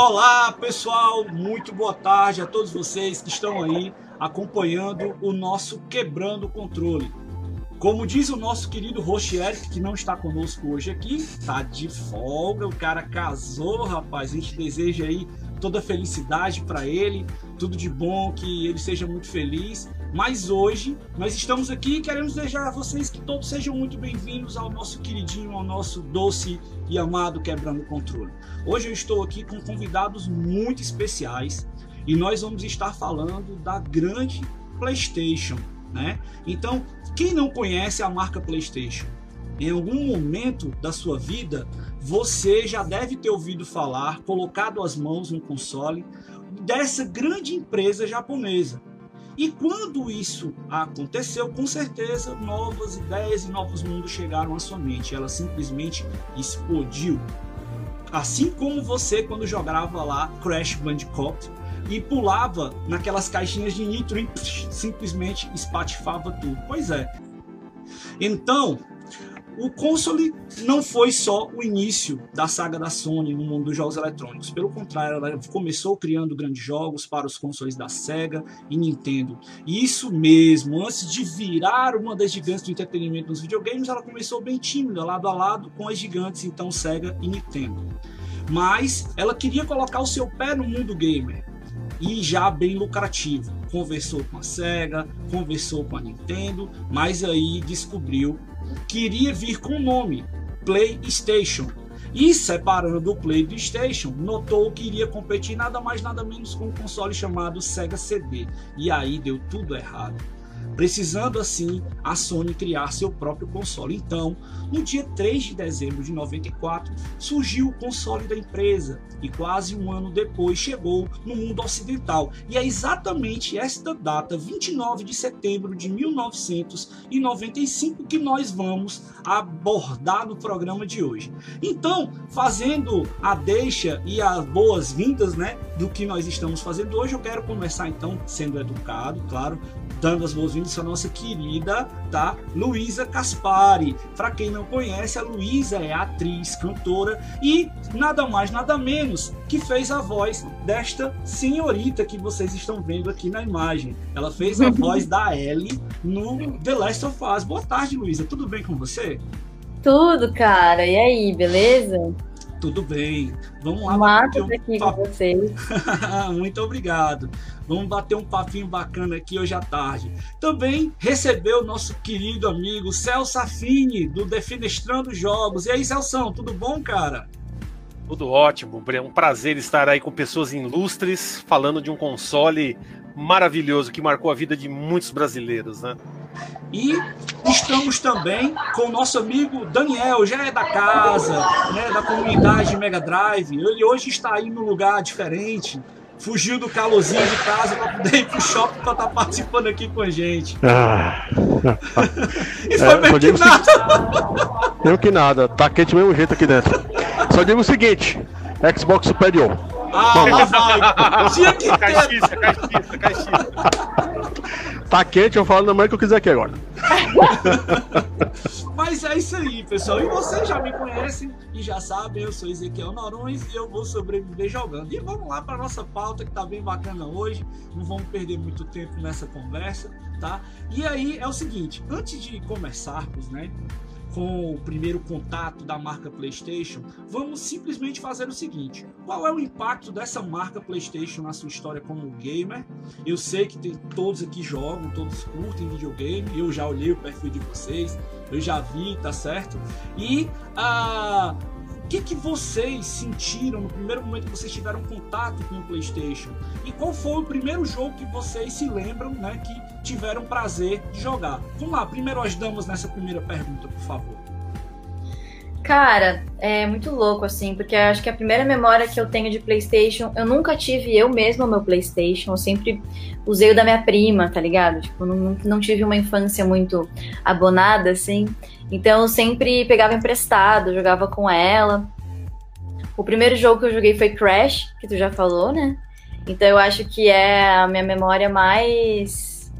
Olá, pessoal, muito boa tarde a todos vocês que estão aí acompanhando o nosso Quebrando o Controle. Como diz o nosso querido host Eric, que não está conosco hoje aqui, tá de folga, o cara casou, rapaz. A gente deseja aí toda felicidade para ele, tudo de bom, que ele seja muito feliz. Mas hoje nós estamos aqui e queremos desejar a vocês que todos sejam muito bem-vindos ao nosso queridinho, ao nosso doce e amado Quebrando o Controle. Hoje eu estou aqui com convidados muito especiais e nós vamos estar falando da grande PlayStation, né? Então, quem não conhece a marca PlayStation, em algum momento da sua vida, você já deve ter ouvido falar, colocado as mãos no console dessa grande empresa japonesa. E quando isso aconteceu, com certeza novas ideias e novos mundos chegaram à sua mente. Ela simplesmente explodiu. Assim como você quando jogava lá Crash Bandicoot e pulava naquelas caixinhas de nitro e simplesmente espatifava tudo. Pois é. Então, o console não foi só o início da saga da Sony no mundo dos jogos eletrônicos. Pelo contrário, ela começou criando grandes jogos para os consoles da Sega e Nintendo. E isso mesmo, antes de virar uma das gigantes do entretenimento nos videogames, ela começou bem tímida, lado a lado com as gigantes então Sega e Nintendo. Mas ela queria colocar o seu pé no mundo gamer e já bem lucrativo. Conversou com a Sega, conversou com a Nintendo, mas aí descobriu que iria vir com o nome PlayStation. E separando do PlayStation, notou que iria competir nada mais nada menos com um console chamado Sega CD. E aí deu tudo errado precisando assim a Sony criar seu próprio console. Então, no dia 3 de dezembro de 94, surgiu o console da empresa e quase um ano depois chegou no mundo ocidental. E é exatamente esta data, 29 de setembro de 1995, que nós vamos abordar no programa de hoje. Então, fazendo a deixa e as boas-vindas, né, do que nós estamos fazendo hoje, eu quero começar então sendo educado, claro, dando as boas-vindas à nossa querida, tá? Luísa Caspari. Para quem não conhece, a Luísa é atriz, cantora e nada mais, nada menos que fez a voz desta senhorita que vocês estão vendo aqui na imagem. Ela fez a voz da Ellie no The Last of Us. Boa tarde, Luísa. Tudo bem com você? Tudo, cara. E aí, beleza? Tudo bem. Vamos lá. Mata um aqui papo. com vocês. Muito obrigado. Vamos bater um papinho bacana aqui hoje à tarde. Também recebeu o nosso querido amigo Celso Affini, do Defenestrando Jogos. E aí, Celso, tudo bom, cara? Tudo ótimo. É um prazer estar aí com pessoas ilustres, falando de um console maravilhoso que marcou a vida de muitos brasileiros, né? E estamos também com o nosso amigo Daniel, já é da casa, né, da comunidade Mega Drive. Ele hoje está aí num lugar diferente, fugiu do calorzinho de casa para poder ir pro shopping para estar tá participando aqui com a gente. Ah. e foi é, bem que nada. Mesmo que nada, tá quente do mesmo jeito aqui dentro. Só digo o seguinte: Xbox superior. Ah, vai. Tinha que ter. Caixista, caixista, caixista. Tá quente, eu falo na mãe que eu quiser aqui agora. Mas é isso aí, pessoal. E vocês já me conhecem e já sabem, eu sou Ezequiel Norões e eu vou sobreviver jogando. E vamos lá para nossa pauta que tá bem bacana hoje. Não vamos perder muito tempo nessa conversa, tá? E aí é o seguinte, antes de começarmos, né? Com o primeiro contato da marca PlayStation, vamos simplesmente fazer o seguinte: qual é o impacto dessa marca PlayStation na sua história como gamer? Eu sei que tem, todos aqui jogam, todos curtem videogame, eu já olhei o perfil de vocês, eu já vi, tá certo? E a o que, que vocês sentiram no primeiro momento que vocês tiveram contato com o PlayStation? E qual foi o primeiro jogo que vocês se lembram, né, que tiveram prazer de jogar? Vamos lá, primeiro as damas nessa primeira pergunta, por favor. Cara, é muito louco, assim, porque acho que a primeira memória que eu tenho de PlayStation, eu nunca tive eu mesma o meu PlayStation, eu sempre usei o da minha prima, tá ligado? Tipo, não, não tive uma infância muito abonada, assim. Então eu sempre pegava emprestado, jogava com ela. O primeiro jogo que eu joguei foi Crash, que tu já falou, né? Então eu acho que é a minha memória mais.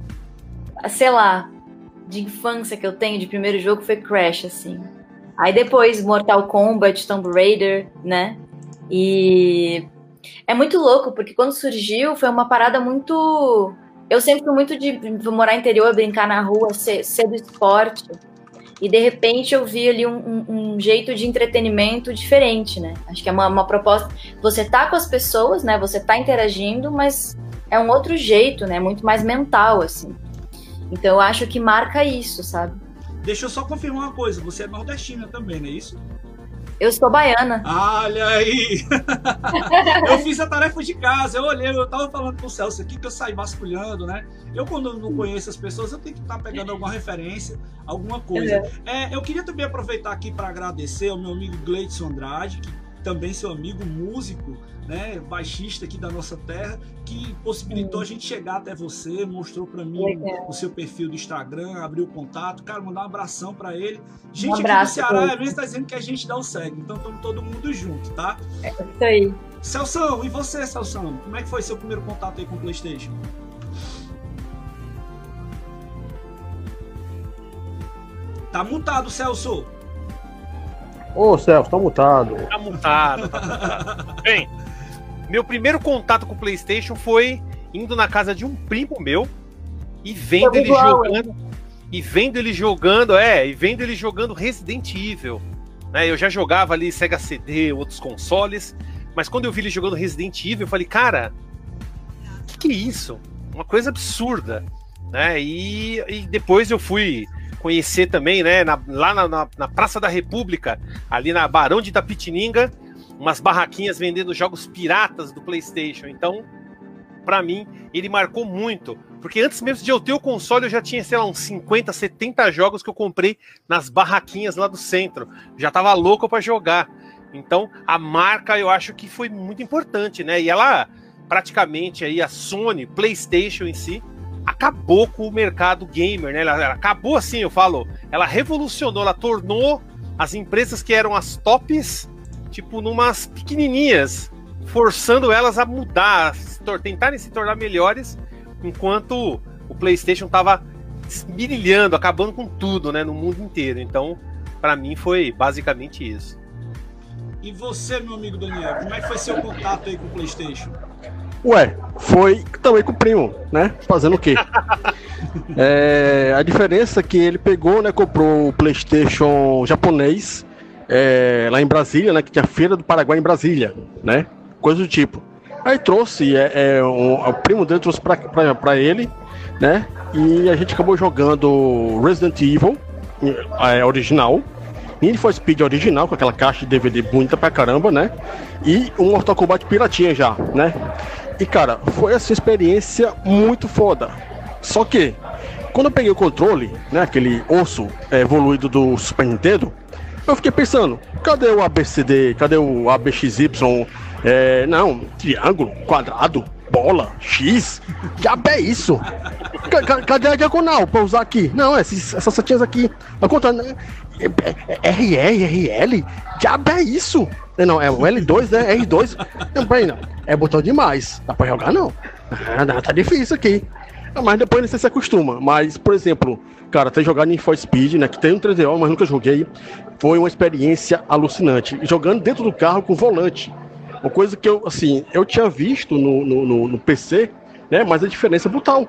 sei lá, de infância que eu tenho de primeiro jogo foi Crash, assim. Aí depois Mortal Kombat, Tomb Raider, né? E É muito louco, porque quando surgiu foi uma parada muito. Eu sempre fui muito de morar interior, brincar na rua, ser, ser do esporte. E de repente eu vi ali um, um, um, jeito de entretenimento diferente, né? Acho que é uma, uma, proposta. Você tá com as pessoas, né? Você tá interagindo, mas é um outro jeito, né? Muito mais mental, assim. Então eu acho que marca isso, sabe? Deixa eu só confirmar uma coisa, você é nordestina também, não é isso? Eu sou baiana. Olha aí! eu fiz a tarefa de casa, eu olhei, eu tava falando com o Celso aqui que eu saí vasculhando, né? Eu, quando não conheço as pessoas, eu tenho que estar tá pegando alguma referência, alguma coisa. É, eu queria também aproveitar aqui para agradecer ao meu amigo Gleidson Andrade, que também seu amigo músico, né, baixista aqui da nossa terra, que possibilitou a gente chegar até você, mostrou para mim Legal. o seu perfil do Instagram, abriu o contato, cara, mandar um abração para ele. Gente um aqui do Ceará mesmo está dizendo que a gente dá o segue, então estamos todo mundo junto, tá? É isso aí. Celção, e você, Celção? Como é que foi seu primeiro contato aí com o PlayStation? Tá mutado, Celso. Ô, Celso, tá mutado. Tá mutado, tá mutado. Bem, meu primeiro contato com o PlayStation foi indo na casa de um primo meu e vendo ele jogando. E vendo ele jogando, é, e vendo ele jogando Resident Evil. Né, eu já jogava ali Sega CD, outros consoles, mas quando eu vi ele jogando Resident Evil, eu falei, cara, o que, que, é isso? Uma coisa absurda. Né? E, e depois eu fui conhecer também, né, na, lá na, na, Praça da República, ali na Barão de Itapetininga, umas barraquinhas vendendo jogos piratas do PlayStation. Então, para mim, ele marcou muito. Porque antes mesmo de eu ter o console, eu já tinha, sei lá, uns 50, 70 jogos que eu comprei nas barraquinhas lá do centro. Já tava louco para jogar. Então, a marca eu acho que foi muito importante, né? E ela praticamente aí a Sony, PlayStation em si, acabou com o mercado gamer, né? Ela, ela acabou assim, eu falo, ela revolucionou, ela tornou as empresas que eram as tops tipo, numas pequenininhas, forçando elas a mudar, a tentarem se tornar melhores, enquanto o PlayStation tava esmirilhando, acabando com tudo, né, no mundo inteiro. Então, para mim foi basicamente isso. E você, meu amigo Daniel, como é que foi seu contato aí com o PlayStation? Ué, foi também com o primo, né? Fazendo o quê? é, a diferença é que ele pegou, né? Comprou o PlayStation japonês é, lá em Brasília, né? Que tinha Feira do Paraguai em Brasília, né? Coisa do tipo. Aí trouxe, é, é um, o primo dele trouxe pra, pra, pra ele, né? E a gente acabou jogando Resident Evil é, original, Need for Speed original, com aquela caixa de DVD bonita pra caramba, né? E um Mortal Kombat piratinha já, né? E cara, foi essa experiência muito foda. Só que, quando eu peguei o controle, né? Aquele osso é, evoluído do Super Nintendo, eu fiquei pensando, cadê o ABCD? Cadê o ABXY? É, não, triângulo, quadrado, bola, X. Diabo é isso? Cadê a diagonal pra usar aqui? Não, essas, essas setinhas aqui. A conta, né? RR, RL? Diabo é isso? Não, é o L2, né? R2. Não, peraí, não. É botão demais. Dá pra jogar, não. Ah, tá difícil aqui. Mas depois você se acostuma. Mas, por exemplo, cara, ter jogado em For Speed, né? Que tem um 3DO, mas nunca joguei foi uma experiência alucinante. Jogando dentro do carro com volante. Uma coisa que eu, assim, eu tinha visto no, no, no PC, né? Mas a diferença é brutal.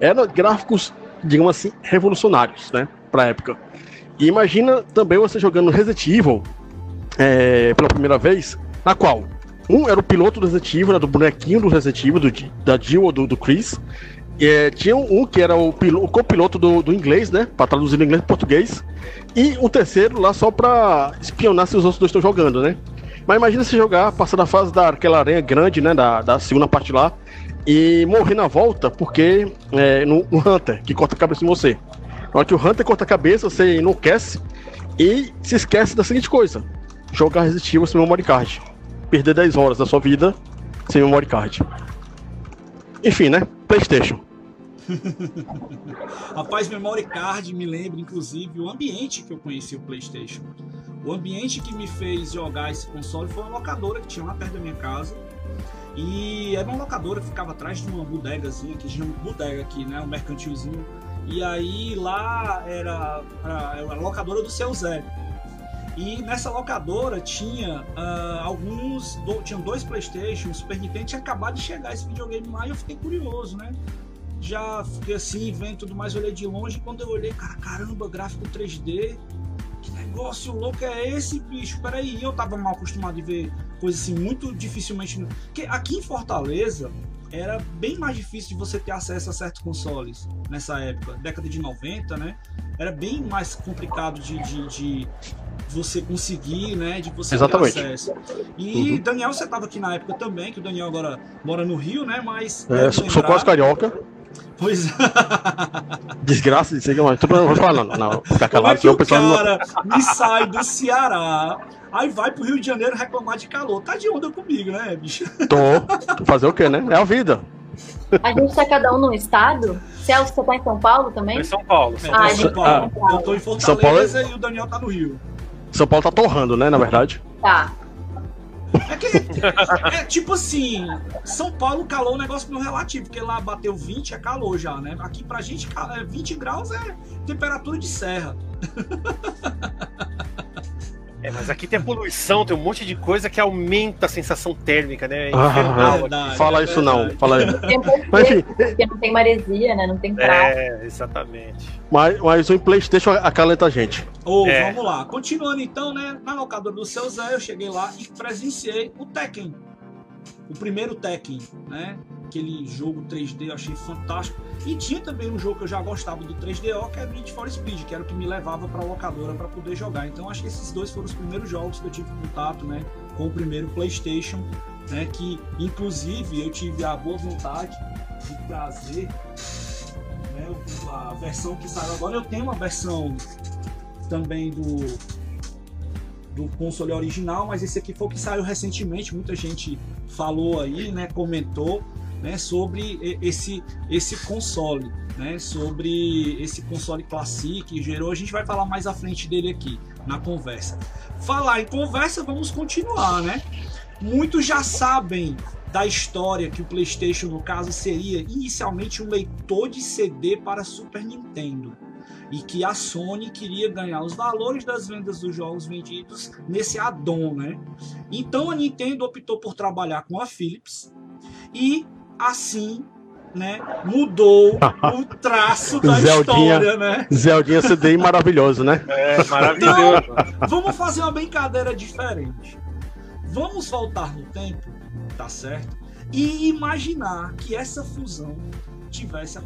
Eram gráficos, digamos assim, revolucionários, né? Pra época. E imagina também você jogando Resident Evil é, pela primeira vez, na qual um era o piloto do Resident Evil, né, do bonequinho do Resident Evil, do, da Jill ou do, do Chris. É, tinha um que era o, o copiloto do, do inglês, né? Pra traduzir do inglês para português. E o terceiro lá só pra espionar se os outros dois estão jogando, né? Mas imagina se jogar, passar da fase daquela aranha grande, né? Da, da segunda parte lá. E morrer na volta, porque é, no, no Hunter, que corta a cabeça de você. Na hora que o Hunter corta a cabeça, você enlouquece e se esquece da seguinte coisa: jogar Resident Evil sem memory card. Perder 10 horas da sua vida sem memory card. Enfim, né? PlayStation. Rapaz, Memory Card me lembra, inclusive, o ambiente que eu conheci o PlayStation. O ambiente que me fez jogar esse console foi uma locadora que tinha lá perto da minha casa. E era uma locadora que ficava atrás de uma bodegazinha, que chama bodega aqui, né? Um mercantilzinho. E aí lá era a, a locadora do seu Zé. E nessa locadora tinha uh, alguns. Do, tinham dois Playstation, Super Nintendo, tinha acabado de chegar esse videogame lá e eu fiquei curioso, né? Já fiquei assim, vendo tudo mais, olhei de longe. Quando eu olhei, cara, caramba, gráfico 3D. Que negócio louco é esse, bicho? Peraí, eu tava mal acostumado de ver coisas assim, muito dificilmente. Porque aqui em Fortaleza, era bem mais difícil de você ter acesso a certos consoles nessa época, década de 90, né? Era bem mais complicado de, de, de você conseguir, né? De você Exatamente. ter acesso. E uhum. Daniel, você estava aqui na época também, que o Daniel agora mora no Rio, né? Mas. É, sou, sou quase carioca. Pois Desgraça de ser que eu não vou falar, não. não ficar calado, Como é que o cara não... me sai do Ceará, aí vai pro Rio de Janeiro reclamar de calor. Tá de onda comigo, né, bicho? Tô. Fazer o quê, né? É a vida. A gente tá cada um num estado? Celso, você tá em São Paulo também? em São Paulo. São Paulo. Ah, São Paulo. Ah, eu tô em Fortaleza São Paulo... É- e o Daniel tá no Rio. São Paulo tá torrando, né, na verdade? Tá. É que, é, é, tipo assim, São Paulo calor é um negócio meio relativo, porque lá bateu 20 é calor já, né? Aqui pra gente 20 graus é temperatura de serra. É, mas aqui tem a poluição, tem um monte de coisa que aumenta a sensação térmica, né? É ah, verdade, fala é isso não, fala. Mas, enfim, porque não tem maresia, né? Não tem praia. É, exatamente. Mas, mas o Playstation acalenta a gente. Oh, é. Vamos lá. Continuando então, né? Na locadora do seu Zé, eu cheguei lá e presenciei o Tekken. O primeiro Tekken, né? Aquele jogo 3D eu achei fantástico. E tinha também um jogo que eu já gostava do 3DO, que o Need for Speed, que era o que me levava para a locadora para poder jogar. Então acho que esses dois foram os primeiros jogos que eu tive contato, né? Com o primeiro PlayStation, né? Que inclusive eu tive a boa vontade de trazer né, a versão que saiu agora. Eu tenho uma versão também do do console original, mas esse aqui foi o que saiu recentemente. Muita gente falou aí, né, comentou, né, sobre esse esse console, né, sobre esse console Classic gerou. A gente vai falar mais à frente dele aqui na conversa. Falar em conversa, vamos continuar, né? Muitos já sabem da história que o PlayStation, no caso, seria inicialmente um leitor de CD para Super Nintendo e que a Sony queria ganhar os valores das vendas dos jogos vendidos nesse addon, né? Então a Nintendo optou por trabalhar com a Philips e assim né, mudou o traço da Zeldinha, história, né? Zeldinha CDI maravilhoso, né? É, maravilhoso. Então, vamos fazer uma brincadeira diferente. Vamos voltar no tempo tá certo? E imaginar que essa fusão tivesse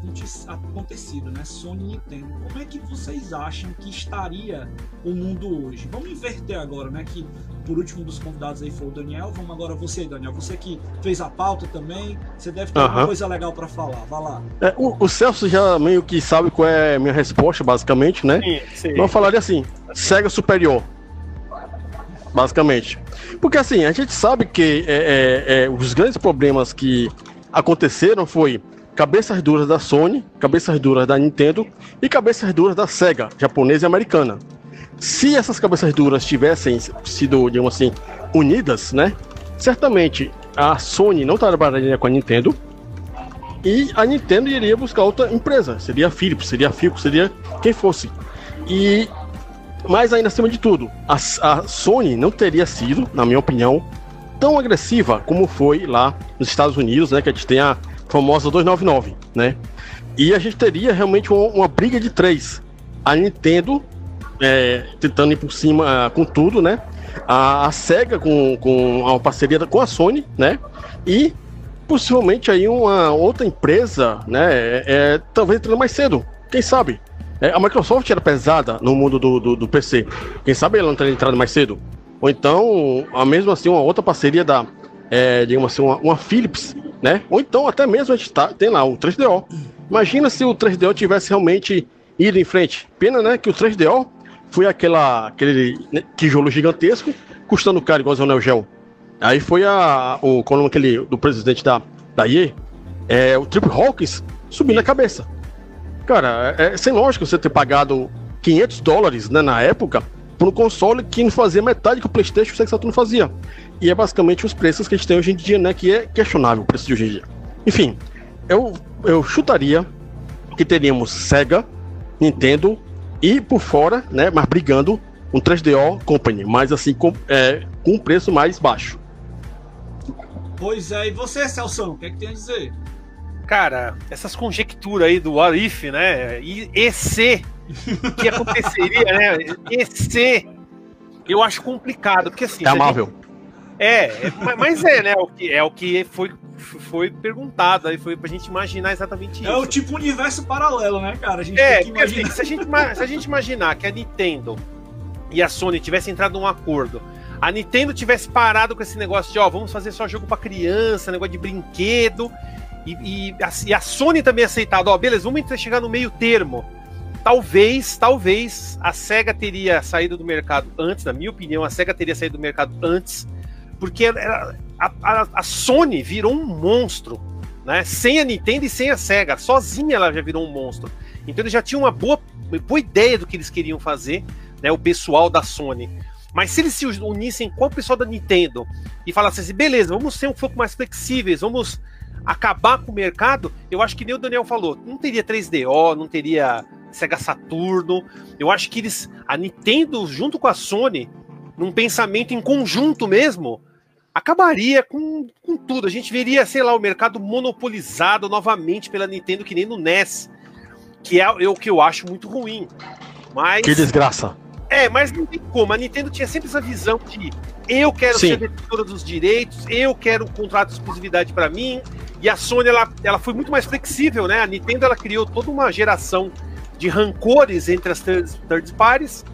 acontecido, né? Sony e Nintendo. Como é que vocês acham que estaria o mundo hoje? Vamos inverter agora, né? Que por último dos convidados aí foi o Daniel. Vamos agora você, Daniel. Você que fez a pauta também, você deve ter uhum. alguma coisa legal para falar. Vá lá. É, o, o, Celso já meio que sabe qual é a minha resposta, basicamente, né? Sim, sim. Eu falaria assim: Sega Superior basicamente. Porque assim, a gente sabe que é, é, é, os grandes problemas que aconteceram foi cabeças duras da Sony, cabeças duras da Nintendo e cabeças duras da Sega, japonesa e americana. Se essas cabeças duras tivessem sido, digamos assim, unidas, né? Certamente a Sony não trabalharia com a Nintendo e a Nintendo iria buscar outra empresa. Seria a Philips, seria a Philips, seria quem fosse. E mas ainda acima de tudo, a, a Sony não teria sido, na minha opinião, tão agressiva como foi lá nos Estados Unidos, né? Que a gente tem a famosa 299, né? E a gente teria realmente uma, uma briga de três. A Nintendo é, tentando ir por cima com tudo, né? A, a SEGA com, com uma parceria com a Sony, né? E possivelmente aí uma outra empresa, né? É, é, talvez entrando mais cedo, quem sabe? É, a Microsoft era pesada no mundo do, do, do, PC. Quem sabe ela não teria entrado mais cedo. Ou então, a mesmo assim, uma outra parceria da, é, digamos assim, uma, uma, Philips, né? Ou então até mesmo a gente tá, tem lá o 3DO. Imagina se o 3DO tivesse realmente ido em frente. Pena, né, que o 3DO foi aquela, aquele né, tijolo gigantesco, custando caro igual o Neo Geo. Aí foi a, o, qual é aquele, do presidente da, da EA, é, o Trip Hawkins subindo a cabeça. Cara, é, é sem lógica você ter pagado 500 dólares né, na época por um console que não fazia metade que o PlayStation e o Sega Saturn fazia. E é basicamente os preços que a gente tem hoje em dia, né? Que é questionável o preço de hoje em dia. Enfim, eu, eu chutaria que teríamos Sega, Nintendo e por fora, né? Mas brigando um 3DO Company, mas assim, com, é, com um preço mais baixo. Pois é, e você, Celso, o que é que tem a dizer? Cara, essas conjecturas aí do What If, né? E, e se que aconteceria, né? E se eu acho complicado, porque assim. É amável. Gente, é, é, mas é, né? O que, é o que foi, foi perguntado, aí foi pra gente imaginar exatamente isso. É o tipo universo paralelo, né, cara? A gente é, tem que imaginar. Assim, se, a gente, se a gente imaginar que a Nintendo e a Sony tivessem entrado num acordo, a Nintendo tivesse parado com esse negócio de, ó, vamos fazer só jogo para criança, negócio de brinquedo, e, e, a, e, a, Sony também aceitado, ó, beleza, vamos chegar no meio termo. Talvez, talvez a SEGA teria saído do mercado antes, na minha opinião, a SEGA teria saído do mercado antes porque a, a, a, Sony virou um monstro, né? Sem a Nintendo e sem a Sega, sozinha ela já virou um monstro. Então eles já tinham uma boa, uma boa ideia do que eles queriam fazer, né? O pessoal da Sony. Mas se eles se unissem com o pessoal da Nintendo e falassem assim, beleza, vamos ser um pouco mais flexíveis, vamos acabar com o mercado, eu acho que nem o Daniel falou, não teria 3DO, não teria Sega Saturno. Eu acho que eles, a Nintendo junto com a Sony, num pensamento em conjunto mesmo, acabaria com, com tudo. A gente veria, sei lá, o mercado monopolizado novamente pela Nintendo, que nem no NES, que é, o que eu acho muito ruim. Mas. Que desgraça. É, mas não tem como. A Nintendo tinha sempre essa visão de eu quero Sim. ser detentora dos direitos, eu quero um contrato de exclusividade para mim. E a Sony, ela, ela foi muito mais flexível, né? A Nintendo, ela criou toda uma geração de rancores entre as third, third parties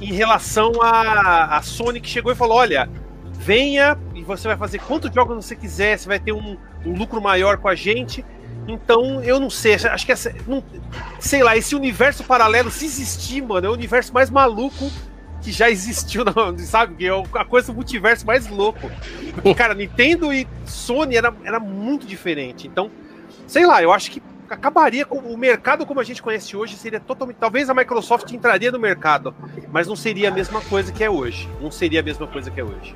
em relação a, a Sony, que chegou e falou: olha, venha e você vai fazer quantos jogos você quiser, você vai ter um, um lucro maior com a gente. Então, eu não sei, acho que essa, não, sei lá, esse universo paralelo, se existir, mano, é o universo mais maluco que já existiu, sabe? Que é a coisa do multiverso mais louco. Porque, cara, Nintendo e Sony era, era muito diferente. Então, sei lá, eu acho que acabaria com o mercado como a gente conhece hoje, seria totalmente. Talvez a Microsoft entraria no mercado, mas não seria a mesma coisa que é hoje. Não seria a mesma coisa que é hoje.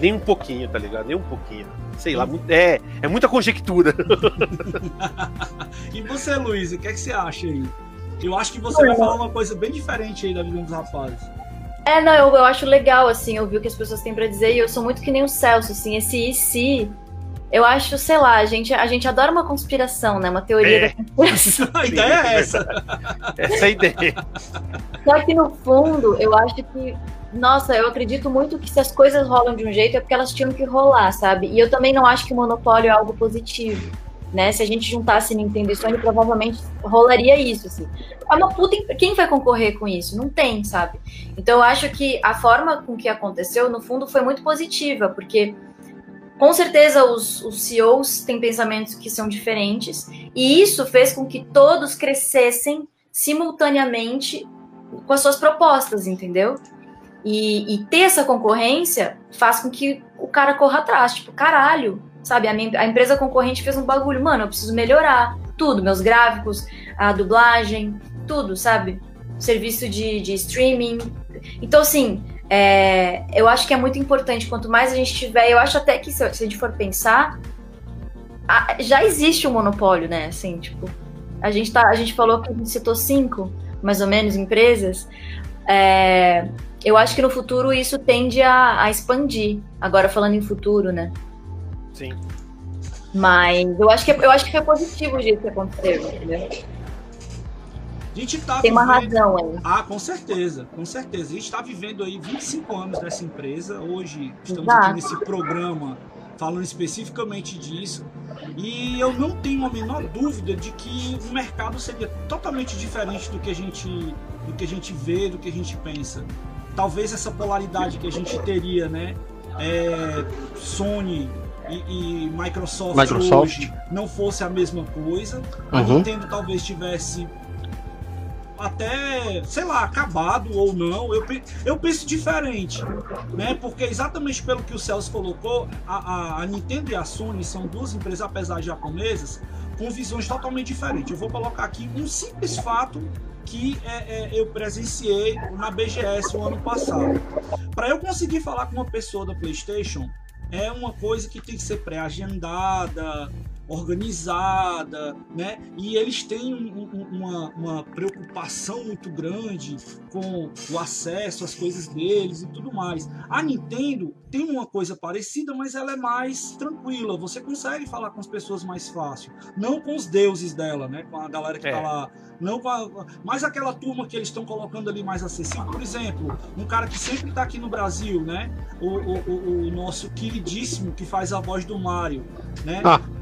Nem um pouquinho, tá ligado? Nem um pouquinho. Sei lá, é, é muita conjectura. e você, Luiz, o que, é que você acha aí? Eu acho que você vai falar uma coisa bem diferente aí da vida dos rapazes. É, não, eu, eu acho legal, assim, ouvir o que as pessoas têm para dizer, e eu sou muito que nem o Celso, assim, esse e se eu acho, sei lá, a gente, a gente adora uma conspiração, né? Uma teoria é. da conspiração. a ideia é essa. essa é a ideia. Só que no fundo, eu acho que nossa, eu acredito muito que se as coisas rolam de um jeito é porque elas tinham que rolar, sabe? E eu também não acho que o monopólio é algo positivo, né? Se a gente juntasse Nintendo e Sony, provavelmente rolaria isso, assim. É uma puta... Quem vai concorrer com isso? Não tem, sabe? Então eu acho que a forma com que aconteceu, no fundo, foi muito positiva, porque com certeza os, os CEOs têm pensamentos que são diferentes, e isso fez com que todos crescessem simultaneamente com as suas propostas, entendeu? E, e, ter essa concorrência faz com que o cara corra atrás, tipo, caralho, sabe? A, minha, a, empresa concorrente fez um bagulho, mano, eu preciso melhorar tudo, meus gráficos, a dublagem, tudo, sabe? Serviço de, de streaming. Então, assim, é, eu acho que é muito importante, quanto mais a gente tiver, eu acho até que se, se a gente for pensar, a, já existe um monopólio, né? Assim, tipo, a gente, tá, a gente falou que a gente citou cinco, mais ou menos, empresas. É, eu acho que no futuro isso tende a, a expandir. Agora falando em futuro, né? Sim. Mas eu acho que, eu acho que foi positivo o jeito que aconteceu, entendeu? A gente tá Tem uma razão aí. Ah, com certeza, com certeza. A gente está vivendo aí 25 anos dessa empresa. Hoje estamos Exato. aqui nesse programa falando especificamente disso. E eu não tenho a menor dúvida de que o mercado seria totalmente diferente do que a gente, do que a gente vê, do que a gente pensa talvez essa polaridade que a gente teria, né? É, Sony e, e Microsoft, Microsoft, hoje não fosse a mesma coisa. A uhum. Nintendo talvez tivesse até, sei lá, acabado ou não. Eu, eu penso diferente, né? Porque exatamente pelo que o Celso colocou, a, a, a Nintendo e a Sony são duas empresas, apesar de japonesas, com visões totalmente diferentes. Eu vou colocar aqui um simples fato que é, é, eu presenciei na BGS o ano passado. Para eu conseguir falar com uma pessoa da PlayStation, é uma coisa que tem que ser pré-agendada, organizada, né? E eles têm um, um, uma, uma preocupação muito grande com o acesso às coisas deles e tudo mais. A Nintendo tem uma coisa parecida, mas ela é mais tranquila. Você consegue falar com as pessoas mais fácil, não com os deuses dela, né? Com a galera que tá é. tá lá, não com a, mas aquela turma que eles estão colocando ali mais acessível. Por exemplo, um cara que sempre tá aqui no Brasil, né? O, o, o, o nosso queridíssimo que faz a voz do Mario, né? Ah.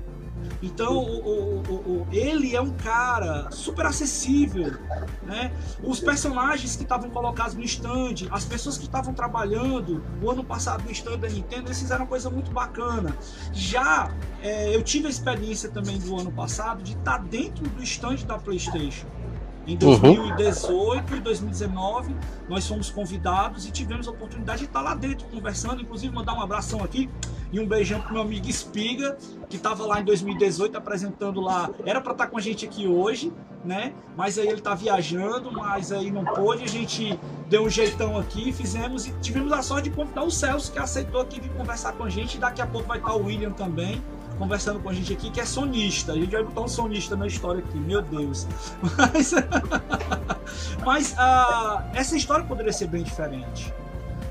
Então, o, o, o, ele é um cara super acessível, né? Os personagens que estavam colocados no stand, as pessoas que estavam trabalhando o ano passado no stand da Nintendo, eles fizeram uma coisa muito bacana. Já é, eu tive a experiência também do ano passado de estar dentro do stand da PlayStation. Em 2018 uhum. e 2019, nós fomos convidados e tivemos a oportunidade de estar lá dentro conversando, inclusive mandar um abração aqui e um beijão pro meu amigo Espiga, que estava lá em 2018 apresentando lá. Era para estar com a gente aqui hoje, né? Mas aí ele tá viajando, mas aí não pôde. A gente deu um jeitão aqui, fizemos e tivemos a sorte de convidar o Celso, que aceitou aqui vir conversar com a gente. E daqui a pouco vai estar o William também conversando com a gente aqui, que é sonista. A gente vai botar um sonista na história aqui, meu Deus. Mas, mas uh, essa história poderia ser bem diferente.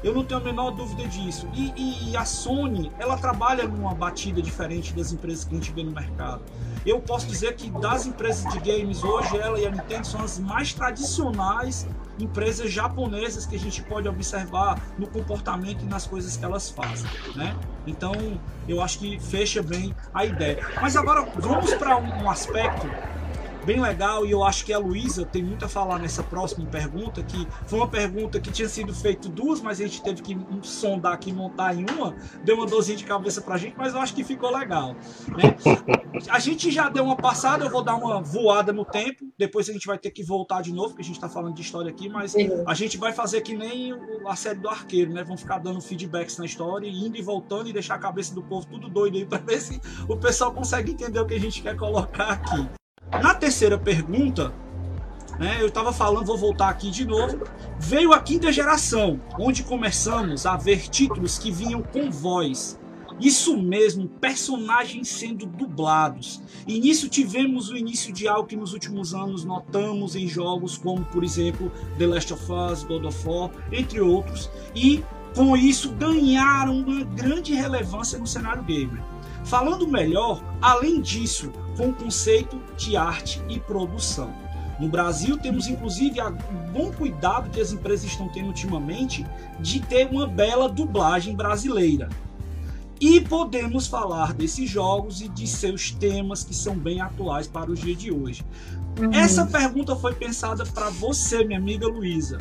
Eu não tenho a menor dúvida disso. E, e, a Sony, ela trabalha numa batida diferente das empresas que a gente vê no mercado. Eu posso dizer que das empresas de games hoje, ela e a Nintendo são as mais tradicionais empresas japonesas que a gente pode observar no comportamento e nas coisas que elas fazem, né? Então, eu acho que fecha bem a ideia. Mas agora vamos para um aspecto bem legal e eu acho que a Luísa tem muito a falar nessa próxima pergunta, que foi uma pergunta que tinha sido feito duas, mas a gente teve que sondar aqui montar em uma, deu uma dorzinha de cabeça pra gente, mas eu acho que ficou legal. Né? A gente já deu uma passada, eu vou dar uma voada no tempo, depois a gente vai ter que voltar de novo, porque a gente tá falando de história aqui, mas a gente vai fazer que nem a série do arqueiro, né? Vão ficar dando feedbacks na história, indo e voltando e deixar a cabeça do povo tudo doido aí pra ver se o pessoal consegue entender o que a gente quer colocar aqui. Na terceira pergunta, né, eu estava falando, vou voltar aqui de novo. Veio a quinta geração, onde começamos a ver títulos que vinham com voz. Isso mesmo, personagens sendo dublados. E nisso tivemos o início de algo que nos últimos anos notamos em jogos como, por exemplo, The Last of Us, God of War, entre outros. E com isso ganharam uma grande relevância no cenário gamer. Falando melhor, além disso, com o conceito de arte e produção. No Brasil, temos inclusive um bom cuidado que as empresas estão tendo ultimamente de ter uma bela dublagem brasileira. E podemos falar desses jogos e de seus temas que são bem atuais para o dia de hoje. Uhum. Essa pergunta foi pensada para você, minha amiga Luísa.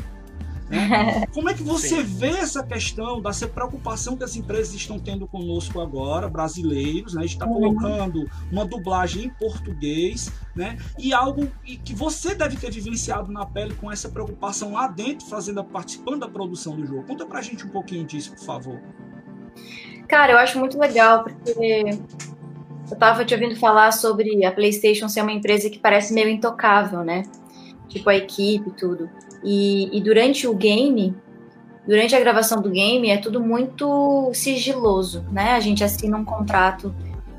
Né? Como é que você Sim. vê essa questão dessa preocupação que as empresas estão tendo conosco agora, brasileiros, né? A gente está uhum. colocando uma dublagem em português, né? E algo que você deve ter vivenciado na pele com essa preocupação lá dentro, fazendo participando da produção do jogo. Conta pra gente um pouquinho disso, por favor. Cara, eu acho muito legal, porque eu tava te ouvindo falar sobre a PlayStation ser uma empresa que parece meio intocável, né? Tipo a equipe e tudo. E, e durante o game, durante a gravação do game, é tudo muito sigiloso, né? A gente assina um contrato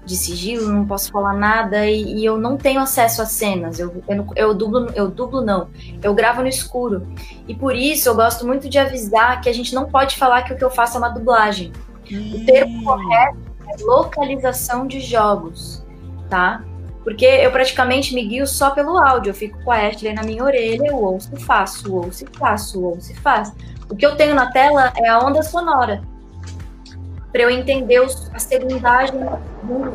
de sigilo, não posso falar nada e, e eu não tenho acesso às cenas. Eu, eu, eu, dublo, eu dublo não, eu gravo no escuro. E por isso eu gosto muito de avisar que a gente não pode falar que o que eu faço é uma dublagem. O termo correto é localização de jogos, tá? Porque eu praticamente me guio só pelo áudio. Eu fico com a Ashley na minha orelha, eu ouço e faço, ouço e faço, ouço e faço. O que eu tenho na tela é a onda sonora. Para eu entender a segundagem do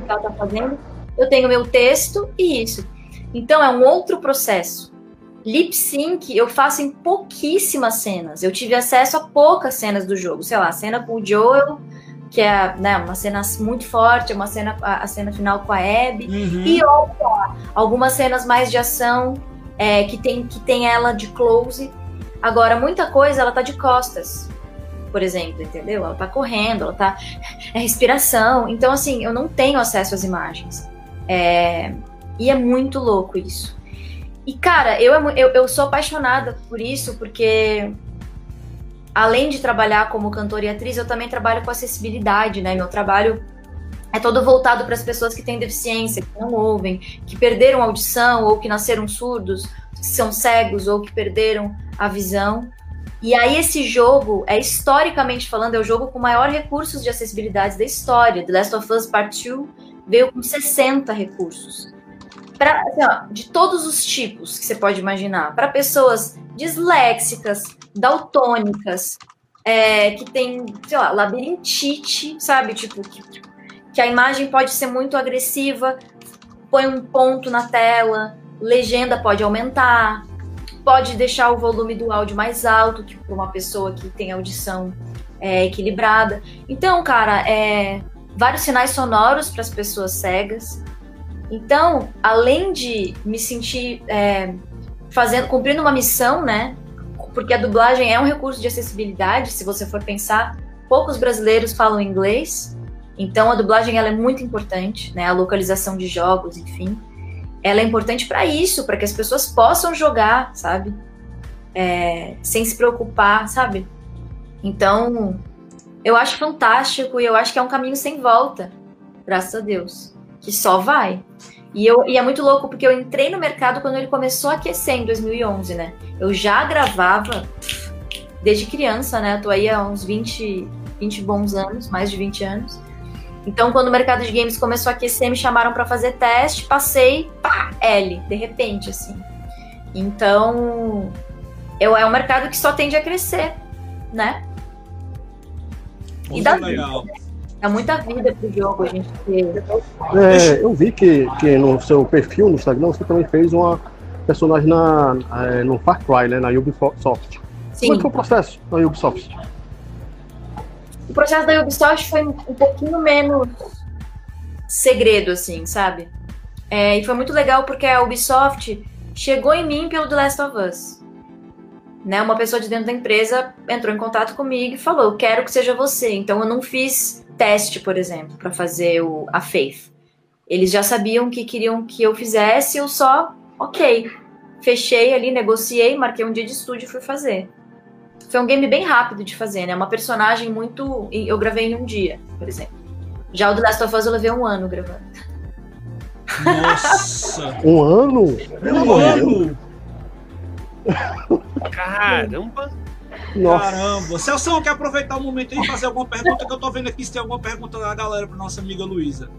que ela está fazendo, eu tenho meu texto e isso. Então é um outro processo. Lip sync eu faço em pouquíssimas cenas. Eu tive acesso a poucas cenas do jogo. Sei lá, cena com o Joel que é né, uma cena muito forte, uma cena a, cena final com a Abby uhum. e outra, algumas cenas mais de ação é, que tem que tem ela de close. Agora muita coisa ela tá de costas, por exemplo, entendeu? Ela tá correndo, ela tá é respiração. Então assim, eu não tenho acesso às imagens. É, e é muito louco isso. E cara, eu, eu, eu sou apaixonada por isso porque além de trabalhar como cantora e atriz, eu também trabalho com acessibilidade, né? Meu trabalho é todo voltado para as pessoas que têm deficiência, que não ouvem, que perderam audição ou que nasceram surdos, que são cegos ou que perderam a visão. E aí esse jogo, é historicamente falando, é o jogo com maior recursos de acessibilidade da história. The Last of Us Part 2 veio com 60 recursos. Pra, assim, ó, de todos os tipos que você pode imaginar. Para pessoas disléxicas, daltônicas, é, que tem, sei lá, labirintite, sabe? Tipo, que, que a imagem pode ser muito agressiva, põe um ponto na tela, legenda pode aumentar, pode deixar o volume do áudio mais alto, que para uma pessoa que tem audição é, equilibrada. Então, cara, é, vários sinais sonoros para as pessoas cegas. Então, além de me sentir é, fazendo, cumprindo uma missão, né? Porque a dublagem é um recurso de acessibilidade, se você for pensar, poucos brasileiros falam inglês, então a dublagem ela é muito importante, né? A localização de jogos, enfim ela é importante para isso, para que as pessoas possam jogar, sabe? É, sem se preocupar, sabe? Então, eu acho fantástico e eu acho que é um caminho sem volta, graças a Deus, que só vai. E, eu, e é muito louco porque eu entrei no mercado quando ele começou a aquecer em 2011, né? Eu já gravava desde criança, né? tô aí há uns 20, 20 bons anos, mais de 20 anos. Então, quando o mercado de games começou a aquecer, me chamaram para fazer teste, passei, pá, L, de repente, assim. Então, eu, é um mercado que só tende a crescer, né? E dá legal. Dá muita vida pro jogo a gente ter. É, eu vi que, que no seu perfil no Instagram você também fez uma personagem na, é, no Far Cry, né? Na Ubisoft. Sim. Como é foi o processo na Ubisoft? O processo da Ubisoft foi um pouquinho menos segredo, assim, sabe? É, e foi muito legal porque a Ubisoft chegou em mim pelo The Last of Us. Né, uma pessoa de dentro da empresa entrou em contato comigo e falou: Eu quero que seja você. Então eu não fiz teste, por exemplo, para fazer o, a Faith. Eles já sabiam que queriam que eu fizesse, eu só, ok. Fechei ali, negociei, marquei um dia de estúdio e fui fazer. Foi um game bem rápido de fazer, né? Uma personagem muito. Eu gravei em um dia, por exemplo. Já o The Last of Us eu levei um ano gravando. Nossa! um ano? Um ano? Caramba! Nossa. Caramba! Celso, quer aproveitar o momento aí e fazer alguma pergunta? Que eu tô vendo aqui se tem alguma pergunta da galera pra nossa amiga Luísa.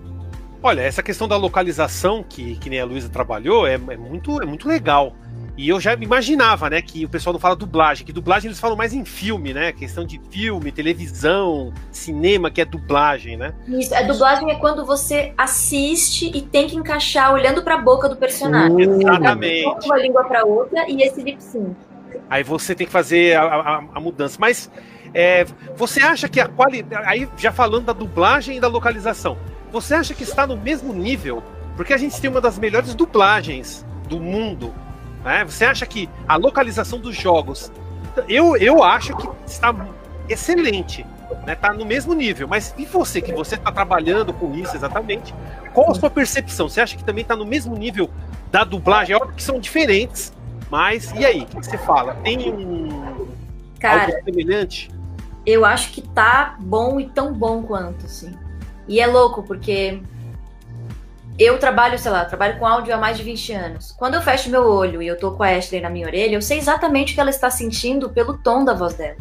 Olha, essa questão da localização que, que nem a Luísa trabalhou é, é, muito, é muito legal. E eu já imaginava, né, que o pessoal não fala dublagem, que dublagem eles falam mais em filme, né? Questão de filme, televisão, cinema, que é dublagem, né? Isso, a dublagem é quando você assiste e tem que encaixar olhando para a boca do personagem. Uh, exatamente. Uma língua para outra e esse lip sync. Aí você tem que fazer a, a, a mudança. Mas é, você acha que a qualidade. Aí já falando da dublagem e da localização, você acha que está no mesmo nível? Porque a gente tem uma das melhores dublagens do mundo né? Você acha que a localização dos jogos. Eu, eu acho que está excelente. Né, tá no mesmo nível, mas e você que você está trabalhando com isso exatamente? Qual a sua percepção? Você acha que também está no mesmo nível da dublagem? É óbvio que são diferentes, mas e aí? O que você fala? Tem um Cara, algo semelhante? Eu acho que tá bom e tão bom quanto, assim. E é louco, porque eu trabalho, sei lá, trabalho com áudio há mais de 20 anos. Quando eu fecho meu olho e eu tô com a Ashley na minha orelha, eu sei exatamente o que ela está sentindo pelo tom da voz dela.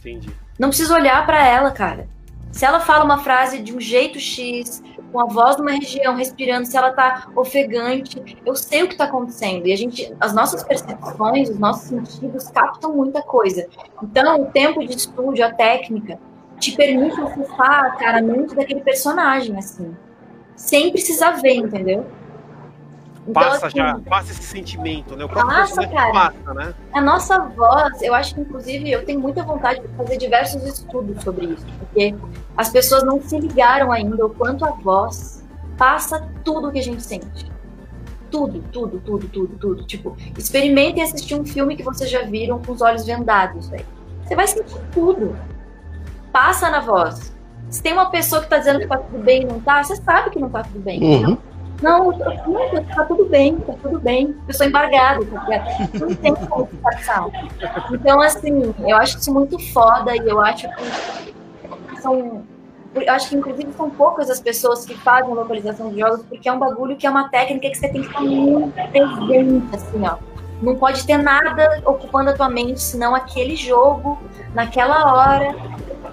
Entendi. Não preciso olhar para ela, cara. Se ela fala uma frase de um jeito X, com a voz numa região, respirando, se ela tá ofegante, eu sei o que tá acontecendo. E a gente, as nossas percepções, os nossos sentidos captam muita coisa. Então, o tempo de estúdio, a técnica, te permite acessar, cara, mente daquele personagem, assim sem precisar ver, entendeu? Então, passa assim, já, passa esse sentimento, né? O próprio passa, cara. Passa, né? A nossa voz, eu acho que inclusive eu tenho muita vontade de fazer diversos estudos sobre isso, porque as pessoas não se ligaram ainda o quanto a voz passa tudo que a gente sente. Tudo, tudo, tudo, tudo, tudo. Tipo, experimentem assistir um filme que vocês já viram com os olhos vendados, velho. Você vai sentir tudo. Passa na voz. Se tem uma pessoa que tá dizendo que tá tudo bem e não tá, você sabe que não tá tudo bem. Uhum. Não, não, tá tudo bem, tá tudo bem. Eu sou embargada, tá Não tem como passar. Então, assim, eu acho isso muito foda e eu acho que são eu acho que inclusive são poucas as pessoas que fazem localização de jogos, porque é um bagulho que é uma técnica que você tem que estar muito presente, assim, ó. Não pode ter nada ocupando a tua mente, senão aquele jogo, naquela hora.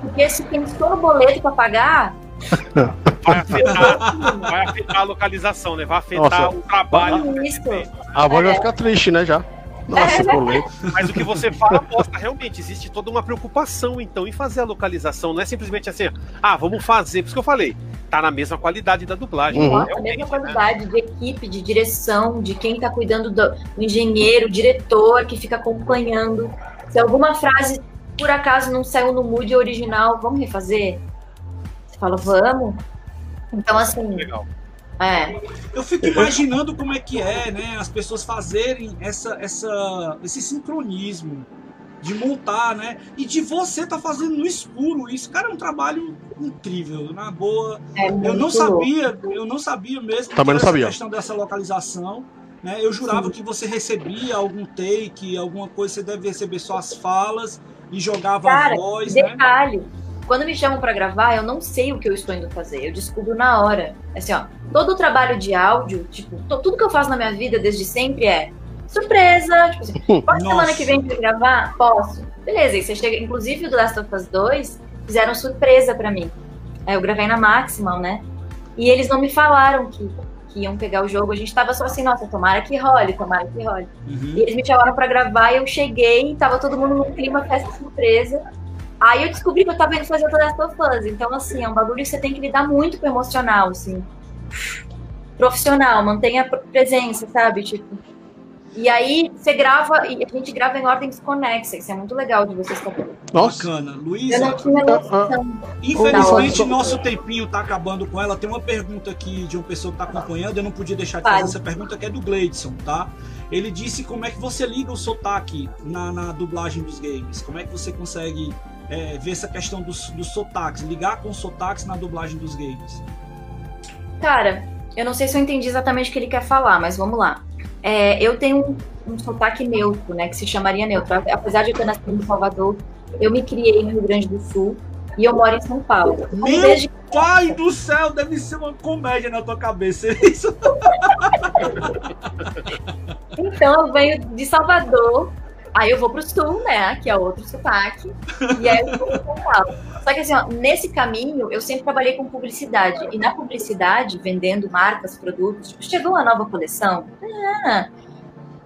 Porque se tem todo boleto para pagar, vai afetar, vai afetar a localização, né? Vai afetar Nossa, o trabalho. Isso. A voz vai ficar triste, né, já. Nossa, é. Mas o que você fala mostra realmente, existe toda uma preocupação, então, em fazer a localização. Não é simplesmente assim, ah, vamos fazer. Por isso que eu falei, tá na mesma qualidade da dublagem. Uhum. Na mesma qualidade né? de equipe, de direção, de quem tá cuidando do, do engenheiro, diretor que fica acompanhando. Se alguma frase por acaso não saiu no mood original, vamos refazer? Você fala, vamos. Então, assim. Legal. É. Eu fico imaginando como é que é, né? As pessoas fazerem essa, essa, esse sincronismo de montar, né? E de você tá fazendo no escuro isso, cara, é um trabalho incrível, na boa. É eu não sabia, eu não sabia mesmo Também não sabia. questão dessa localização, né? Eu jurava Sim. que você recebia algum take, alguma coisa, você deve receber só as falas e jogava cara, a voz, né? detalhe. né? Quando me chamam para gravar, eu não sei o que eu estou indo fazer. Eu descubro na hora. Assim, ó, todo o trabalho de áudio, tipo, tudo que eu faço na minha vida desde sempre é surpresa. Tipo assim, pode semana que vem pra gravar? Posso. Beleza, e você chega. Inclusive o The Last of Us 2 fizeram surpresa para mim. É, eu gravei na Maximal, né? E eles não me falaram que, que iam pegar o jogo. A gente tava só assim, nossa, tomara que role, tomara que role. Uhum. E eles me chamaram para gravar e eu cheguei, tava todo mundo num clima festa surpresa. Aí eu descobri que eu tava indo fazer Last of Us. Então, assim, é um bagulho que você tem que lidar muito com o emocional, assim. Profissional, mantenha presença, sabe? Tipo. E aí você grava, e a gente grava em ordem desconexa. Isso é muito legal de vocês saberem. Nossa. Bacana. Luísa, infelizmente nosso tempinho tá acabando com ela. Tem uma pergunta aqui de uma pessoa que tá acompanhando. Eu não podia deixar de fazer essa pergunta, que é do Gleidson, tá? Ele disse como é que você liga o sotaque na, na dublagem dos games. Como é que você consegue é, ver essa questão dos, dos sotaques, ligar com sotaques na dublagem dos games? Cara, eu não sei se eu entendi exatamente o que ele quer falar, mas vamos lá. É, eu tenho um, um sotaque neutro, né, que se chamaria neutro. Apesar de eu ter nascido em Salvador, eu me criei no Rio Grande do Sul e eu moro em São Paulo. Meu desde... pai do céu, deve ser uma comédia na tua cabeça isso. então eu venho de Salvador Aí eu vou pro sul, né? Que é outro sotaque. E aí eu vou pro São Paulo. Só que assim, ó, nesse caminho, eu sempre trabalhei com publicidade. E na publicidade, vendendo marcas, produtos, tipo, chegou uma nova coleção. Ah,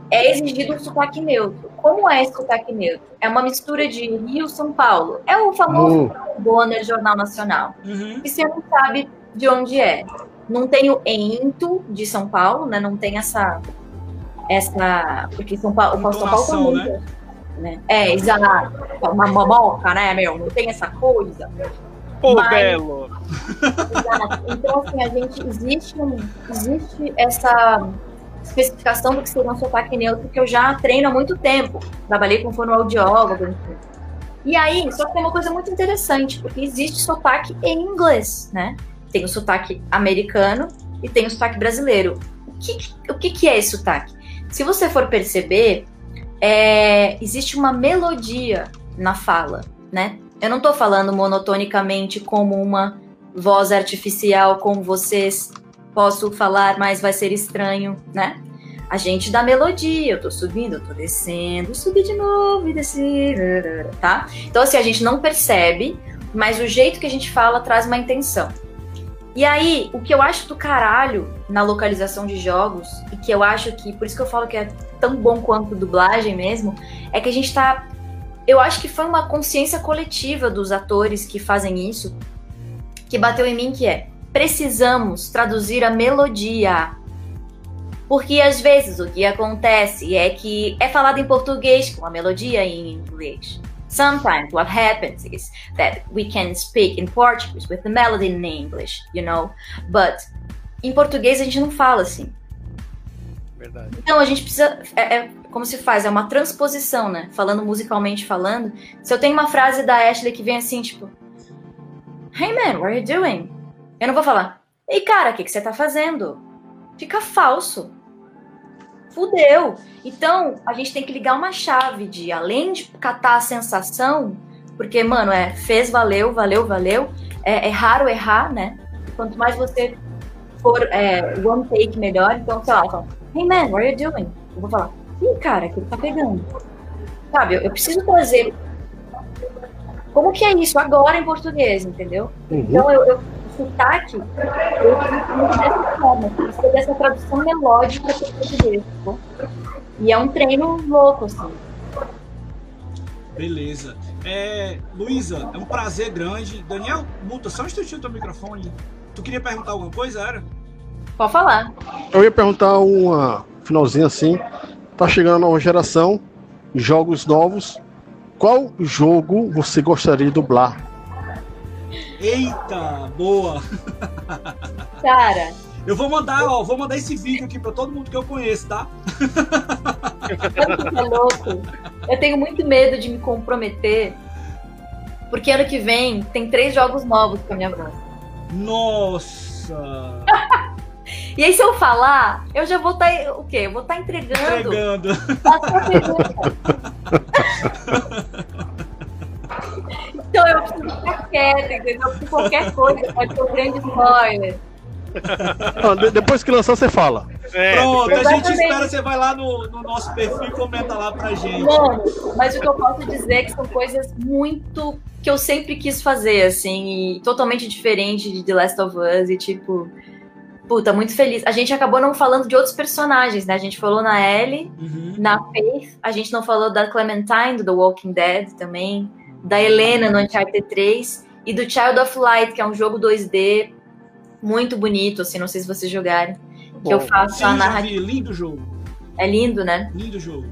é exigido um sotaque neutro. Como é esse sotaque neutro? É uma mistura de Rio São Paulo. É o famoso uh. Bonner Jornal Nacional. Uhum. E você não sabe de onde é. Não tem o ento de São Paulo, né? Não tem essa essa. Porque São Paulo, o São Paulo tá muito. Né? né? É, exato. Uma momoca, né, meu? Não tem essa coisa. Pô, Mas, belo! Exato. Então, assim, a gente. Existe, um, existe essa especificação do que seria um sotaque neutro que eu já treino há muito tempo. Trabalhei com fonoaudiólogo, enfim. E aí, só que tem uma coisa muito interessante, porque existe sotaque em inglês, né? Tem o sotaque americano e tem o sotaque brasileiro. O que, o que, que é esse sotaque? Se você for perceber, é, existe uma melodia na fala, né? Eu não estou falando monotonicamente como uma voz artificial, como vocês posso falar, mas vai ser estranho, né? A gente dá melodia, eu tô subindo, eu tô descendo, subir de novo e descer, tá? Então, assim, a gente não percebe, mas o jeito que a gente fala traz uma intenção. E aí, o que eu acho do caralho na localização de jogos, e que eu acho que, por isso que eu falo que é tão bom quanto dublagem mesmo, é que a gente tá. Eu acho que foi uma consciência coletiva dos atores que fazem isso, que bateu em mim, que é precisamos traduzir a melodia. Porque às vezes o que acontece é que é falado em português com a melodia em inglês. Sometimes what happens is that we can speak in Portuguese with the melody in English, you know, but em português a gente não fala assim. Verdade. Então a gente precisa. É, é, como se faz? É uma transposição, né? Falando musicalmente falando. Se eu tenho uma frase da Ashley que vem assim, tipo. Hey man, what are you doing? Eu não vou falar. Ei cara, o que, que você tá fazendo? Fica falso fudeu. Então, a gente tem que ligar uma chave de, além de catar a sensação, porque, mano, é, fez, valeu, valeu, valeu, é, é raro errar, né? Quanto mais você for é, one take melhor, então, sei lá, fala, hey man, what are you doing? Eu vou falar, ih, cara, que ele tá pegando. Sabe, eu, eu preciso trazer como que é isso agora em português, entendeu? Uhum. Então, eu, eu sotaque, eu muito dessa forma, precisa dessa tradução melódica para o português, tá? E é um treino louco, assim. Beleza. É, Luísa, é um prazer grande. Daniel, muta só um instantinho teu microfone. Tu queria perguntar alguma coisa, era? Pode falar. Eu ia perguntar uma finalzinha assim. Tá chegando a nova geração, jogos novos. Qual jogo você gostaria de dublar? Eita, boa! Cara. Eu vou mandar, ó, vou mandar esse vídeo aqui para todo mundo que eu conheço, tá? É louco. Eu tenho muito medo de me comprometer, porque ano que vem tem três jogos novos com a minha voz. Nossa! E aí, se eu falar, eu já vou estar. Tá, o quê? Eu vou estar tá entregando. Entregando. então eu preciso ficar quieta, entendeu? Porque qualquer coisa pode ser um grande spoiler. depois que lançar, você fala. É, Pronto, a gente espera, você vai lá no, no, nosso perfil e comenta lá pra gente. Mano, mas o que eu posso dizer é que são coisas muito que eu sempre quis fazer, assim, e totalmente diferente de The Last of Us, e tipo, puta, muito feliz. A gente acabou não falando de outros personagens, né? A gente falou na Ellie, uhum. na Faith, a gente não falou da Clementine, do The Walking Dead também, da Helena no Uncharted 3 e do Child of Light, que é um jogo 2D muito bonito, assim, não sei se vocês jogarem. Bom, que eu faço sim, a narrativa. Lindo jogo. É lindo, né? Lindo jogo.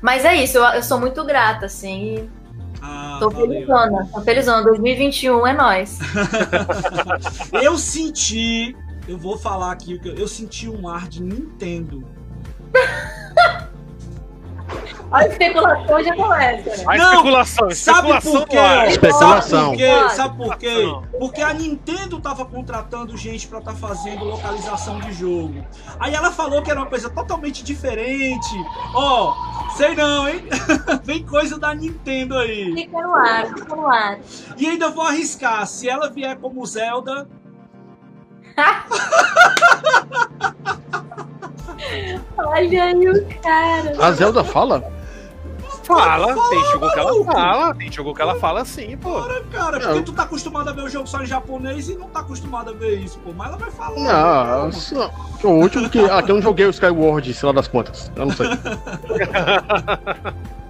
Mas é isso, eu, eu sou muito grata, assim. Ah, tô valeu. felizona, tô felizona. 2021 é nós. eu senti, eu vou falar aqui, eu senti um ar de Nintendo. A especulação já começa. A não, especulação, especulação sabe por quê? Especulação. Sabe por quê? Sabe por quê? Porque a Nintendo tava contratando gente para estar tá fazendo localização de jogo. Aí ela falou que era uma coisa totalmente diferente. Ó, oh, sei não, hein? Vem coisa da Nintendo aí. Fica no ar, fica no ar. E ainda vou arriscar, se ela vier como Zelda. Olha aí o cara. A Zelda fala? Fala, fala, tem jogo que ela fala, tem jogo que ela fala sim, pô. Para, cara, porque tu tá acostumado a ver o jogo só em japonês e não tá acostumado a ver isso, pô. Mas ela vai falar. Não, só, o último que. Ah, que eu não joguei o Skyward, sei lá das contas. Eu não sei.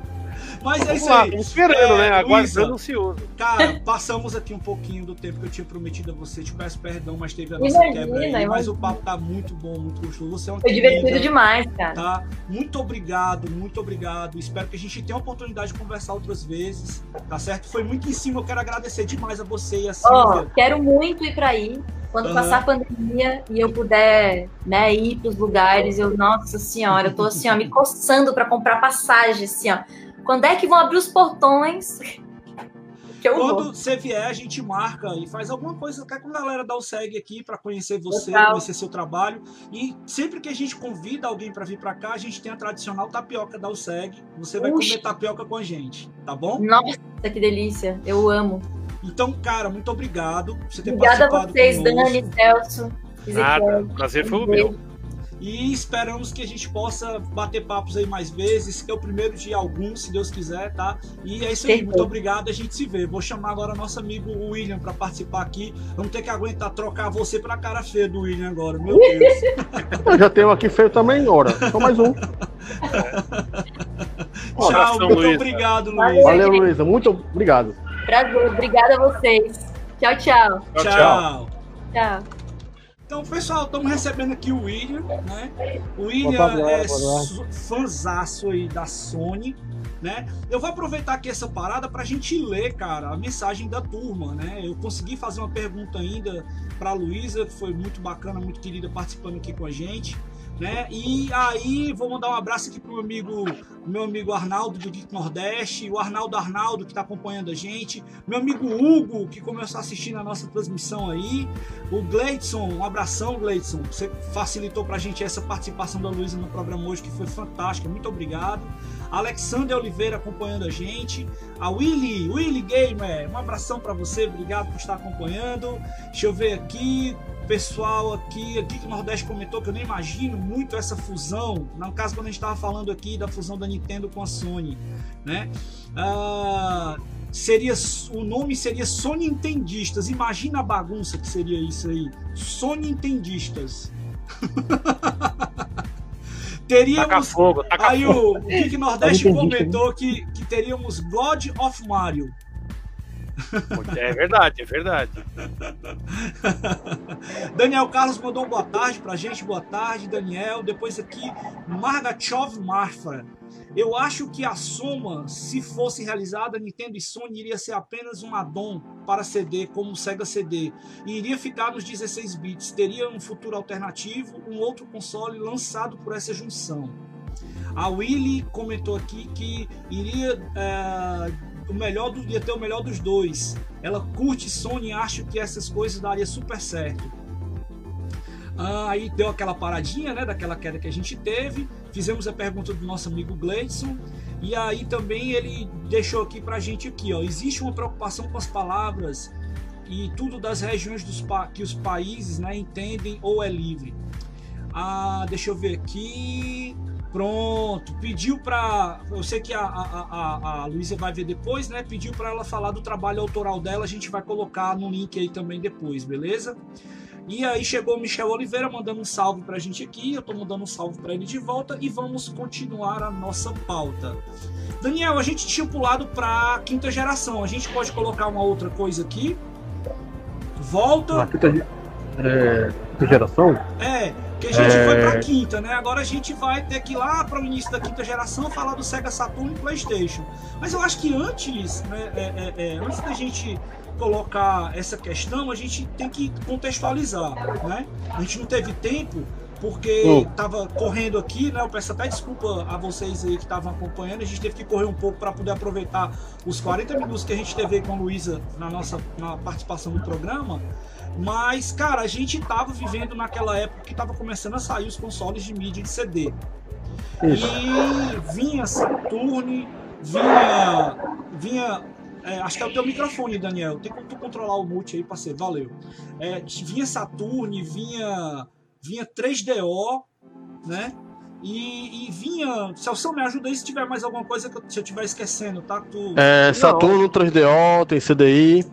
Mas é isso aí. Estamos esperando, é, né? Aguardando ansioso. Cara, passamos aqui um pouquinho do tempo que eu tinha prometido a você. Te peço perdão, mas teve a nossa imagina, quebra aí. Imagina. Mas o papo tá muito bom, muito gostoso. Você é um Foi divertido demais, cara. Tá? Muito obrigado, muito obrigado. Espero que a gente tenha a oportunidade de conversar outras vezes. Tá certo? Foi muito em cima. Eu quero agradecer demais a você e a Silvia. Oh, quero muito ir pra aí. Quando uhum. passar a pandemia e eu puder né, ir pros lugares, eu, nossa senhora, eu tô assim, ó, me coçando para comprar passagem, assim, ó quando é que vão abrir os portões? Quando vou. você vier, a gente marca e faz alguma coisa quer com a galera dar o segue aqui para conhecer você, Legal. conhecer seu trabalho. E sempre que a gente convida alguém para vir para cá, a gente tem a tradicional tapioca da segue. Você vai Uxi. comer tapioca com a gente, tá bom? Nossa, que delícia! Eu amo. Então, cara, muito obrigado por você ter Obrigada participado. Obrigada a vocês, conosco. Dani, Celso. Nada, prazer foi o meu. E esperamos que a gente possa bater papos aí mais vezes, que é o primeiro de alguns, se Deus quiser, tá? E é isso aí, muito obrigado, a gente se vê. Vou chamar agora nosso amigo William para participar aqui. Vamos ter que aguentar trocar você pra cara feia do William agora, meu Deus. Eu já tenho aqui feio também, ora. Só mais um. Tchau, muito Luiz. obrigado, Luiz. Valeu, Luísa. Muito obrigado. Prazer, obrigada a vocês. Tchau, tchau. Tchau, tchau. Tchau. Então, pessoal, estamos recebendo aqui o William, né? O William é fãzaço aí da Sony, né? Eu vou aproveitar aqui essa parada para a gente ler, cara, a mensagem da turma, né? Eu consegui fazer uma pergunta ainda para a Luísa, que foi muito bacana, muito querida participando aqui com a gente. Né? E aí vou mandar um abraço aqui pro meu amigo, meu amigo Arnaldo do Geek Nordeste, o Arnaldo Arnaldo que está acompanhando a gente, meu amigo Hugo que começou a assistir na nossa transmissão aí, o Gleidson, um abração Gleidson, você facilitou pra gente essa participação da Luísa no programa hoje que foi fantástica, muito obrigado. Alexander Oliveira acompanhando a gente, a Willy, Willy Gamer, um abração para você, obrigado por estar acompanhando. Deixa eu ver aqui, pessoal aqui, aqui que o Nordeste comentou que eu nem imagino muito essa fusão. No caso, quando a gente estava falando aqui da fusão da Nintendo com a Sony, né? Uh, seria o nome seria Sony Nintendistas. Imagina a bagunça que seria isso aí. Sony Nintendistas. teríamos taca fogo, taca aí fogo. o, o Geek Nordeste comentou que, que teríamos God of Mario. É verdade, é verdade. Daniel Carlos mandou boa tarde pra gente. Boa tarde, Daniel. Depois aqui, Margachov Marfa. Eu acho que a soma, se fosse realizada, Nintendo e Sony iria ser apenas um addon para CD, como o Sega CD, e iria ficar nos 16 bits. Teria um futuro alternativo, um outro console lançado por essa junção. A Willy comentou aqui que iria é, o melhor do, ia ter o melhor dos dois. Ela curte Sony e acha que essas coisas daria super certo. Ah, aí deu aquela paradinha, né, daquela queda que a gente teve. Fizemos a pergunta do nosso amigo Gleidson. E aí também ele deixou aqui pra gente aqui, ó, existe uma preocupação com as palavras e tudo das regiões dos que os países, né, entendem ou é livre. Ah, deixa eu ver aqui. Pronto, pediu para. Eu sei que a, a, a, a Luísa vai ver depois, né? Pediu para ela falar do trabalho autoral dela, a gente vai colocar no link aí também depois, beleza? E aí chegou o Michel Oliveira mandando um salve pra gente aqui, eu tô mandando um salve para ele de volta e vamos continuar a nossa pauta. Daniel, a gente tinha pulado pra quinta geração, a gente pode colocar uma outra coisa aqui? Volta. A quinta, é, quinta geração? É, que a gente é... foi pra quinta, né? Agora a gente vai ter que ir lá para o início da quinta geração falar do Sega Saturn e PlayStation. Mas eu acho que antes, né, é, é, é, antes da gente colocar essa questão, a gente tem que contextualizar, né? A gente não teve tempo porque estava correndo aqui, né? Eu peço até desculpa a vocês aí que estavam acompanhando. A gente teve que correr um pouco para poder aproveitar os 40 minutos que a gente teve com a Luísa na nossa na participação do programa. Mas, cara, a gente tava vivendo naquela época que tava começando a sair os consoles de mídia de CD. Isso. E vinha Saturn, vinha. vinha é, acho que é o teu microfone, Daniel. Tem como tu controlar o mute aí, parceiro? Valeu. É, vinha Saturn, vinha. Vinha 3DO, né? E, e vinha. Celso, me ajuda aí se tiver mais alguma coisa que eu, se eu estiver esquecendo, tá? Tu... É, Saturno, 3DO, tem CDI.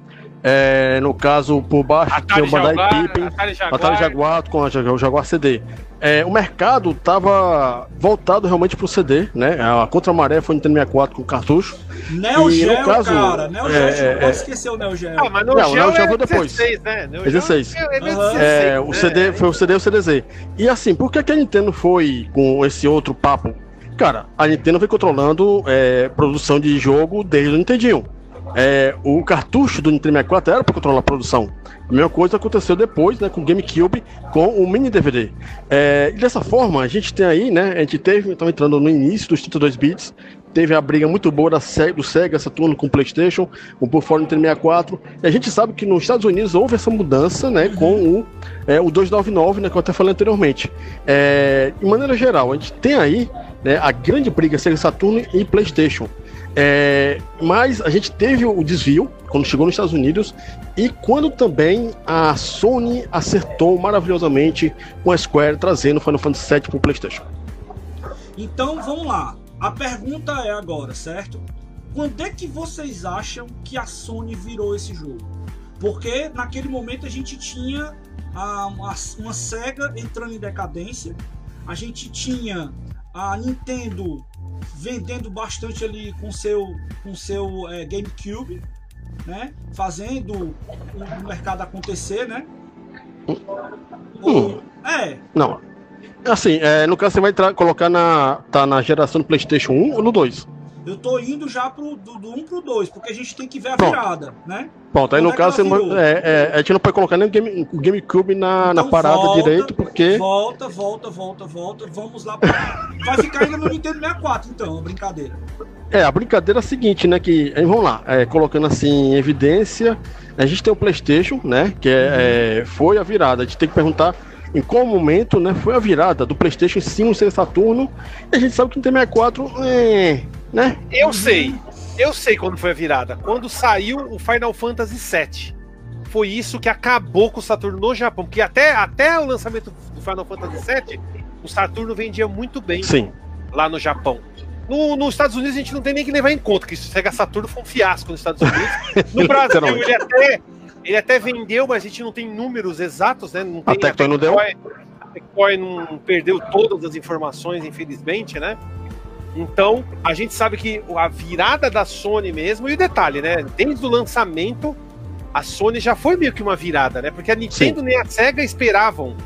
É, no caso, por baixo Atari tem o Bandai Jaguar, Pippen, Atari Jaguar, Atari Jaguar com o Jaguar CD. É, o mercado estava voltado realmente para o CD, né? A Contra-Maré foi Nintendo 64 com cartucho. Neo e, Geo, no caso, cara. Neo Geo, é, não pode esquecer o Neo Geo. Ah, mas no não, Geo, Neo Geo foi depois. 16, né? Neo 16. É, 16. É, o CD, foi o CD e o CDZ. E assim, por que, que a Nintendo foi com esse outro papo? Cara, a Nintendo vem controlando é, produção de jogo desde o Nintendinho é, o cartucho do Nintendo 64 era para controlar a produção. A mesma coisa aconteceu depois, né, com o GameCube, com o mini DVD. É, e dessa forma, a gente tem aí, né, a gente teve, então entrando no início dos 32 bits, teve a briga muito boa da Sega, do Sega Saturno com o PlayStation, o por fora do Nintendo 64. E a gente sabe que nos Estados Unidos houve essa mudança, né, com o, é, o 299, né, que eu até falei anteriormente. É, de maneira geral, a gente tem aí né, a grande briga Sega Saturno e PlayStation. É, mas a gente teve o desvio quando chegou nos Estados Unidos e quando também a Sony acertou maravilhosamente com a Square trazendo Final Fantasy VII para o PlayStation. Então vamos lá. A pergunta é agora, certo? Quando é que vocês acham que a Sony virou esse jogo? Porque naquele momento a gente tinha a, uma Sega entrando em decadência, a gente tinha a Nintendo vendendo bastante ali com seu com seu é, GameCube, né? Fazendo o mercado acontecer, né? Hum. é. Não. Assim, é, no caso você vai colocar na tá na geração do PlayStation 1 ou no 2? Eu tô indo já pro, do, do 1 pro 2, porque a gente tem que ver a virada, né? Pronto, aí Quando no é caso não- é, é, a gente não pode colocar nem o Game, o GameCube na, na Então parada volta, direito, porque. Volta, volta, volta, volta. Vamos lá. Pra... Vai ficar ainda no Nintendo 64, então, a brincadeira. É, a brincadeira é a seguinte, né? Que, aí, vamos lá, é, colocando assim em evidência, a gente tem o PlayStation, né? Que é, é, foi a virada. A gente tem que perguntar em qual momento, né? Foi a virada do PlayStation 5 ser Saturno. E a gente sabe que no T64, é, né? Eu sei. Eu sei quando foi a virada. Quando saiu o Final Fantasy VII. Foi isso que acabou com o Saturno no Japão. Porque até, até o lançamento do Final Fantasy VII, o Saturno vendia muito bem Sim. lá no Japão. No, nos Estados Unidos a gente não tem nem que levar em conta que o Sega Saturno foi um fiasco nos Estados Unidos. No Brasil ele até, ele até vendeu, mas a gente não tem números exatos, né? Não tem, Tectoy não deu? A Tectoy não perdeu todas as informações, infelizmente, né? Então, a gente sabe que a virada da Sony mesmo, e o detalhe, né? Desde o lançamento, a Sony já foi meio que uma virada, né? Porque a Nintendo nem a Sega esperavam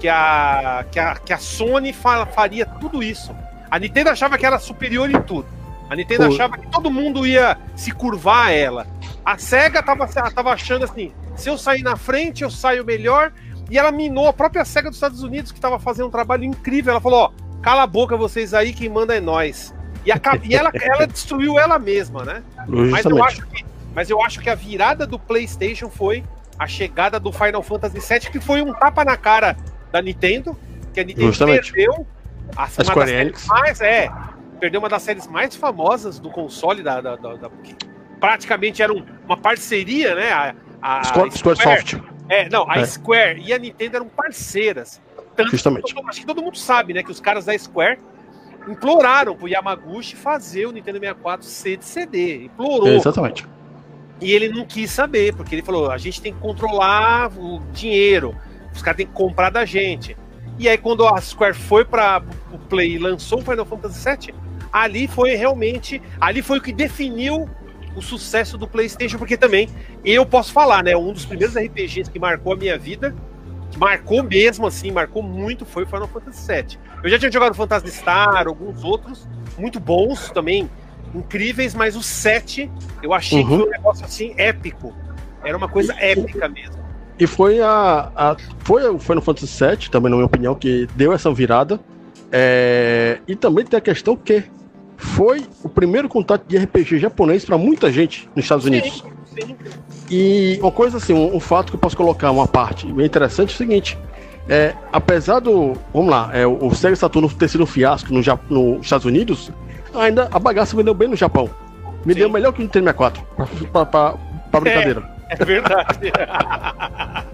que a, que a, que a Sony fa- faria tudo isso. A Nintendo achava que era superior em tudo. A Nintendo Pô. achava que todo mundo ia se curvar a ela. A SEGA tava, tava achando assim: se eu sair na frente, eu saio melhor. E ela minou a própria SEGA dos Estados Unidos, que tava fazendo um trabalho incrível. Ela falou: ó, cala a boca vocês aí, quem manda é nós. E, a, e ela, ela destruiu ela mesma, né? Mas eu, acho que, mas eu acho que a virada do PlayStation foi a chegada do Final Fantasy VII, que foi um tapa na cara da Nintendo, que a Nintendo Justamente. perdeu a, uma das séries mais, é, perdeu uma das séries mais famosas do console da, da- da- da- que praticamente era um- uma parceria, né? A, a Square, Squaresoft, é, não, a É. Square e a Nintendo eram parceiras. Tanto justamente. que acho que todo mundo sabe, né, que os caras da Square imploraram pro Yamaguchi fazer o Nintendo 64 ser de CD. Implorou. Exatamente. E ele não quis saber, porque ele falou: a gente tem que controlar o dinheiro, os caras têm que comprar da gente. E aí, quando a Square foi para o Play e lançou o Final Fantasy VII, ali foi realmente. Ali foi o que definiu o sucesso do PlayStation, porque também eu posso falar, né? Um dos primeiros RPGs que marcou a minha vida, que marcou mesmo assim, marcou muito, foi o Final Fantasy VII. Eu já tinha jogado Phantasy Star, alguns outros, muito bons também, incríveis, mas o 7 eu achei que Uhum. foi um negócio assim épico. Era uma coisa épica mesmo. E foi a, a foi o Final Fantasy VII, também na minha opinião, que deu essa virada. É, e também tem a questão que foi o primeiro contato de RPG japonês para muita gente nos Estados Unidos. Sim. E uma coisa assim, um, um fato que eu posso colocar, uma parte bem interessante é o seguinte: é, apesar do. Vamos lá, é, o Sega Saturno ter sido um fiasco no, nos Estados Unidos, ainda a bagaça vendeu bem no Japão. Me Sim. deu melhor que o Nintendo 64, pra, pra, pra, pra brincadeira. É verdade.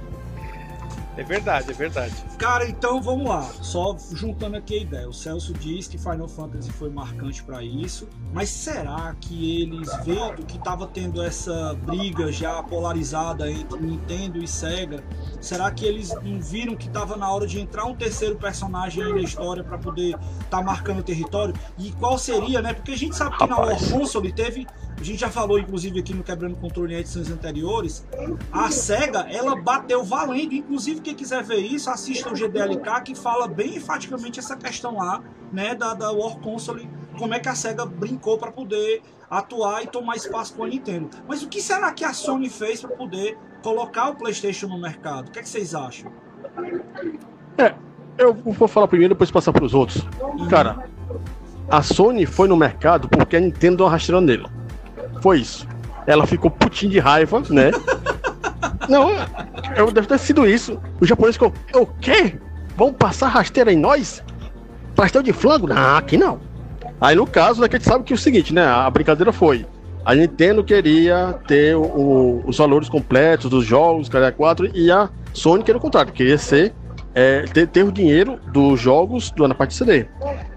é verdade, é verdade. Cara, então vamos lá. Só juntando aqui a ideia. O Celso diz que Final Fantasy foi marcante pra isso, mas será que eles, vendo que tava tendo essa briga já polarizada entre Nintendo e Sega, será que eles não viram que tava na hora de entrar um terceiro personagem aí na história pra poder tá marcando o território? E qual seria, né? Porque a gente sabe que na War Rapaz. Console teve a gente já falou, inclusive, aqui no Quebrando Controle em edições anteriores. A SEGA, ela bateu valendo. Inclusive, quem quiser ver isso, assista o GDLK, que fala bem enfaticamente essa questão lá, né, da, da War Console, como é que a SEGA brincou para poder atuar e tomar espaço com a Nintendo. Mas o que será que a Sony fez para poder colocar o PlayStation no mercado? O que, é que vocês acham? Eu vou falar primeiro, depois passar para os outros. Cara, a Sony foi no mercado porque a Nintendo rasteira nela. Foi isso. Ela ficou putinho de raiva, né? Não, eu deve ter sido isso. O japonês ficou, o quê? Vão passar rasteira em nós? Pastel de flango? Não, aqui não. Aí no caso, né, que a gente sabe que é o seguinte, né? A brincadeira foi. A Nintendo queria ter o- o- os valores completos dos jogos, cara 4, e a Sony queria o contrário, queria ser é, ter, ter o dinheiro dos jogos do, na parte CD.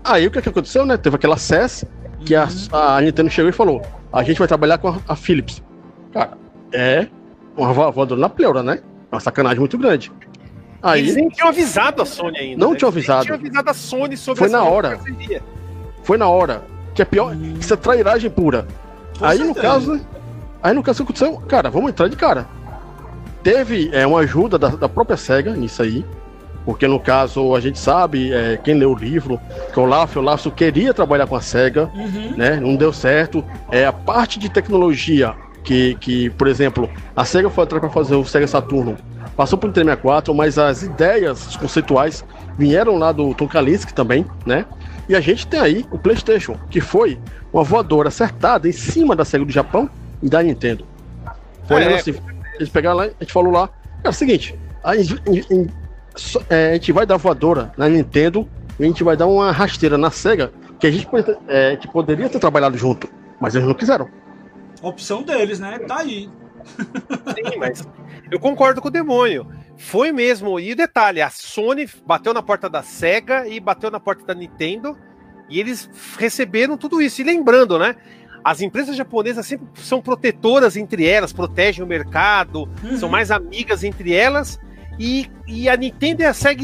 Aí o que, que aconteceu, né? Teve aquela CES que a, a Nintendo chegou e falou: a gente vai trabalhar com a, a Philips. Cara, é uma vo- voadora na pleura, né? Uma sacanagem muito grande. Aí Eles nem tinham avisado a Sony ainda. Não né? tinham avisado. tinham avisado a Sony sobre Foi na hora. parceria. foi na hora. Que é pior, isso é trairagem pura. Com aí no certeza. caso, né? Aí no caso aconteceu, cara, vamos entrar de cara. Teve é, uma ajuda da, da própria SEGA nisso aí. Porque no caso, a gente sabe, é, quem leu o livro, que o Olaf, o Olaf queria trabalhar com a SEGA, uhum. né? Não deu certo. É a parte de tecnologia que, que por exemplo, a SEGA foi atrás para fazer o Sega Saturno. Passou por Nintendo 64, mas as ideias conceituais vieram lá do Tom Kalinske também, né? E a gente tem aí o PlayStation, que foi uma voadora acertada em cima da SEGA do Japão e da Nintendo. Foi é, assim, eles pegaram lá, a gente falou lá, é o seguinte, a gente, a, é, a gente vai dar voadora na Nintendo e a gente vai dar uma rasteira na SEGA, que a gente, é, a gente poderia ter trabalhado junto, mas eles não quiseram. Opção deles, né? Tá aí. Sim, mas eu concordo com o demônio. Foi mesmo. E detalhe, a Sony bateu na porta da Sega e bateu na porta da Nintendo. E eles receberam tudo isso. E lembrando, né? As empresas japonesas sempre são protetoras entre elas, protegem o mercado, uhum. são mais amigas entre elas. E, e a Nintendo e a Sega,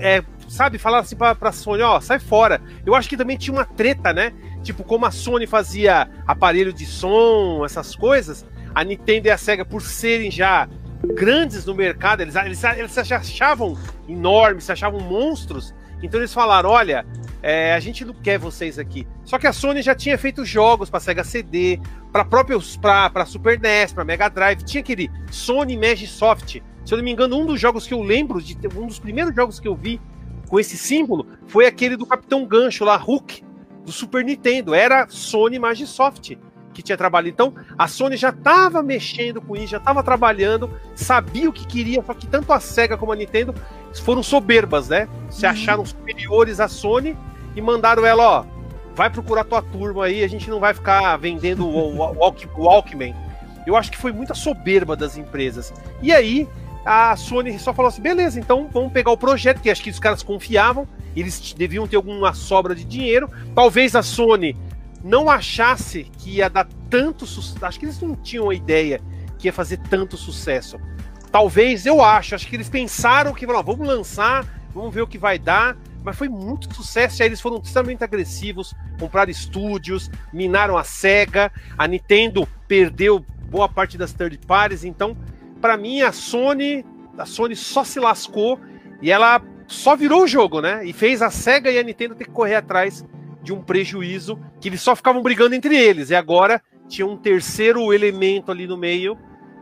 é, sabe, falaram assim pra, pra Sony: ó, sai fora. Eu acho que também tinha uma treta, né? Tipo, como a Sony fazia aparelho de som, essas coisas, a Nintendo e a Sega, por serem já grandes no mercado, eles, eles, eles se achavam enormes, se achavam monstros. Então eles falaram: olha, é, a gente não quer vocês aqui. Só que a Sony já tinha feito jogos para Sega CD, para próprios para Super NES, para Mega Drive, tinha aquele Sony Magic Soft. Se eu não me engano, um dos jogos que eu lembro de um dos primeiros jogos que eu vi com esse símbolo foi aquele do Capitão Gancho lá, Hulk, do Super Nintendo. Era Sony Magisoft que tinha trabalhado. Então, a Sony já estava mexendo com isso, já estava trabalhando, sabia o que queria, só que tanto a Sega como a Nintendo foram soberbas, né? Se uhum. acharam superiores à Sony e mandaram ela, ó, vai procurar tua turma aí, a gente não vai ficar vendendo o, Walk, Walkman. Eu acho que foi muita soberba das empresas. E aí, a Sony só falou assim: beleza, então vamos pegar o projeto, que acho que os caras confiavam, eles deviam ter alguma sobra de dinheiro. Talvez a Sony não achasse que ia dar tanto sucesso. Acho que eles não tinham a ideia que ia fazer tanto sucesso. Talvez, eu acho, acho que eles pensaram que, vamos lançar, vamos ver o que vai dar. Mas foi muito sucesso e aí eles foram extremamente agressivos, compraram estúdios, minaram a SEGA, a Nintendo perdeu boa parte das third parties, então, para mim, a Sony, a Sony só se lascou e ela só virou o jogo, né? E fez a SEGA e a Nintendo ter que correr atrás de um prejuízo que eles só ficavam brigando entre eles. E agora tinha um terceiro elemento ali no meio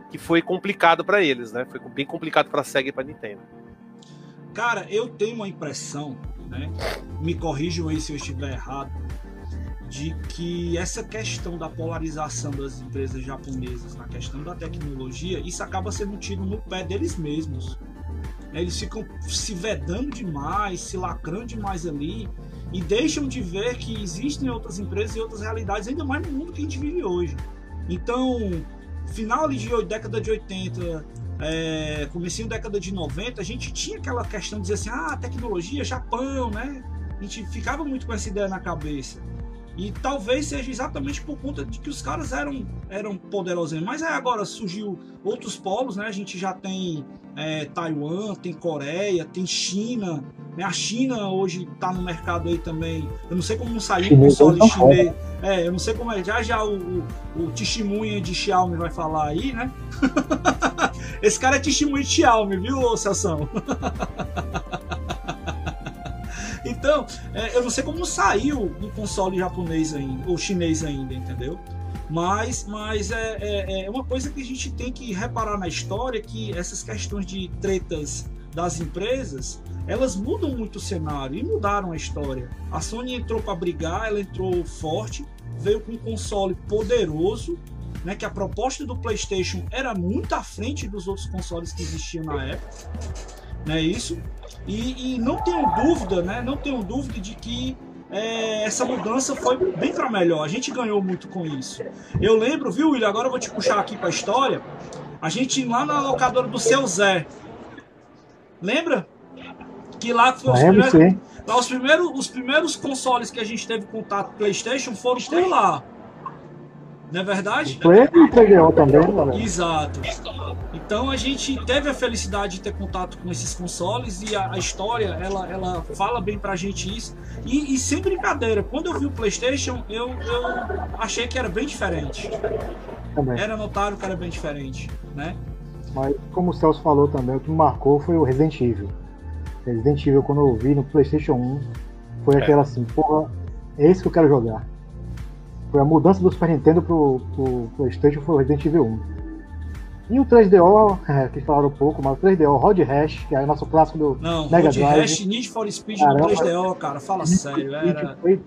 que foi complicado para eles, né? Foi bem complicado para a Sega e para Nintendo. Cara, eu tenho uma impressão, né? Me corrijam aí se eu estiver errado, de que essa questão da polarização das empresas japonesas na questão da tecnologia, isso acaba sendo tido no pé deles mesmos. Eles ficam se vedando demais, se lacrando demais ali e deixam de ver que existem outras empresas e outras realidades, ainda mais no mundo que a gente vive hoje. Então, final de década de 80, é, comecinho da década de 90, a gente tinha aquela questão de dizer assim, ah, tecnologia, Japão, né? A gente ficava muito com essa ideia na cabeça. E talvez seja exatamente por conta de que os caras eram, eram poderosos. Mas aí agora surgiu outros polos, né? A gente já tem é, Taiwan, tem Coreia, tem China. Né? A China hoje está no mercado aí também. Eu não sei como não saiu o console chinês. É, eu não sei como é. Já já o, o, o testemunha de Xiaomi vai falar aí, né? Esse cara é testemunha de Xiaomi, viu, Celção? Então, é, eu não sei como saiu um console japonês ainda, ou chinês ainda, entendeu? Mas, mas é, é, é, uma coisa que a gente tem que reparar na história que essas questões de tretas das empresas elas mudam muito o cenário e mudaram a história. A Sony entrou para brigar, ela entrou forte, veio com um console poderoso, né, que a proposta do PlayStation era muito à frente dos outros consoles que existiam na época, né, isso. E, e não tenho dúvida, né? Não tenho dúvida de que é, essa mudança foi bem para melhor. A gente ganhou muito com isso. Eu lembro, viu, William? Agora eu vou te puxar aqui para a história. A gente lá na locadora do seu Zé. Lembra? Que lá foi os primeiros, lá os primeiros, os primeiros consoles que a gente teve contato PlayStation foram por lá. Não é verdade? Foi ele também, galera. Exato. Então a gente teve a felicidade de ter contato com esses consoles e a, a história ela, ela fala bem pra gente isso. E, e, sem brincadeira, quando eu vi o PlayStation, eu, eu achei que era bem diferente. Também. Era notável que era bem diferente, né? Mas como o Celso falou também, o que me marcou foi o Resident Evil. Resident Evil, quando eu vi no PlayStation 1, foi é. aquela assim, porra, é esse que eu quero jogar. Foi a mudança do Super Nintendo pro, pro PlayStation foi o Resident Evil 1. E o 3DO, é, que falaram um pouco, mas o 3DO Road Rash, que é o nosso clássico do Não, Mega Road Drive. Rash Need for Speed Caramba, no 3DO, cara, fala sério, era... Foi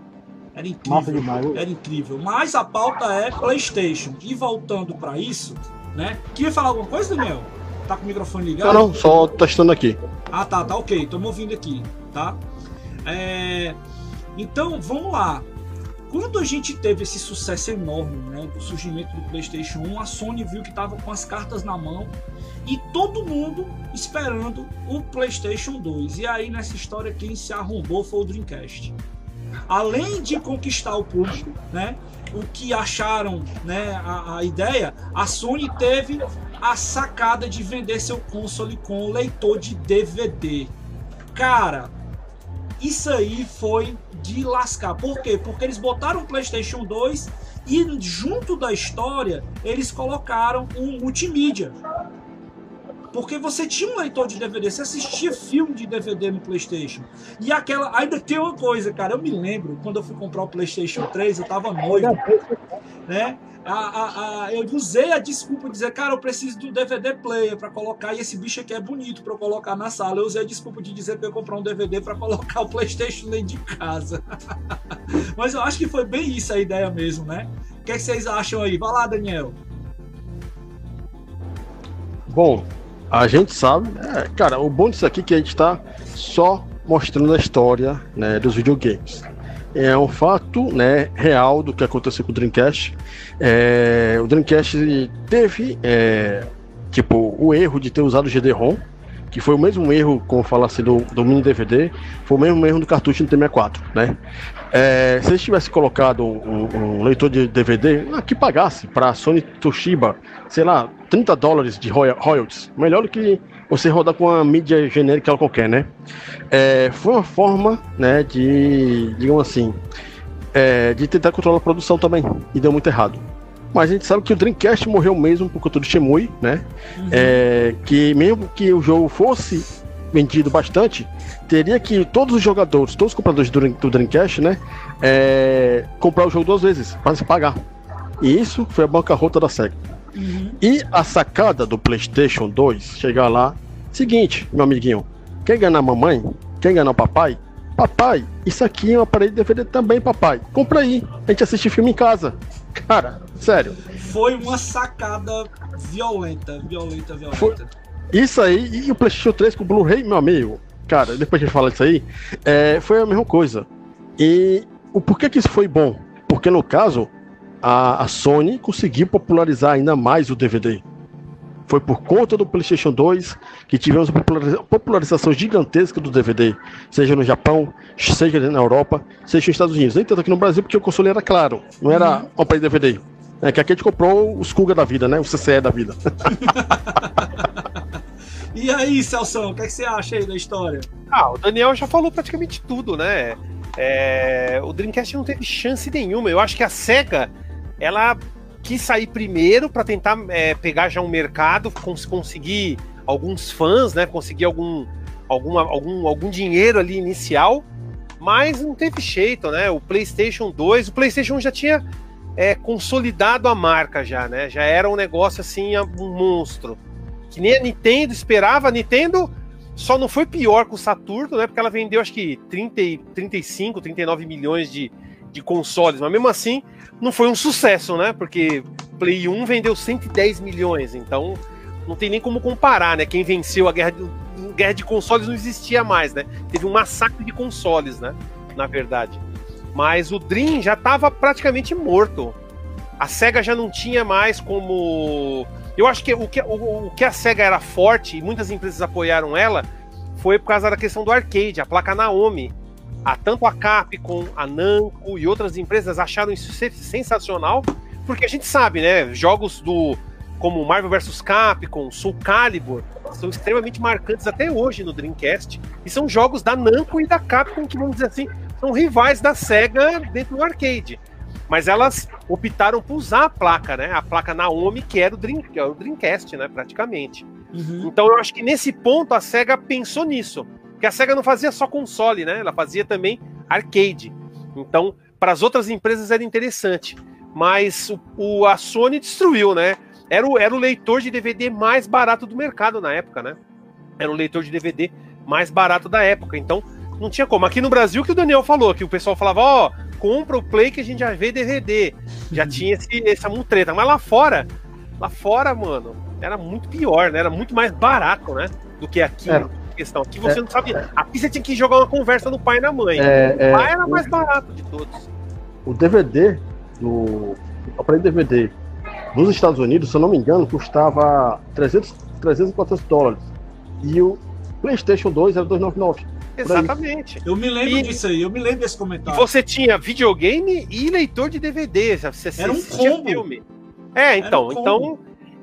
era incrível, demais. era incrível. Mas a pauta é PlayStation. E voltando para isso, né? Queria falar alguma coisa, Daniel? Tá com o microfone ligado? Não, não, só testando aqui. Ah, tá, tá ok. Tô me ouvindo aqui, tá? É... Então, vamos lá. Quando a gente teve esse sucesso enorme, né, do surgimento do PlayStation 1, a Sony viu que estava com as cartas na mão e todo mundo esperando o PlayStation 2. E aí nessa história quem se arrombou foi o Dreamcast. Além de conquistar o público, né, o que acharam, né, a, a ideia, a Sony teve a sacada de vender seu console com leitor de DVD. Cara, isso aí foi de lascar. Por quê? Porque eles botaram o PlayStation 2 e junto da história eles colocaram um multimídia. Porque você tinha um leitor de DVD, você assistia filme de DVD no PlayStation. E aquela. Ainda tem uma coisa, cara. Eu me lembro, quando eu fui comprar o PlayStation 3, eu tava noivo. Né? A, a, a, eu usei a desculpa de dizer, cara, eu preciso do DVD player para colocar e esse bicho aqui é bonito para colocar na sala. Eu usei a desculpa de dizer que eu ia comprar um DVD para colocar o PlayStation dentro de casa. Mas eu acho que foi bem isso a ideia mesmo, né? O que, é que vocês acham aí? Vai lá, Daniel. Bom, a gente sabe, é, cara, o bom disso aqui é que a gente está só mostrando a história né, dos videogames é um fato né, real do que aconteceu com o Dreamcast. É, o Dreamcast teve é, tipo o erro de ter usado o GD-ROM, que foi o mesmo erro, como falasse do, do mini DVD, foi o mesmo erro do cartucho no T64, né? É, se eles tivessem colocado um, um, leitor de DVD, ah, que pagasse para a Sony Toshiba, sei lá, 30 dólares de royalties, melhor do que você rodar com uma mídia genérica qualquer, né? É, foi uma forma, né, de, digamos assim, é, de tentar controlar a produção também, e deu muito errado. Mas a gente sabe que o Dreamcast morreu mesmo por conta do Shemui, né? Uhum. É, que mesmo que o jogo fosse vendido bastante, teria que todos os jogadores, todos os compradores do, do Dreamcast, né, é, comprar o jogo duas vezes para se pagar. E isso foi a bancarrota da SEGA. Uhum. E a sacada do PlayStation 2 chegar lá, seguinte, meu amiguinho, quer enganar a mamãe? Quer enganar o papai? Papai, isso aqui é um aparelho de DVD também, papai. Compra aí, a gente assiste filme em casa. Cara, sério. Foi uma sacada violenta, violenta, violenta. Foi... Isso aí, e o PlayStation 3 com o Blu-ray, meu amigo, cara, depois que a gente fala disso aí, é, foi a mesma coisa. E o porquê que isso foi bom? Porque no caso, a, a Sony conseguiu popularizar ainda mais o DVD. Foi por conta do PlayStation 2 que tivemos uma popularização gigantesca do DVD, seja no Japão, seja na Europa, seja nos Estados Unidos. Nem tanto aqui no Brasil, porque o console era claro, não era um aparelho DVD. É que aqui a gente comprou os Kuga da vida, né? O CCE da vida. e aí, Celso, o que, é que você acha aí da história? Ah, o Daniel já falou praticamente tudo, né? É, o Dreamcast não teve chance nenhuma. Eu acho que a SEGA ela quis sair primeiro para tentar é, pegar já um mercado, cons conseguir alguns fãs, né? Conseguir algum, algum, algum, algum dinheiro ali inicial, mas não teve jeito, né? O PlayStation 2, o PlayStation 1 já tinha é, consolidado a marca já, né? Já era um negócio assim, um monstro. Que nem a Nintendo esperava, a Nintendo só não foi pior com o Saturno, né? Porque ela vendeu acho que 30, 35, 39 milhões de, de consoles, mas mesmo assim não foi um sucesso, né? Porque Play 1 vendeu 110 milhões, então não tem nem como comparar, né? Quem venceu a guerra de, guerra de consoles não existia mais, né? Teve um massacre de consoles, né? Na verdade. Mas o Dream já estava praticamente morto. A SEGA já não tinha mais como. Eu acho que o que, o, o que a SEGA era forte e muitas empresas apoiaram ela foi por causa da questão do arcade, a placa Naomi a, tanto a Capcom, a Namco e outras empresas acharam isso sensacional, porque a gente sabe, né, jogos do como Marvel vs Capcom, Soul Calibur, são extremamente marcantes até hoje no Dreamcast, e são jogos da Namco e da Capcom que, vamos dizer assim, são rivais da SEGA dentro do arcade. Mas elas optaram por usar a placa, né? A placa Naomi, que era o, Dream, que era o Dreamcast, né? Praticamente. Uhum. Então eu acho que nesse ponto a SEGA pensou nisso Porque a SEGA não fazia só console, né? Ela fazia também arcade. Então, para as outras empresas era interessante. Mas o, o, a Sony destruiu, né? Era o, era o leitor de DVD mais barato do mercado na época, né? Era o leitor de DVD mais barato da época. Então, não tinha como. Aqui no Brasil, que o Daniel falou, que o pessoal falava, ó, oh, compra o Play que a gente já vê DVD. Já tinha esse, essa mutreta. Mas lá fora, lá fora, mano, era muito pior, né? Era muito mais barato, né? Do que aqui. É. Questão. Aqui você é. não sabia. Aqui você tinha que jogar uma conversa no pai e na mãe. É, o pai era mais barato de todos. O DVD do o aparelho DVD nos Estados Unidos, se eu não me engano, custava 300, 300 e 400 dólares. E o PlayStation 2 era 299. Exatamente. Eu me lembro e, disso aí, eu me lembro desse comentário. você tinha videogame e leitor de DVD. Você era um combo. filme. É, então, um então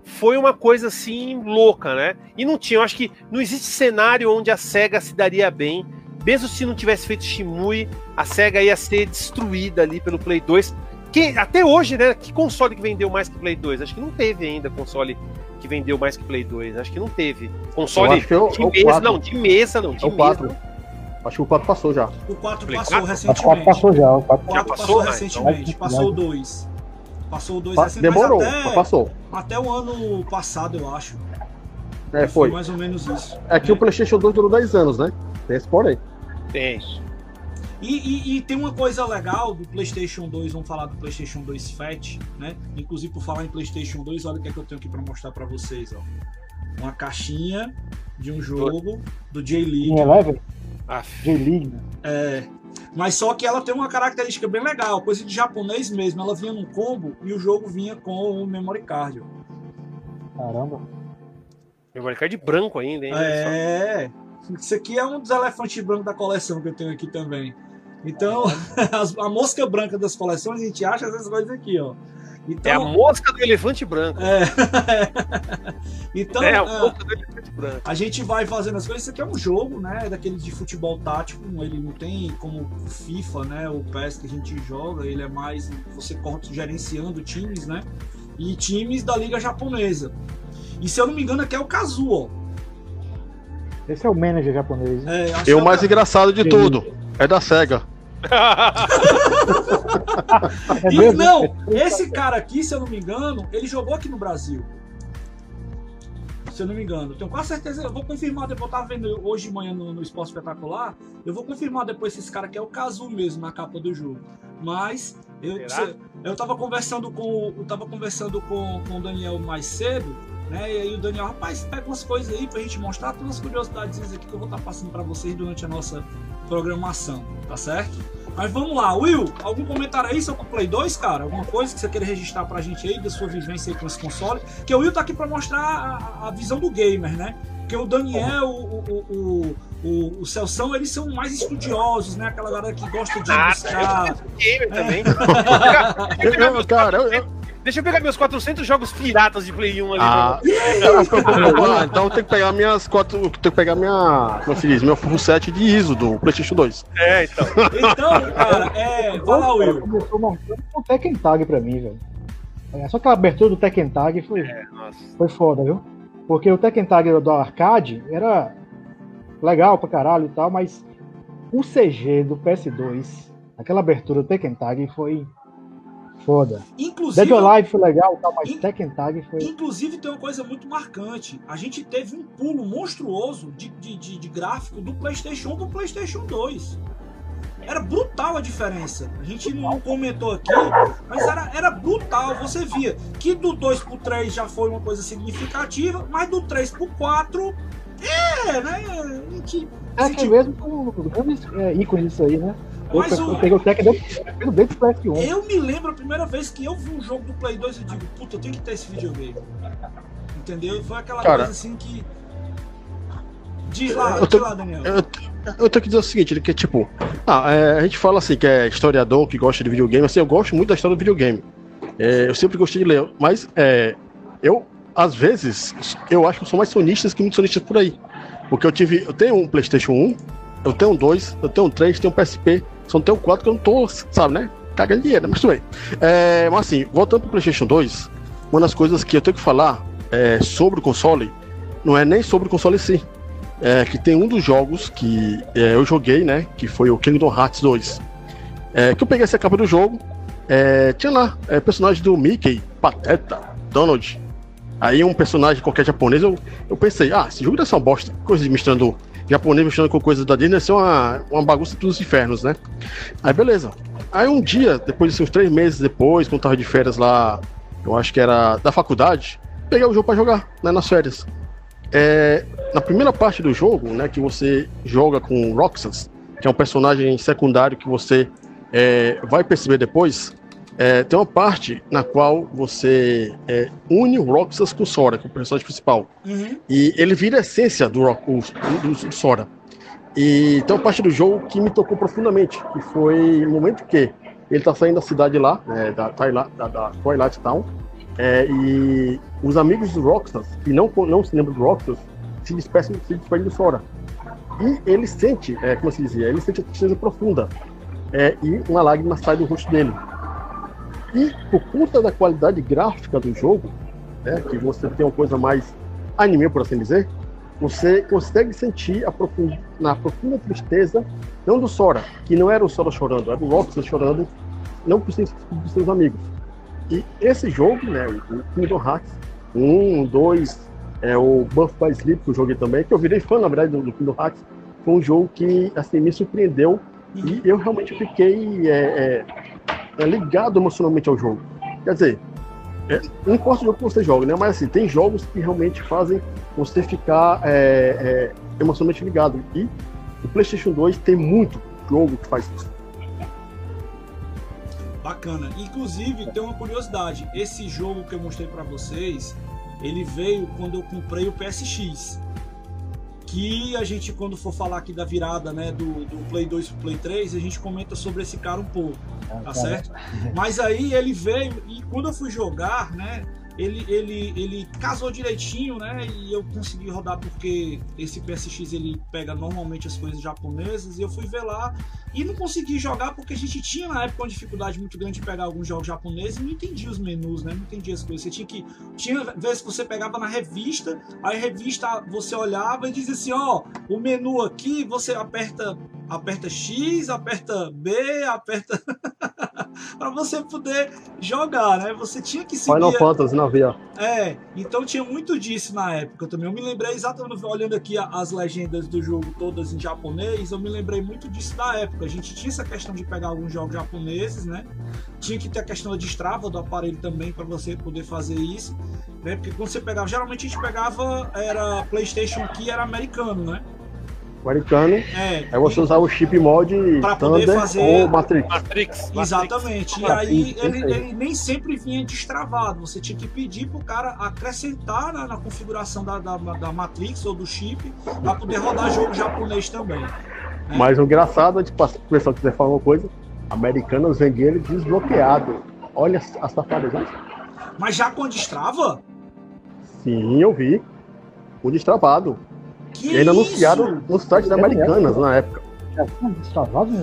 foi uma coisa assim louca, né? E não tinha, eu acho que não existe cenário onde a SEGA se daria bem. Mesmo se não tivesse feito Shimui, a SEGA ia ser destruída ali pelo Play 2. Que, até hoje, né? Que console que vendeu mais que Play 2? Acho que não teve ainda console que vendeu mais que Play 2. Acho que não teve. Console eu, de mesa, não, de mesa, não, de é mesa. Acho que o 4 passou já. O 4 passou 4? recentemente. O 4 passou já. O 4, 4 já passou, passou recentemente. Então, passou o 2. Passou o 2 pa. Demorou, até, passou. Até o ano passado, eu acho. É, foi. foi. mais ou menos isso. É que o PlayStation 2 durou 10 anos, né? Tem esse porém. Tem. E, e, e, tem uma coisa legal do PlayStation 2, vamos falar do PlayStation 2 Fat, né? Inclusive, por falar em PlayStation 2, olha o que, é que eu tenho aqui para mostrar para vocês, ó. Uma caixinha de um jogo do J-League. Eleven? J-League, né? É. Mas só que ela tem uma característica bem legal, coisa de japonês mesmo. Ela vinha num combo e o jogo vinha com o memory card. Caramba. Memory card branco ainda, hein? É. Isso aqui é um dos elefantes brancos da coleção que eu tenho aqui também. Então, a mosca branca das coleções, a gente acha essas coisas aqui, ó. Então, é a mosca do elefante branco. É. então, é a é, mosca do elefante branco. A gente vai fazendo as coisas. Isso aqui é um jogo, né? Daquele de futebol tático. Ele não tem como o FIFA, né? O PES que a gente joga. Ele é mais você gerenciando times, né? E times da liga japonesa. E se eu não me engano, aqui é o Kazu, ó. Esse é o manager japonês. É, e o é mais engraçado de tudo é da SEGA. É e, não, esse cara aqui, se eu não me engano, ele jogou aqui no Brasil. Se eu não me engano. Tenho quase certeza. Eu vou confirmar depois. Eu tava vendo hoje de manhã no, no Esporte Espetacular. Eu vou confirmar depois se esse cara aqui é o Kazu mesmo na capa do jogo. Mas eu, eu tava conversando com. Eu tava conversando com, com o Daniel mais cedo. Né? E aí o Daniel, rapaz, pega umas coisas aí pra gente mostrar, tem umas curiosidades aqui que eu vou estar tá passando para vocês durante a nossa programação, tá certo? Mas vamos lá, Will, algum comentário aí sobre o Play 2, cara? Alguma coisa que você queira registrar pra gente aí, da sua vivência aí com esse console? Que o Will tá aqui pra mostrar a, a visão do gamer, né? Porque o Daniel, o, o, o, o, o Celção, eles são mais estudiosos, né? Aquela galera que gosta de ah, buscar. Eu gamer também. eu, cara, eu, Deixa eu pegar meus 400 jogos piratas de Play 1 ali. Ah, então tem que pegar minhas quatro, tem que pegar minha, como diz, meu full set de ISO do PlayStation 2. É, então. Então, cara, é, vai lá, Will. Começou um Tekken Tag pra mim, velho. É, só que a abertura do Tekken Tag foi, é, foi foda, viu? Porque o Tekken Tag do arcade era legal pra caralho e tal, mas o CG do PS2, aquela abertura do Tekken Tag foi Foda. Inclusive, Dead or Alive foi legal, tá, mas in, Tekken Tag foi. Inclusive, tem uma coisa muito marcante. A gente teve um pulo monstruoso de, de, de, de gráfico do PlayStation 1 pro PlayStation 2. Era brutal a diferença. A gente não comentou aqui, mas era, era brutal. Você via que do 2 pro 3 já foi uma coisa significativa, mas do 3 pro 4. É, né? A gente, é que mesmo com grandes é, ícones isso aí, né? Mas eu, o... eu peguei o Tekken dentro do PS1. Eu me lembro a primeira vez que eu vi um jogo do Play 2 e digo, puta, eu tenho que ter esse videogame. Entendeu? Foi aquela Cara, coisa assim que. Diz lá, eu tô, diz lá, Daniel. Eu, eu tenho que dizer o seguinte, que é tipo, ah, é, a gente fala assim que é historiador que gosta de videogame, assim, eu gosto muito da história do videogame. É, eu sempre gostei de ler, mas é, eu, às vezes, eu acho que eu sou mais sonistas que muitos sonistas por aí. Porque eu tive, eu tenho um PlayStation 1, eu tenho um 2, eu tenho um 3, tenho um PSP, só não tenho um 4 que eu não tô, sabe, né? Cagando dinheiro, mas tudo bem. É, mas assim, voltando pro PlayStation 2, uma das coisas que eu tenho que falar é, sobre o console não é nem sobre o console em si. é, que tem um dos jogos que é, eu joguei, né? Que foi o Kingdom Hearts 2. É, que eu peguei essa capa do jogo, é, tinha lá é, personagem do Mickey, Pateta, Donald. Aí um personagem qualquer japonês, eu, eu pensei, ah, esse jogo deve ser uma bosta, coisa misturando japonês misturando com coisas da Disney, deve ser uma, uma bagunça dos infernos, né? Aí beleza. Aí um dia, depois de uns três meses depois, quando tava de férias lá, eu acho que era da faculdade, peguei o jogo para jogar, né, nas férias. É, na primeira parte do jogo, né, que você joga com Roxas, que é um personagem secundário que você é, vai perceber depois, é, tem uma parte na qual você é, une o Roxas com o Sora, é o personagem principal. Uhum. E ele vira a essência do, do, do, do, Sora. E tem uma parte do jogo que me tocou profundamente, que foi no momento que ele está saindo da cidade lá, né, da, da, da Twilight Town, é, e os amigos do Roxas, que não, não se lembram do Roxas, se despedem, se despedem do Sora. E ele sente, é, como se dizia, ele sente a tristeza profunda. É, e uma lágrima sai do rosto dele. E por conta da qualidade gráfica do jogo, né, que você tem uma coisa mais anime, por assim dizer, você consegue sentir a profunda, na profunda tristeza, não do Sora, que não era o Sora chorando, era o Roxas chorando, não por seus, por seus amigos, e esse jogo, né, o Kingdom Hearts 1, 2, é, o Buff by Sleep, que eu joguei também, que eu virei fã, na verdade, do, do Kingdom Hearts, foi um jogo que, assim, me surpreendeu e eu realmente fiquei é, é, é ligado emocionalmente ao jogo. Quer dizer, é, não importa o jogo que você joga, né? Mas assim, tem jogos que realmente fazem você ficar é, é, emocionalmente ligado. E o PlayStation 2 tem muito jogo que faz isso. Bacana. Inclusive, tem uma curiosidade. Esse jogo que eu mostrei para vocês, ele veio quando eu comprei o PSX. Que a gente, quando for falar aqui da virada né, do, do Play 2 pro Play 3, a gente comenta sobre esse cara um pouco, ah, tá certo? Mas aí ele veio e quando eu fui jogar, né? ele, ele, ele casou direitinho, né? E eu consegui rodar porque esse PSX ele pega normalmente as coisas japonesas e eu fui ver lá e não consegui jogar porque a gente tinha na época uma dificuldade muito grande de pegar alguns jogos japoneses e não entendia os menus, né? Não entendia as coisas. Você tinha que. Tinha vezes que você pegava na revista, aí a revista você olhava e dizia assim: ó, o menu aqui você aperta aperta X, aperta B, aperta. para você poder jogar, né? Você tinha que seguir. Final Fantasy não havia. É, então tinha muito disso na época também. Eu me lembrei exatamente, olhando aqui as legendas do jogo todas em japonês, eu me lembrei muito disso da época. A gente tinha essa questão de pegar alguns jogos japoneses, né? Tinha que ter a questão da destrava do aparelho também para você poder fazer isso, né? Porque quando você pegava, geralmente a gente pegava, era PlayStation aqui, era americano, né? americano. É, aí você usava o chip mod para poder fazer ou Matrix. Matrix. Exatamente. E aí ele, ele, nem sempre vinha destravado. Você tinha que pedir pro cara acrescentar na, na configuração da, da, da, Matrix ou do chip para poder rodar jogo japonês também. Mas o engraçado é que, se o pessoal quiser falar uma coisa, americanos vendiam ele desbloqueado. Olha as, as né? Mas já com destrava? Sim, eu vi. O destravado. Que e ainda isso? anunciaram no site da Americanas na época.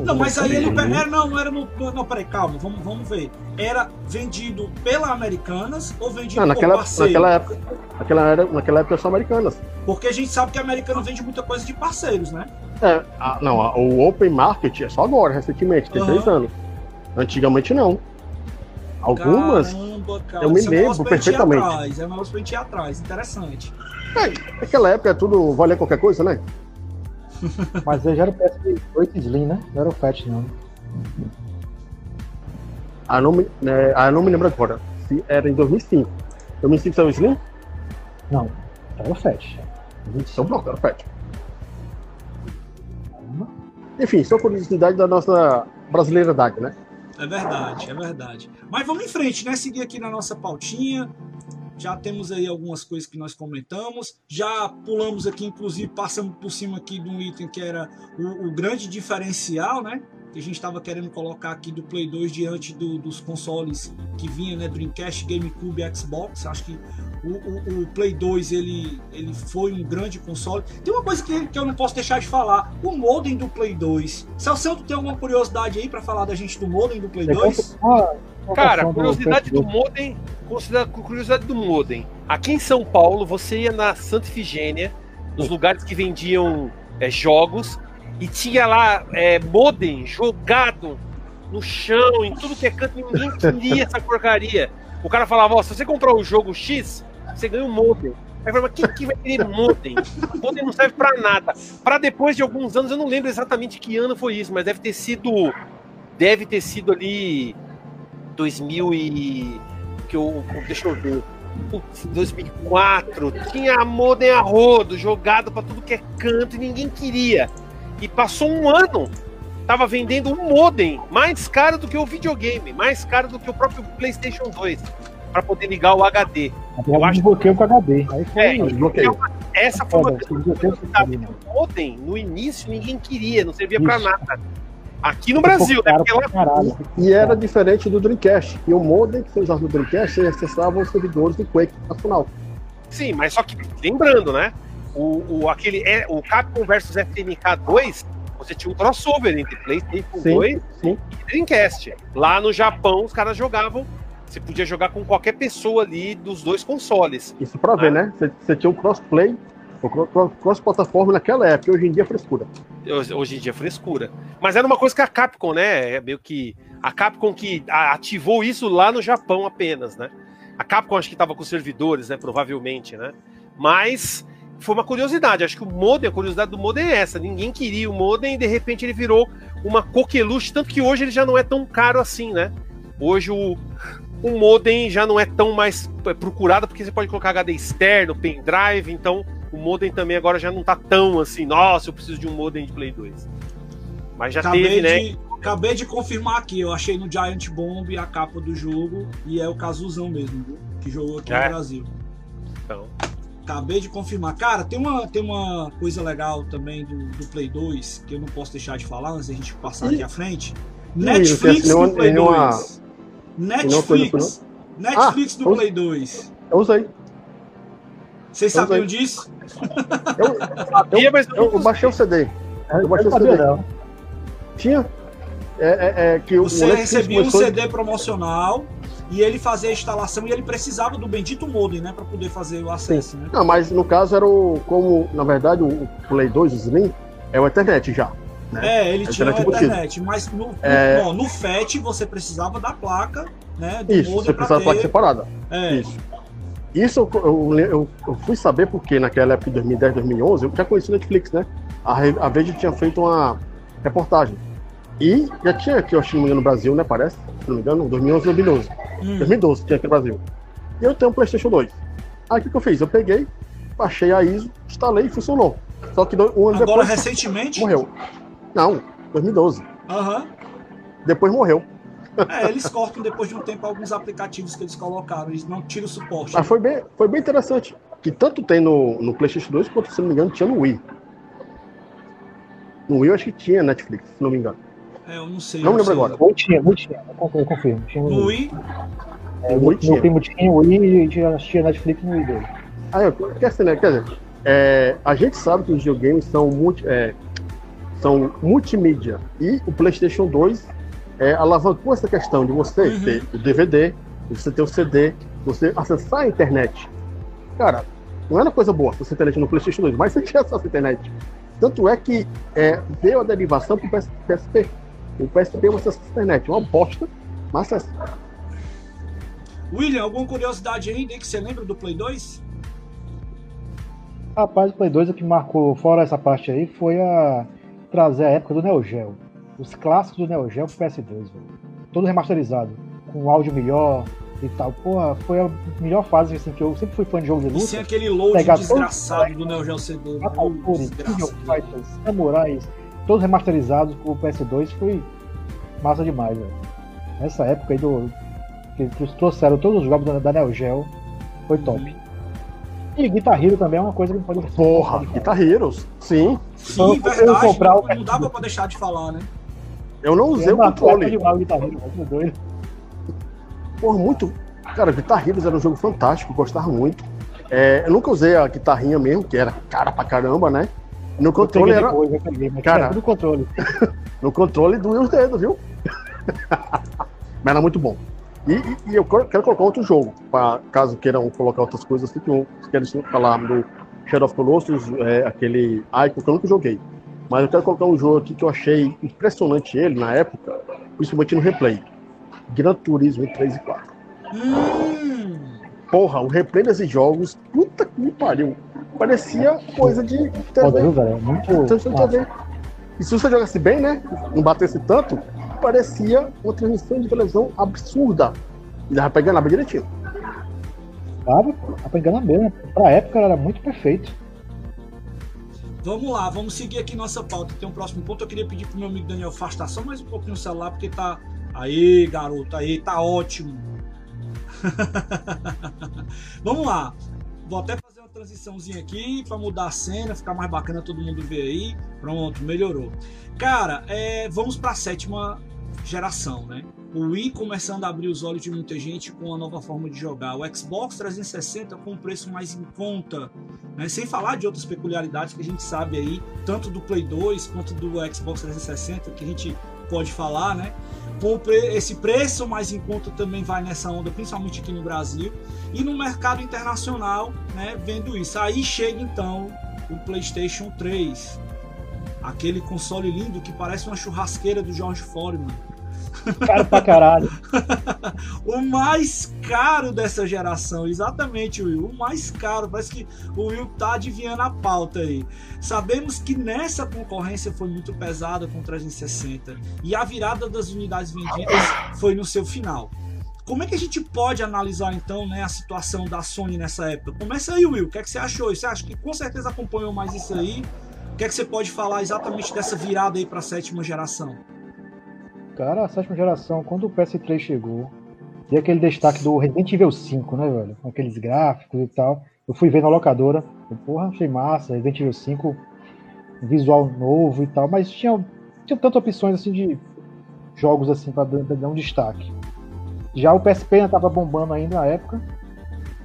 Não, mas aí ele. Era, é, não, era no. Não, peraí, calma, vamos, vamos ver. Era vendido pela Americanas ou vendido não, naquela, por parceiro? Naquela época, naquela, era, naquela época só Americanas. Porque a gente sabe que a Americana vende muita coisa de parceiros, né? É, a, não, a, o Open Market é só agora, recentemente, tem uhum. três anos. Antigamente não. Algumas. Caramba, cara, eu me é lembro perfeitamente. Atrás, é mais pra gente ir atrás, interessante. É, naquela época tudo valia qualquer coisa, né? Mas já era o PS8 Slim, né? Não era o Fat, não. Ah, não me, né, ah, não me lembro agora. Se era em 2005. 2005 saiu o Slim? Não, era o Fat. Então pronto, era o Fat. Enfim, só curiosidade da nossa brasileiridade, né? É verdade, é verdade. Mas vamos em frente, né? Seguir aqui na nossa pautinha já temos aí algumas coisas que nós comentamos, já pulamos aqui, inclusive passamos por cima aqui de um item que era o, o grande diferencial, né? Que a gente estava querendo colocar aqui do Play 2 diante do, dos consoles que vinha, né? Dreamcast, GameCube, Xbox. Acho que o, o, o, Play 2 ele, ele foi um grande console. Tem uma coisa que, que eu não posso deixar de falar: o modem do Play 2. Celso, tem alguma curiosidade aí para falar da gente do modem do Play 2? Cara, curiosidade do modem, curiosidade do modem. Aqui em São Paulo, você ia na Santa Ifigênia, nos lugares que vendiam é, jogos, e tinha lá é, modem jogado no chão, em tudo que é canto, ninguém queria essa porcaria. O cara falava, ó, se você comprar o jogo X, você ganha um modem. Aí eu falava, quem que vai querer modem? Modem não serve pra nada. Para depois de alguns anos, eu não lembro exatamente que ano foi isso, mas deve ter sido. Deve ter sido ali 2000 e. Que eu, deixa eu ver. 2004, tinha modem a rodo, jogado para tudo que é canto e ninguém queria. E passou um ano, tava vendendo um modem mais caro do que o videogame, mais caro do que o próprio PlayStation 2, para poder ligar o HD. Eu acho que com HD. Aí foi é, essa foi uma o modem no início ninguém queria, não servia para nada. Aqui no Brasil, né? Lá... E era diferente do Dreamcast. E o modem que você usava no Dreamcast, você acessava os servidores do Quake nacional. Sim, mas só que, lembrando, né? O, o, aquele, é, o Capcom versus FMK 2, você tinha um crossover entre PlayStation sim, 2 sim. e Dreamcast. Lá no Japão, os caras jogavam. Você podia jogar com qualquer pessoa ali dos dois consoles. Isso pra ver, né? Você, você tinha um crossplay cross-plataforma naquela época, hoje em dia é frescura. Hoje em dia é frescura. Mas era uma coisa que a Capcom, né? É meio que. A Capcom que ativou isso lá no Japão apenas, né? A Capcom acho que estava com servidores, né? Provavelmente, né? Mas foi uma curiosidade. Acho que o modem, a curiosidade do modem é essa. Ninguém queria o modem e de repente ele virou uma coqueluche, tanto que hoje ele já não é tão caro assim, né? Hoje o, o modem já não é tão mais procurado porque você pode colocar HD externo, pendrive, então o modem também agora já não tá tão assim, nossa, eu preciso de um modem de Play 2. Mas já acabei teve, né? de, né? Acabei de confirmar aqui, eu achei no Giant Bomb a capa do jogo e é o Cazuzão mesmo, viu? Que jogou aqui é. no Brasil. Então. Acabei de confirmar. Cara, tem uma, tem uma coisa legal também do, do Play 2 que eu não posso deixar de falar antes da gente passar aqui à frente. Netflix do Play 2. Netflix. Netflix do Play 2. Eu usei. Vocês sabiam disso? Eu, sabia, mas eu, eu baixei o CD. Eu baixei o CD. Não. Tinha. É, é, é, que Você recebia um CD promocional e ele fazia a instalação e ele precisava do bendito modem, né, para poder fazer o acesso, né? Não, mas no caso era o como, na verdade, o Play 2 o Slim é o Ethernet já. Né? É, ele é tinha o Ethernet, mas no, é... no, no FAT você precisava da placa, né, do Isso, você precisava da placa separada. É. Isso. Isso eu, eu, eu, fui saber porque naquela época de 2010, 2011, eu já conheci o Netflix, né? A, a Veja tinha feito uma reportagem. E já tinha aqui, eu acho que no Brasil, né? Parece, se não me engano, 2011, 2012. Hum. 2012 tinha aqui no Brasil. E eu tenho um PlayStation 2. Aí o que, que eu fiz? Eu peguei, baixei a ISO, instalei e funcionou. Só que um ano Agora, depois. recentemente? Morreu. Não, 2012. Aham. Uhum. Depois morreu. É, eles cortam depois de um tempo alguns aplicativos que eles colocaram, eles não tiram o suporte. Mas foi bem, foi bem interessante. Que tanto tem no, no PlayStation 2 quanto, se não me engano, tinha no Wii. No Wii eu acho que tinha Netflix, se não me engano. É, eu não sei. Não me lembro agora. Ou tinha, ou tinha, eu confirmo. Tinha no, no Wii? É, no Wii tinha. primo tinha o Wii e assistia Netflix no Wii dele. Ah, eu, quer dizer, né? Quer dizer, é, a gente sabe que os videogames são, multi, é, são multimídia. E o PlayStation 2 é, alavancou essa questão de você uhum. ter o DVD, você ter o CD, você acessar a internet. Cara, não era coisa boa você internet no PlayStation 2, mas você tinha acesso à internet. Tanto é que é, deu a derivação para o PSP. O PSP você acessa a internet, uma bosta, mas acessa. William, alguma curiosidade aí que você lembra do Play 2? Rapaz, o Play 2 o que marcou, fora essa parte aí, foi a trazer a época do Neo Geo os clássicos do Neo Geo pro PS2, velho. Todo remasterizado, com áudio melhor e tal. Porra, foi a melhor fase assim, que eu sempre fui fã de jogo de luta. E sem aquele load desgraçado do Neo Geo CD. Atautori, Fighters, Samurais, todos remasterizados pro PS2, foi massa demais, velho. Nessa época aí do. Que, que trouxeram todos os jogos da, Neo Geo, foi top. Uhum. E Guitar Hero também é uma coisa que não pode Porra, Guitar Heroes, sim. Sim, então, verdade. Comprar não, não dava pra deixar de falar, né? Eu não usei o controle. É Por muito. Cara, Guitar Heroes era um jogo fantástico, gostava muito. É, eu nunca usei a guitarrinha mesmo, que era cara pra caramba, né? No controle era. Depois, eu peguei, cara, no controle. no controle doía os dedos, viu? mas era muito bom. E, e, e, eu quero colocar outro jogo, pra, caso queiram colocar outras coisas, assim, que eu quero falar do Shadow of Colossus, é, aquele Icon que eu nunca joguei. Mas eu quero colocar um jogo aqui que eu achei impressionante ele na época, principalmente no replay. Gran Turismo 3 e 4. Hum. Porra, o replay desses jogos, puta que me pariu. Parecia coisa de TV. é muito TV. E se você jogasse bem, né? Não batesse tanto, parecia uma transmissão de televisão absurda. E dava pra enganar bem direitinho. Dava, dava pra enganar bem. Né? Pra época era muito perfeito. Vamos lá, vamos seguir aqui nossa pauta. Tem um próximo ponto. Eu queria pedir pro meu amigo Daniel afastar só mais um pouquinho o celular, porque tá. Aí, garoto, aí, tá ótimo. vamos lá. Vou até fazer uma transiçãozinha aqui para mudar a cena, ficar mais bacana, todo mundo ver aí. Pronto, melhorou. Cara, é, vamos para a sétima geração, né? O Wii começando a abrir os olhos de muita gente com a nova forma de jogar. O Xbox 360 com um preço mais em conta, né? sem falar de outras peculiaridades que a gente sabe aí, tanto do Play 2 quanto do Xbox 360, que a gente pode falar, né? Com esse preço mais em conta também vai nessa onda, principalmente aqui no Brasil e no mercado internacional, né? Vendo isso. Aí chega então o PlayStation 3, aquele console lindo que parece uma churrasqueira do George Foreman Caro pra caralho. o mais caro dessa geração, exatamente, Will. O mais caro. Parece que o Will tá adivinhando a pauta aí. Sabemos que nessa concorrência foi muito pesada com o 360 e a virada das unidades vendidas foi no seu final. Como é que a gente pode analisar então né, a situação da Sony nessa época? Começa aí, Will. O que, é que você achou? Você acha que com certeza acompanhou mais isso aí? O que é que você pode falar exatamente dessa virada aí para a sétima geração? Cara, a sétima geração, quando o PS3 chegou, e aquele destaque do Resident Evil 5, né, velho? Com aqueles gráficos e tal. Eu fui ver na locadora, eu, porra, achei massa, Resident Evil 5, visual novo e tal, mas tinha, tinha tantas opções assim de jogos assim para dar um destaque. Já o PSP ainda tava bombando ainda na época.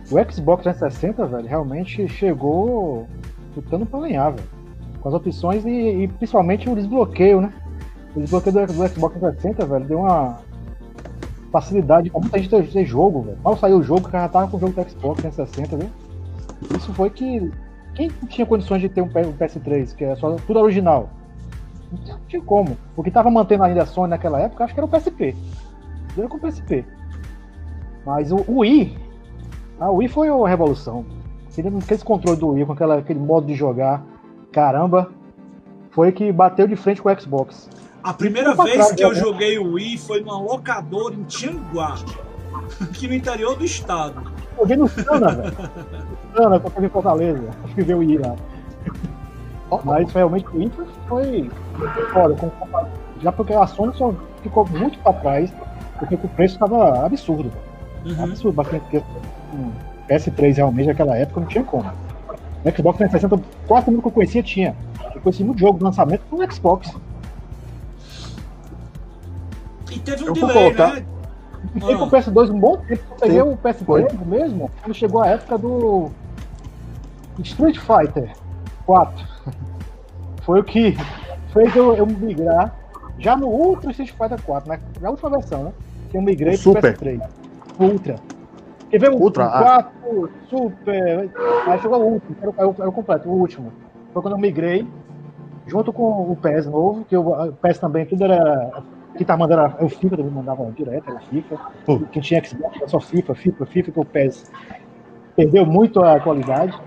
O Xbox 360, velho, realmente chegou lutando pra ganhar, velho. Com as opções e, e principalmente o desbloqueio, né? O desbloqueio do, Xbox 360, velho, deu uma facilidade pra muita gente ter, jogo, velho. Mal saiu o jogo, o cara tava com o jogo do Xbox 360, viu? Isso foi que. Quem tinha condições de ter um PS3, que é só tudo original? Não tinha como. O que tava mantendo ainda a Sony naquela época, acho que era o PSP. Era com o PSP. Mas o, o Wii. A Wii foi uma revolução. Aquele, aquele controle do Wii, com aquela, aquele modo de jogar. Caramba. Foi que bateu de frente com o Xbox. A primeira vez que eu joguei o Wii foi numa locadora em Tianguá, aqui no interior do estado. Joguei no Sana, velho. Sana, eu em Fortaleza. Acho que veio o Wii lá. Mas realmente o Wii foi foda. Já porque a Sony só ficou muito pra trás, porque o preço estava absurdo. Uhum. Absurdo, bastante. Porque um PS3 realmente naquela época não tinha como. O Xbox 360, quase mundo que eu conhecia tinha. Eu conheci muito jogo de lançamento no Xbox. Teve um eu delay, colocar... né? Fiquei ah. com o PS2 um bom tempo. Eu peguei o PS3 mesmo quando chegou a época do Street Fighter 4. Foi o que fez eu, eu migrar já no Ultra Street Fighter 4, né? Na última versão, né? Que eu migrei pro Super. PS3. Ultra. Quer ver o Ultra, 4, ah. Super. Aí chegou o último, era o, era o completo, o último. Foi quando eu migrei, junto com o PES novo, que o PES também tudo era quem tá mandando era o FIFA, também mandava direto, era FIFA. Pô. Quem tinha Xbox era só FIFA, FIFA, FIFA, que o PES perdeu muito a qualidade.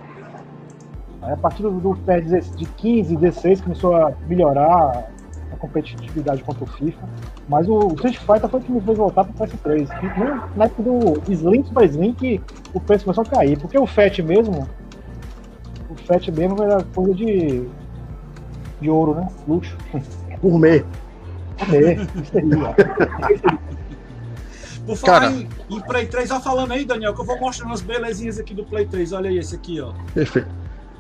Aí, a partir do PES de 15, 16, começou a melhorar a competitividade contra o FIFA. Mas o Street Fighter foi o que me fez voltar pro PS3. Na época do Slim para que o preço começou a cair. Porque o FAT mesmo, o FAT mesmo era coisa de, de ouro, né? Luxo. Gourmet. Por falar Cara, em, em, Play 3, ó falando aí, Daniel, que eu vou mostrando as belezinhas aqui do Play 3. Olha aí esse aqui, ó. Perfeito.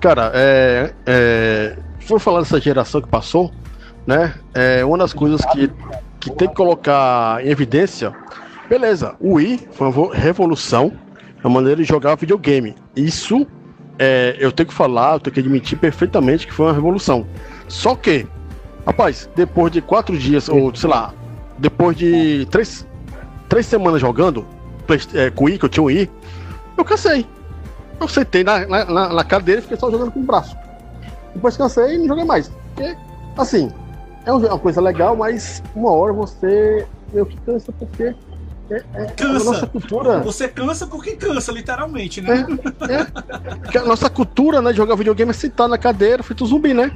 Cara, é, é, for falar dessa geração que passou, né? É uma das coisas que, que tem que colocar em evidência. Beleza, o Wii foi uma revolução na maneira de jogar videogame. Isso é, eu tenho que falar, eu tenho que admitir perfeitamente que foi uma revolução. Só que Rapaz, depois de quatro dias, ou sei lá, depois de três, três semanas jogando é, com o I, que eu tinha um I, eu cansei. Eu sentei na, na, na cadeira e fiquei só jogando com o braço. Depois cansei e não joguei mais. Porque, assim, é uma coisa legal, mas uma hora você meio que cansa porque é, é, Cansa. a nossa cultura. Você cansa porque cansa, literalmente, né? É, porque a nossa cultura, né, de jogar videogame é sentar na cadeira, feito zumbi, né?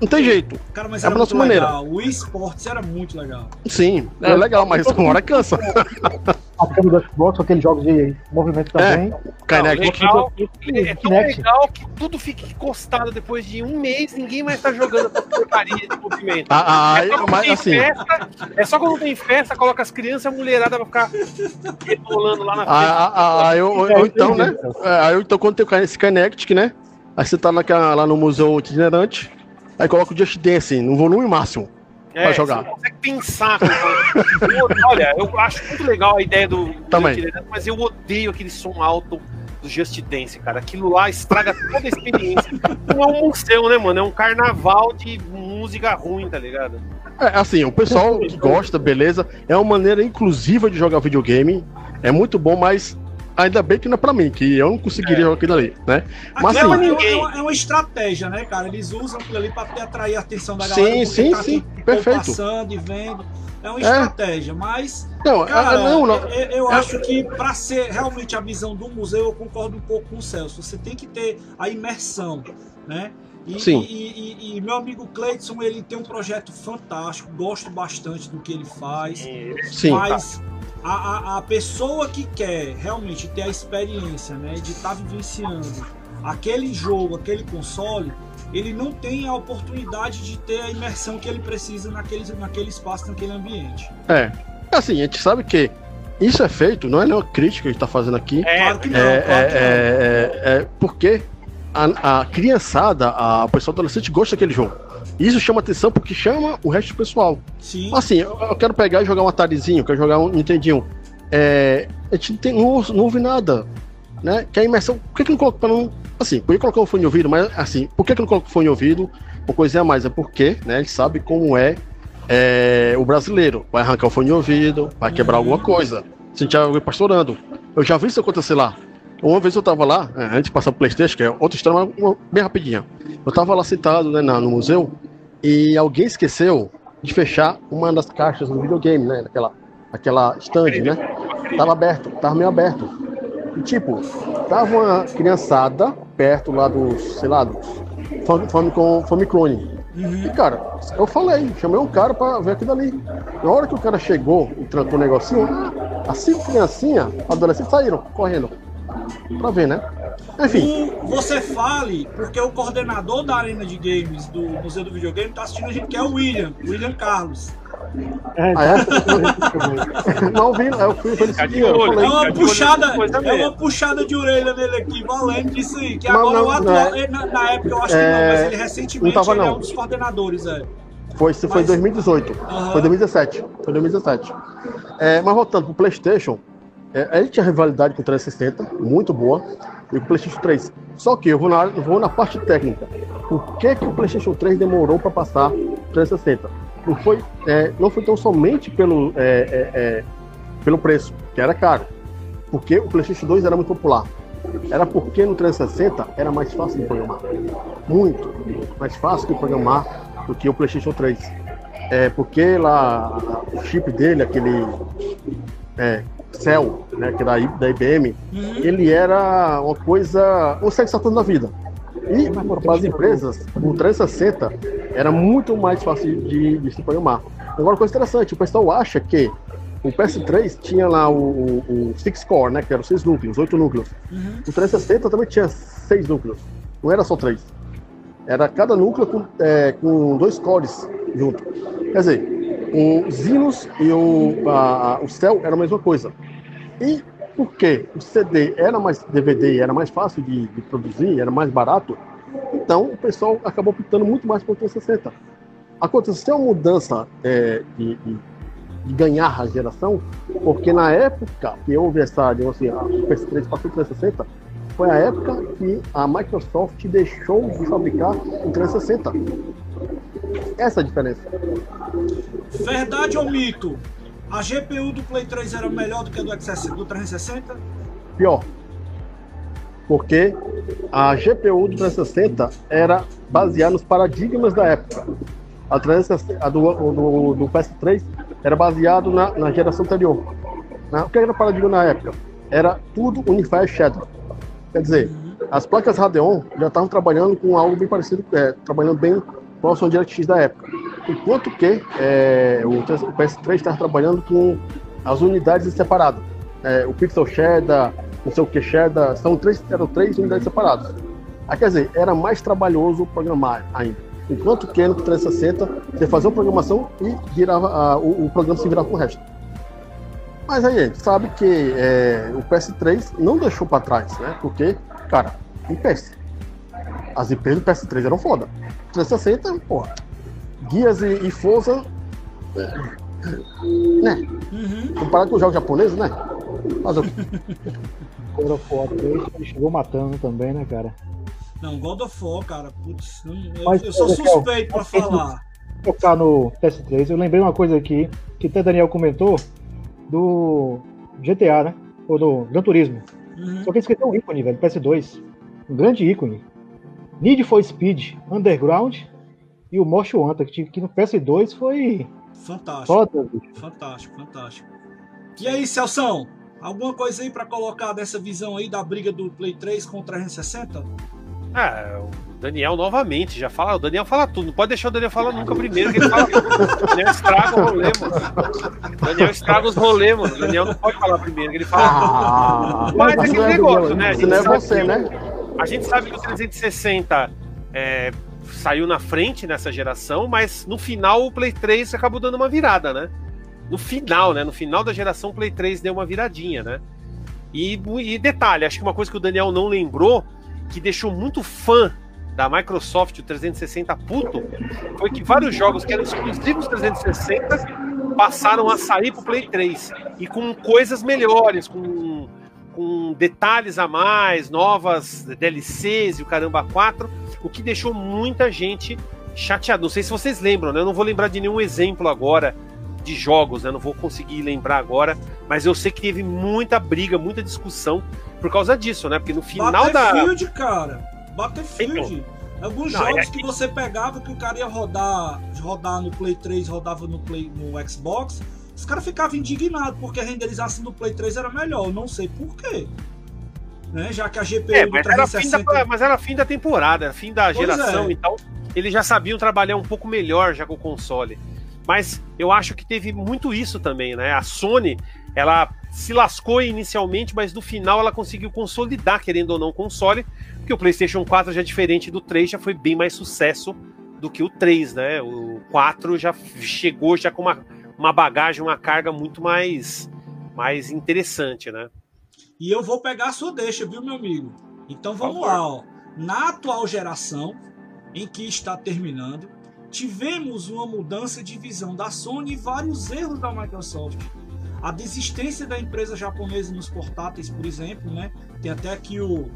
Não tem jeito. Cara, mas É era a muito nossa maneira. legal. O esportes era muito legal. Sim, é legal, mas uma hora cansa. A câmera do Xbox, aqueles jogos de movimento também. Kinect. legal, E- é tão legal que tudo fica encostado depois de um mês, ninguém mais tá jogando essa porcaria de movimento. Ah, ah, é, só quando mas tem assim, festa, é só quando tem festa, coloca as crianças e a mulherada pra ficar rebolando lá na frente. ah, ah, ah, eu, eu- eu então, né? é, Aí eu, então, quando tem esse Kinect, né? Aí você tá naquela, lá no museu itinerante, aí coloca o Just Dance no volume máximo. pra jogar. É, Você consegue pensar. Olha, eu acho muito legal a ideia do. Também. Dance, Mas eu odeio aquele som alto do Just Dance, cara. Aquilo lá estraga toda a experiência. Não é um museu, né, mano? É um carnaval de música ruim, tá ligado? É, assim, o pessoal que gosta, beleza, é uma maneira inclusiva de jogar videogame, é muito bom, mas ainda bem que não é pra mim, que eu não conseguiria É. jogar aquilo ali, né? Mas Aquilo assim, é, uma, é uma- é uma estratégia, né, cara? Eles usam aquilo ali pra ter- atrair a atenção da galera. Sim, sim, tá sim, aqui, perfeito. passando e vendo. É uma É. estratégia, mas não, Cara, ah, não, não, eu, eu acho que para ser realmente a visão do museu, eu concordo um pouco com o Celso. Você tem que ter a imersão, né? E, Sim. E, e- e meu amigo Cleiton, ele tem um projeto fantástico, gosto bastante do que ele faz, sim, mas a, a, a pessoa que quer realmente ter a experiência, né, de estar vivenciando aquele jogo, aquele console, ele não tem a oportunidade de ter a imersão que ele precisa naquele, naquele espaço, naquele ambiente. é. Assim, a gente sabe que isso é feito, não é nenhuma crítica que a gente tá fazendo aqui, É, Claro que não, É, claro que não. é, é, é, porque a, a criançada, a pessoa adolescente gosta daquele jogo. Isso chama atenção porque chama o resto do pessoal. Sim. Assim, eu, eu quero pegar e jogar um Atarizinho, quero jogar um Nintendinho. É, a gente não, tem, não, ouve- não ouve nada. Né? Que a imersão. Por que, que não coloca pra não. Assim, podia colocar um fone de ouvido, mas assim, por que, que não coloca o fone de ouvido? Uma coisinha a mais, é porque, né? Ele sabe como é, é, o brasileiro. Vai arrancar o fone de ouvido, vai quebrar alguma coisa. Se a gente já pastorando. Eu já vi isso acontecer lá. Uma vez eu tava lá, é, antes de passar o Playstation, que é outra história, mas uma- bem rapidinha. Eu tava lá sentado né, na- no museu e alguém esqueceu de fechar uma das caixas do videogame, né? Aquela, aquela stand, né? Tava aberto, tava meio aberto. E tipo, tava uma criançada perto lá dos, sei lá, dos Fam- Famicom, Famiclone. E cara, eu falei, chamei um cara pra ver aquilo ali. Na hora que o cara chegou e trancou o negocinho, as cinco criancinhas, adolescentes, saíram correndo. Pra ver, né? Enfim, O- você fale, porque o coordenador da Arena de Games do Museu do Videogame tá assistindo a gente, que é o William, William Carlos. É, Ah, é? também. não vi, eu fui foi É uma puxada, é uma puxada de orelha nele aqui, valendo disso aí. Que Não, agora não, o não atual, é. na, na época eu acho que É, não, mas ele recentemente não tava, ele é não. um dos coordenadores, é. Foi, isso foi Mas- 2018. Aham. Foi 2017. Foi 2017. É, mas voltando pro PlayStation, é, ele tinha rivalidade com o 360, muito boa, e o PlayStation 3. Só que eu vou na, vou na parte técnica. Por que, que o PlayStation 3 demorou para passar o 360? Não foi, é, não foi tão somente pelo, é, é, é, pelo preço, que era caro. Porque o PlayStation 2 era muito popular. Era porque no 360 era mais fácil de programar. Muito mais fácil de programar do que o PlayStation 3. É porque lá o chip dele, aquele é, Cell, né, que é da, IBM, Uhum. ele era uma coisa, um Saturno da vida. E para as empresas, o 360 era muito mais fácil de, de se programar. Agora, uma coisa interessante, o pessoal acha que o PS3 tinha lá o, o, o Six Core, né, que eram seis núcleos, oito núcleos. Uhum. O 360 também tinha seis núcleos, não era só três. Era cada núcleo com, é, com dois cores junto. Quer dizer, o Zinus e o, a, o Cell era a mesma coisa. E porque o CD era mais DVD, era mais fácil de, de produzir, era mais barato, então o pessoal acabou optando muito mais pelo 360. Aconteceu uma mudança é, de, de- de ganhar a geração, porque na época que houve essa, digamos assim, a PS3 passou para 360, foi a época que a Microsoft deixou de fabricar o 360. Essa é a diferença. Verdade ou mito? A GPU do Play 3 era melhor do que a do, XS do 360? Pior. Porque a GPU do 360 era baseada nos paradigmas da época. A, 360, a do, do, do, PS3 era baseado na, na geração anterior. O que era o paradigma na época? Era tudo Unified Shadow. Quer dizer, as placas Radeon já estavam trabalhando com algo bem parecido, é, trabalhando bem próximo ao DirectX da época. Enquanto que é, o, o PS3 estava trabalhando com as unidades separadas. É, o Pixel Shader, não sei o que Shader, são três, eram três unidades separadas. Ah, quer dizer, era mais trabalhoso programar ainda. Enquanto que no 360 você fazia uma programação e virava, ah, o, o, programa se virava com o resto. Mas aí a gente sabe que é, o PS3 não deixou para trás, né? Porque, cara, IPS. As IPs do PS3 eram foda. 360, porra. Guias e, e Forza. Né? Uhum. Comparado com os jogos japoneses, né? Mas o God of War 3 ele chegou matando também, né, cara? Não, God of War, cara, putz, eu, Mas, eu sou suspeito pra falar. Tocar no PS3, eu lembrei uma coisa aqui, que até Daniel comentou, do GTA, né? Ou do Gran Turismo. Uhum. Só que esqueceu um ícone, velho, PS2. Um grande ícone. Need for Speed Underground e o Most Wanted, que, que no PS2 foi. Fantástico. Foda, fantástico, fantástico. E aí, Celção? Alguma coisa aí para colocar dessa visão aí da briga do Play 3 com o 360? Ah, o Daniel novamente já fala. O Daniel fala tudo. Não pode deixar o Daniel falar nunca primeiro, que ele fala. O Daniel estraga o rolê, mano. O Daniel estraga os rolês, mano. O Daniel não pode falar primeiro, que ele fala ah, tudo. Mas é aquele negócio, né? Isso não é você, né? A gente sabe que o 360 é, saiu na frente nessa geração, mas no final o Play 3 acabou dando uma virada, né? No final, né? No final da geração, o Play 3 deu uma viradinha, né? E, e detalhe, acho que uma coisa que o Daniel não lembrou, que deixou muito fã da Microsoft, o 360 puto, foi que vários jogos que eram exclusivos 360 passaram a sair pro Play 3 e com coisas melhores, com com detalhes a mais, novas DLCs e o caramba 4, o que deixou muita gente chateada. Não sei se vocês lembram, né? Eu não vou lembrar de nenhum exemplo agora de jogos, né? Não vou conseguir lembrar agora, mas eu sei que teve muita briga, muita discussão por causa disso, né? Porque no final Battlefield, da. Battlefield, cara. Battlefield. Então, Alguns não, jogos é que... que você pegava que o cara ia rodar, rodar no Play 3, rodava no, Play, no Xbox, os caras ficavam indignados porque a renderização do Play 3 era melhor. Não sei porquê. Né? Já que a GPU é, mas, 360... era da, mas era fim da temporada, fim da pois geração, é. então eles já sabiam trabalhar um pouco melhor já com o console. Mas eu acho que teve muito isso também, né? A Sony, ela se lascou inicialmente, mas no final ela conseguiu consolidar, querendo ou não, o console, porque o PlayStation 4 já é diferente do 3, já foi bem mais sucesso do que o 3, né? O 4 já chegou já com uma uma bagagem, uma carga muito mais, mais interessante, né? E eu vou pegar a sua deixa, viu, meu amigo? Então vamos lá, ó. Na atual geração, em que está terminando, tivemos uma mudança de visão da Sony e vários erros da Microsoft. A desistência da empresa japonesa nos portáteis, por exemplo, né? Tem até aqui o,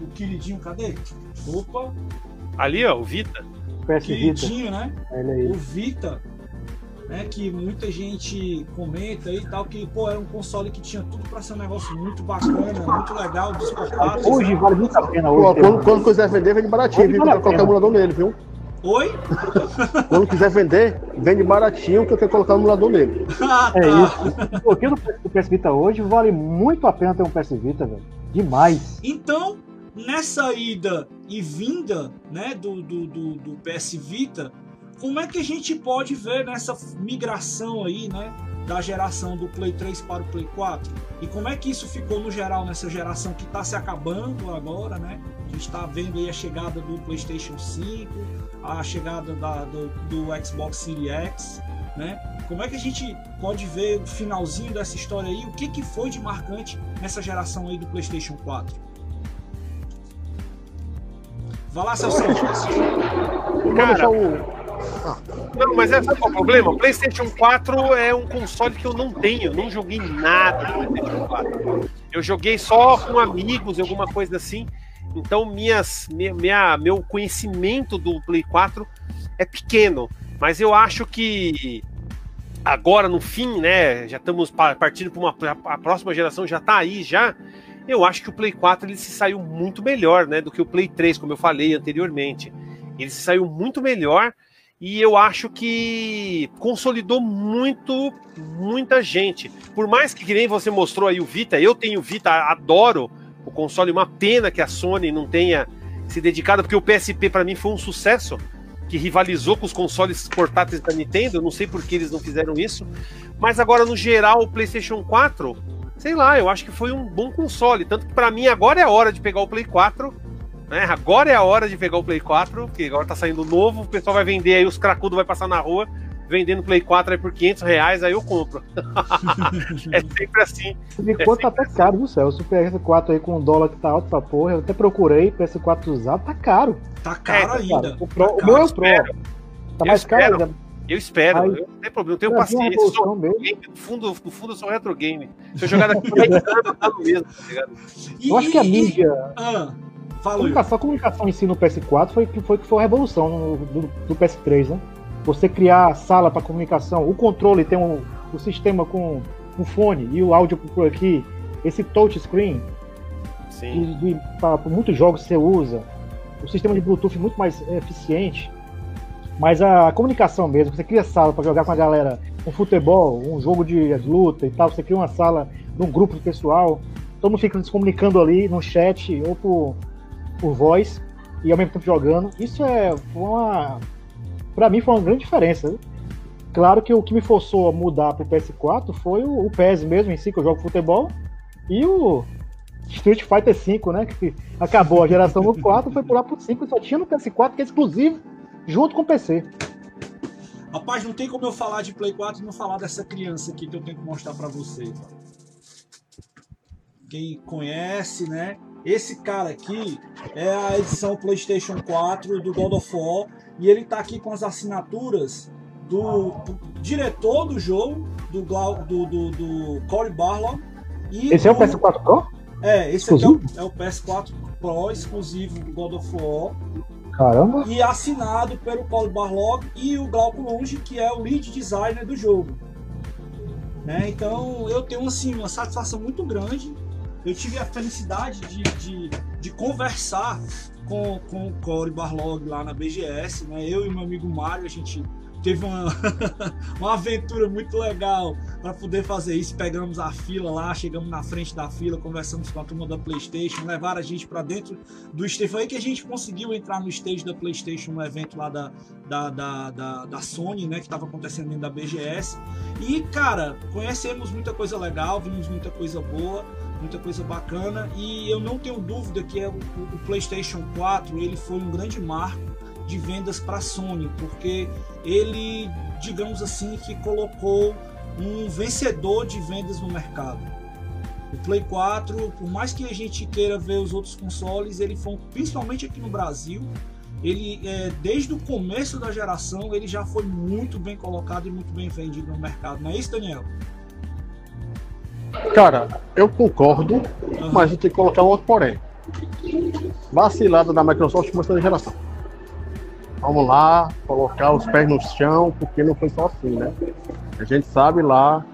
o queridinho, cadê? Opa! Ali, ó, o Vita. Queridinho, né? O Vita né, que muita gente comenta e tal, que pô, era um console que tinha tudo para ser um negócio muito bacana, muito legal, dos portáteis. Hoje né? vale muito a pena. Hoje, pô, quando, quando quiser vender, vende baratinho, viu? Vale colocar emulador nele, viu? Oi? Quando quiser vender, vende baratinho que eu quero colocar o emulador nele. ah, tá. É isso. O pouquinho do PS Vita hoje vale muito a pena ter um PS Vita, velho. Demais. Então, nessa ida e vinda né, do, do, do, do PS Vita, como é que a gente pode ver nessa migração aí, né, da geração do Play 3 para o Play 4? E como é que isso ficou no geral nessa geração que está se acabando agora, né? A gente está vendo aí a chegada do PlayStation 5, a chegada da, do, do Xbox Series X, né? Como é que a gente pode ver o finalzinho dessa história aí? O que, que foi de marcante nessa geração aí do PlayStation 4? Vai lá, Celso. Cara, não, mas é sabe qual é o problema? O PlayStation 4 é um console que eu não tenho, não joguei nada no PlayStation 4. Eu joguei só com amigos, alguma coisa assim. Então, minhas, minha, meu conhecimento do Play 4 é pequeno. Mas eu acho que agora, no fim, né? Já estamos partindo para uma a próxima geração, já está aí já. eu acho que o Play 4 ele se saiu muito melhor, né, do que o Play 3, como eu falei anteriormente. Ele se saiu muito melhor e eu acho que consolidou muito muita gente. Por mais que, que nem você mostrou aí o Vita, eu tenho Vita, adoro o console, uma pena que a Sony não tenha se dedicado, porque o PSP para mim foi um sucesso que rivalizou com os consoles portáteis da Nintendo, não sei por que eles não fizeram isso, mas agora no geral o PlayStation 4, sei lá, eu acho que foi um bom console, tanto que para mim agora é hora de pegar o Play 4 né? Agora é a hora de pegar o Play 4, porque agora tá saindo novo, o pessoal vai vender aí, os cracudos vai passar na rua, vendendo Play 4 aí por 500 reais, aí eu compro. é sempre assim. E é quanto tá até assim. caro, do céu. O PS4 aí com o dólar que tá alto pra porra, eu até procurei, PS4 usado, tá caro. Tá caro é, tá ainda. O, Pro, tá o meu é o Pro. Tá mais caro ainda. Eu espero, aí, eu não tenho problema, eu tenho paciência. Eu sou game, no, fundo, no fundo eu sou retro game. Se eu jogar daqui 10 anos, no mesmo, tá ligado? Eu acho que a mídia. Ah. Fala, comunicação, comunicação em si no PS4 foi que foi, foi a revolução no, do, do, PS3, né? Você criar sala para comunicação, o controle tem um, o sistema com o fone e o áudio por aqui, esse touchscreen, Sim. para muitos jogos você usa, o sistema de Bluetooth muito mais eficiente, mas a comunicação mesmo, você cria sala para jogar com a galera um futebol, um jogo de luta e tal, você cria uma sala num grupo pessoal, todo mundo fica se comunicando ali no chat ou por por voz e ao mesmo tempo jogando. Isso é uma. Pra mim foi uma grande diferença. Claro que o que me forçou a mudar pro PS4 foi o, o PES mesmo em si, que eu jogo futebol, e o Street Fighter V, né? Que acabou a geração do 4, foi pular pro 5 e só tinha no PS4, que é exclusivo, junto com o PC. Rapaz, não tem como eu falar de Play 4 e não falar dessa criança aqui que eu tenho que mostrar para você. Quem conhece, né? Esse cara aqui é a edição PlayStation 4 do God of War e ele tá aqui com as assinaturas do, do diretor do jogo, do, do, do, do Corey Barlow. E esse é o PS4 Pro? É, esse aqui é o, é o, PS4 Pro exclusivo do God of War. Caramba! E assinado pelo Corey Barlow e o Glauco Longe, que é o lead designer do jogo. Né? Então eu tenho assim, uma satisfação muito grande eu tive a felicidade de, de, de conversar com, com o Corey Barlog lá na BGS, né? Eu e meu amigo Mário, a gente teve uma, uma aventura muito legal para poder fazer isso. Pegamos a fila lá, chegamos na frente da fila, conversamos com a turma da PlayStation, levaram a gente para dentro do stage. Foi aí que a gente conseguiu entrar no stage da PlayStation, no evento lá da, da, da, da, da Sony, né, que estava acontecendo dentro da BGS. E, cara, conhecemos muita coisa legal, vimos muita coisa boa muita coisa bacana e eu não tenho dúvida que é o, o PlayStation 4 ele foi um grande marco de vendas para a Sony, porque ele, digamos assim, que colocou um vencedor de vendas no mercado. O Play 4, por mais que a gente queira ver os outros consoles, ele foi, principalmente aqui no Brasil, ele é, desde o começo da geração ele já foi muito bem colocado e muito bem vendido no mercado, não é isso, Daniel? Cara, eu concordo, uhum. mas a gente tem que colocar um outro porém. Vacilada da Microsoft mostrando a geração. Vamos lá, colocar os pés no chão, porque não foi só assim, né? A gente sabe lá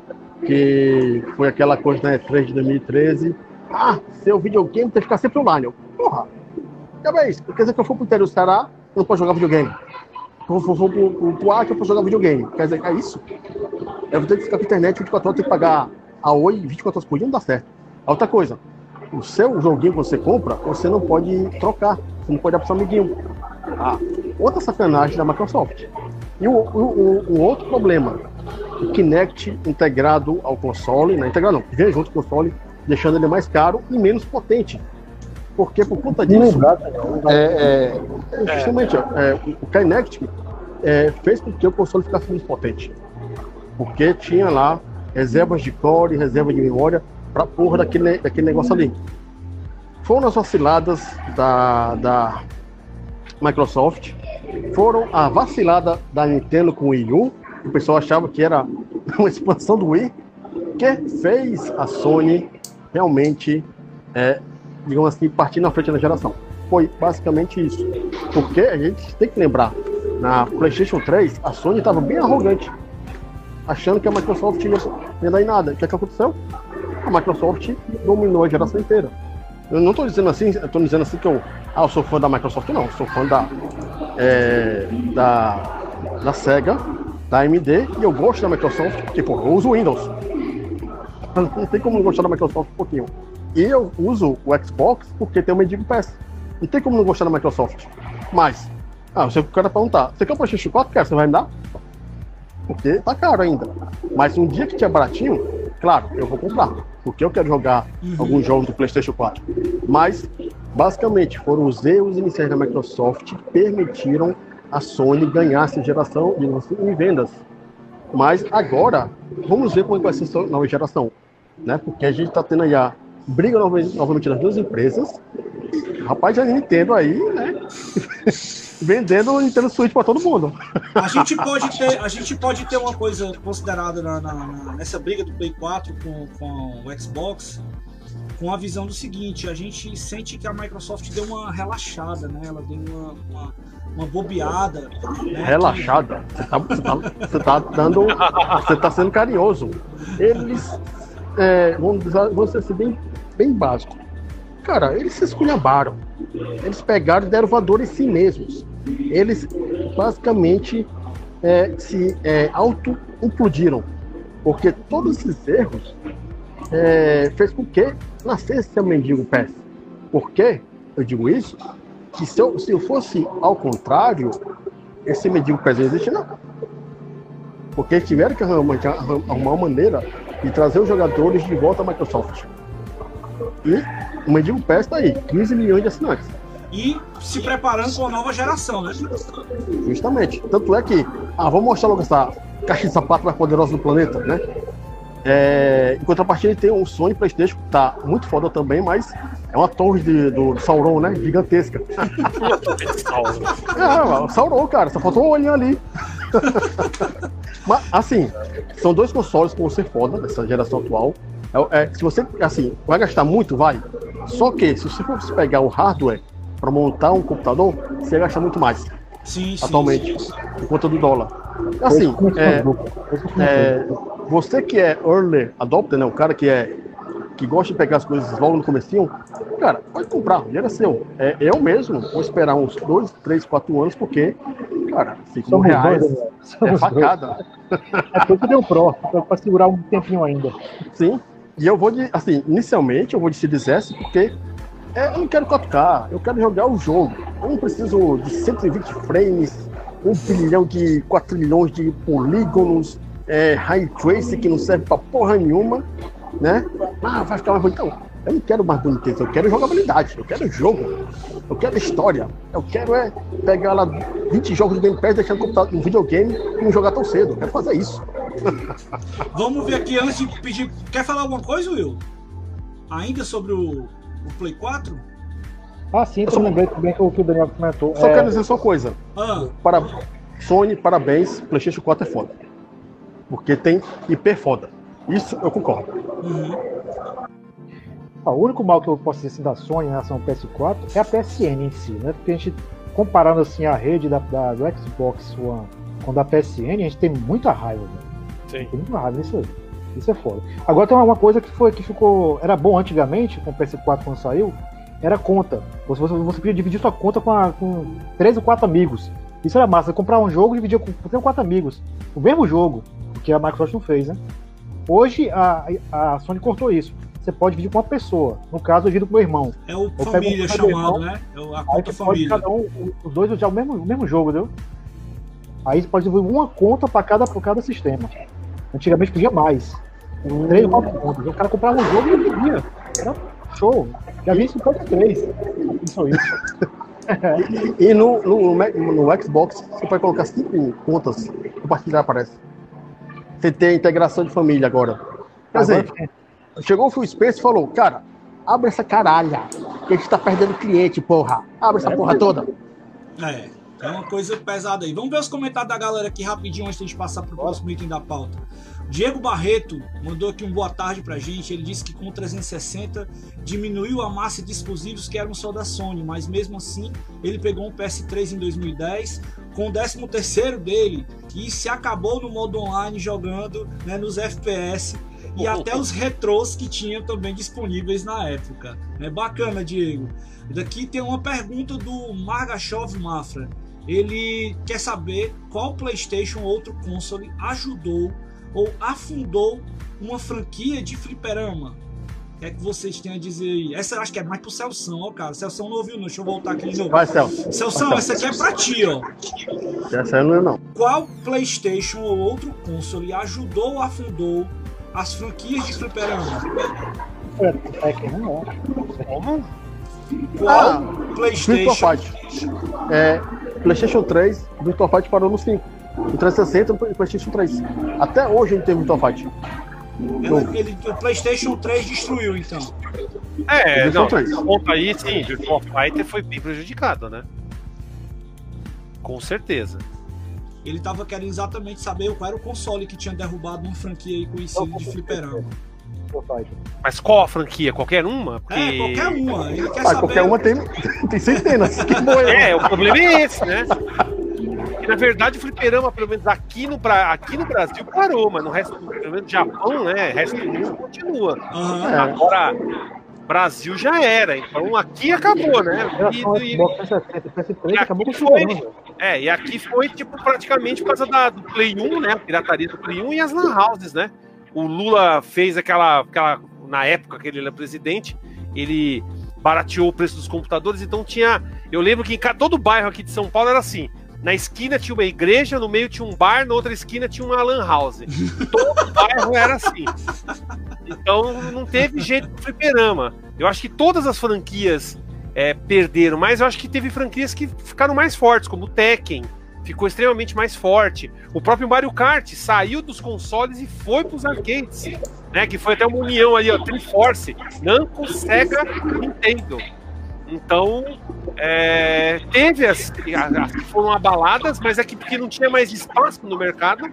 que foi aquela coisa na E3 de 2013. Ah, seu videogame tem que ficar sempre online. Porra, que é isso? Quer dizer que eu for pro interior do Ceará, eu não posso jogar videogame. Eu for pro, pro, pro Acre, eu posso jogar videogame. Quer dizer, é isso? Eu vou ter que ficar com internet 24 horas, ter que pagar a Oi 24 horas por dia não dá certo. A outra coisa, o seu joguinho que você compra, você não pode trocar, você não pode dar para seu amiguinho. Ah, outra sacanagem da Microsoft. E o, o, o, outro problema, o Kinect integrado ao console, não integrado não, vem junto com o console, deixando ele mais caro e menos potente. Porque por conta disso, é, é, justamente é, o Kinect é, fez com que o console ficasse menos potente. Porque tinha lá reservas de core, reserva de memória para porra daquele, daquele negócio ali. Foram as vaciladas da, da Microsoft, foram a vacilada da Nintendo com o Wii U, o pessoal achava que era uma expansão do Wii, que fez a Sony realmente, é, digamos assim, partir na frente da geração. Foi basicamente isso. Porque a gente tem que lembrar, na PlayStation 3, a Sony estava bem arrogante achando que a Microsoft ia, ia dar em nada. O que, é que aconteceu? A Microsoft dominou a geração inteira. Eu não tô dizendo assim, tô dizendo assim que eu, ah, eu sou fã da Microsoft, não. Eu sou fã da, é, da, da Sega, da AMD, e eu gosto da Microsoft, porque, pô, eu uso Windows. Não tem como não gostar da Microsoft um pouquinho. E eu uso o Xbox porque tem o Mendigo Pass. Não tem como não gostar da Microsoft. Mas, ah, você quer perguntar, você quer o PlayStation 4? Quer? Você vai me dar? Porque tá caro ainda. Mas um dia que tiver baratinho, claro, eu vou comprar. Porque eu quero jogar uhum. alguns jogos do PlayStation 4. Mas, basicamente, foram os erros iniciais da Microsoft que permitiram a Sony ganhar essa geração em vendas. Mas agora, vamos ver como é vai ser essa nova geração. Né? Porque a gente está tendo aí a briga novamente das duas empresas. Rapaz, a Nintendo aí, né? Vendendo o Nintendo Switch para todo mundo. A gente pode ter, a gente pode ter uma coisa considerada na, na, nessa briga do Play 4 com, com o Xbox, com a visão do seguinte: a gente sente que a Microsoft deu uma relaxada, né? Ela deu uma, uma, uma bobeada. Né? Relaxada? Você tá, você, tá, você tá dando. Você tá sendo carinhoso. Eles. É, vamos, vamos ser assim, bem bem básico. Cara, eles se esculhambaram. Eles pegaram e deram voador em si mesmos. Eles basicamente é, se é, auto-implodiram. Porque todos esses erros é, fez com que nascesse o mendigo pés. Por que eu digo isso? Que se eu, se eu fosse ao contrário, esse mendigo pés não existe não. Porque eles tiveram que arrumar, arrumar uma maneira de trazer os jogadores de volta à Microsoft. E o Mendigo Pass está aí, 15 milhões de assinantes. E se preparando com a nova geração, né? Justamente. Tanto é que, ah, vamos mostrar logo essa caixa de sapato mais poderosa do planeta, né? É, em contrapartida, tem um Sony PlayStation que tá muito foda também, mas é uma torre de, do Sauron, né? Gigantesca. é, o Sauron, cara, só faltou um olhinho ali. mas, assim, são dois consoles que vão ser foda dessa geração atual. É, é, se você, assim, vai gastar muito, vai. Só que, se você for pegar o hardware para montar um computador, você gasta muito mais. Sim, atualmente, sim, por conta do dólar. Assim, é, é, você que é early adopter, né, o cara que é que gosta de pegar as coisas logo no comecinho, cara, pode comprar, o dinheiro é seu. É, eu mesmo vou esperar uns dois, três, quatro anos, porque, cara, 5 reais dois, né? é facada. É tudo deu pro, para segurar um tempinho ainda. Sim, e eu vou, de, assim, inicialmente eu vou de S porque é, eu não quero 4K, eu quero jogar o jogo. Eu não preciso de 120 frames, 1 bilhão de 4 milhões de polígonos, é, ray tracing que não serve pra porra nenhuma, né? Ah, vai ficar mais bonito. Então, eu não quero mais boniteza, eu quero jogabilidade, eu quero jogo, eu quero história, eu quero é pegar lá 20 jogos do Game Pass, deixar no, no videogame e não jogar tão cedo. Eu quero fazer isso. Vamos ver aqui antes de pedir. Quer falar alguma coisa, Will? Ainda sobre o, o Play 4? Ah, sim, eu lembrei também que o que o Daniel comentou. Só é... quero dizer só uma coisa. Ah. Para Sony, parabéns, PlayStation 4 é foda. Porque tem IP foda. Isso eu concordo. Uhum. Ah, o único mal que eu posso dizer assim, da Sony em relação ao PS4 é a PSN em si, né? Porque a gente, comparando assim a rede da, da do Xbox One com a da PSN, a gente tem muita raiva, né? Sim. Tem muita raiva nisso aí. Isso é foda. Agora tem uma coisa que foi que ficou. Era bom antigamente, com o PS4 quando saiu, era conta. Você, você, você podia dividir sua conta com, a, com três ou quatro amigos. Isso era massa. Você comprar um jogo e dividir com três ou quatro amigos. O mesmo jogo, que a Microsoft não fez, né? Hoje a, a Sony cortou isso você pode dividir com uma pessoa. No caso, eu divido com meu irmão. É o eu família chamado, irmão, né? É a conta família. Cada um, os dois usar o mesmo, o mesmo jogo, entendeu? Aí você pode dividir uma conta para cada, cada sistema. Antigamente podia mais. Hum. Três, quatro contas. O cara comprava um jogo e dividia. Era show. Já vi isso no PS3. Isso isso. e, e no, no, no, Xbox você pode colocar cinco contas compartilhar, aparece. Você tem integração de família agora. Quer dizer, Chegou o Phil Spencer e falou, cara, abre essa caralha, que a gente tá perdendo cliente, porra. Abre essa é, porra toda. É, é uma coisa pesada aí. Vamos ver os comentários da galera aqui rapidinho antes de a gente passar pro próximo item da pauta. Diego Barreto mandou aqui um boa tarde pra gente. Ele disse que com o 360 diminuiu a massa de exclusivos que eram só da Sony, mas mesmo assim ele pegou um PS3 em 2010 com o 13 terceiro dele e se acabou no modo online jogando né, nos FPS e até os retrôs que tinham também disponíveis na época. É bacana, Diego. Daqui tem uma pergunta do Margachov Mafra. Ele quer saber qual PlayStation ou outro console ajudou ou afundou uma franquia de fliperama. O que é que vocês têm a dizer aí? Essa eu acho que é mais pro Celção, ó, cara. Celção não ouviu, não. Deixa eu voltar aqui de novo. Vai, Celso. Celção, essa aqui é pra ti, ó. Essa aí não é não. Qual PlayStation ou outro console ajudou ou afundou as franquias de fliperama? É que não é. Como? Qual Ah, Virtua PlayStation? Fight. É, PlayStation 3, Virtua Fight parou no 5. No 360 e PlayStation 3. Até hoje a gente tem Virtua Fight. Ela- ele- o PlayStation 3 destruiu, então. É, Virtua não, ponto aí, sim, Virtual Fighter foi bem prejudicado, né? Com certeza. Ele tava querendo exatamente saber qual era o console que tinha derrubado uma franquia aí conhecida de fliperama. Mas qual a franquia? Qualquer uma? Porque... É, qualquer uma. Ele quer Ah, saber. qualquer uma tem, tem centenas. Que boa. É, o problema é esse, né? E, na verdade, o fliperama, pelo menos aqui no, Bra- aqui no Brasil, parou, mas no resto, do- pelo menos no Japão, né? O resto do mundo continua. É. Agora, Brasil já era, então aqui acabou, né? E- e- Xbox 360 e PS3, e acabou com aqui o foi- velho. É, e aqui foi, tipo, praticamente por causa da, do Play 1, né? A pirataria do Play 1 e as Lan Houses, né? O Lula fez aquela, aquela. Na época que ele era presidente, ele barateou o preço dos computadores, então tinha. Eu lembro que em todo bairro aqui de São Paulo era assim. Na esquina tinha uma igreja, no meio tinha um bar, na outra esquina tinha uma lan house. Todo bairro era assim. Então não teve jeito pro fliperama. Eu acho que todas as franquias é, perderam, mas eu acho que teve franquias que ficaram mais fortes, como o Tekken, ficou extremamente mais forte. O próprio Mario Kart saiu dos consoles e foi para os arcades, né? Que foi até uma união ali, ó, Triforce, Namco, Sega, Nintendo. Então, é, teve as, as que foram abaladas, mas é que porque não tinha mais espaço no mercado.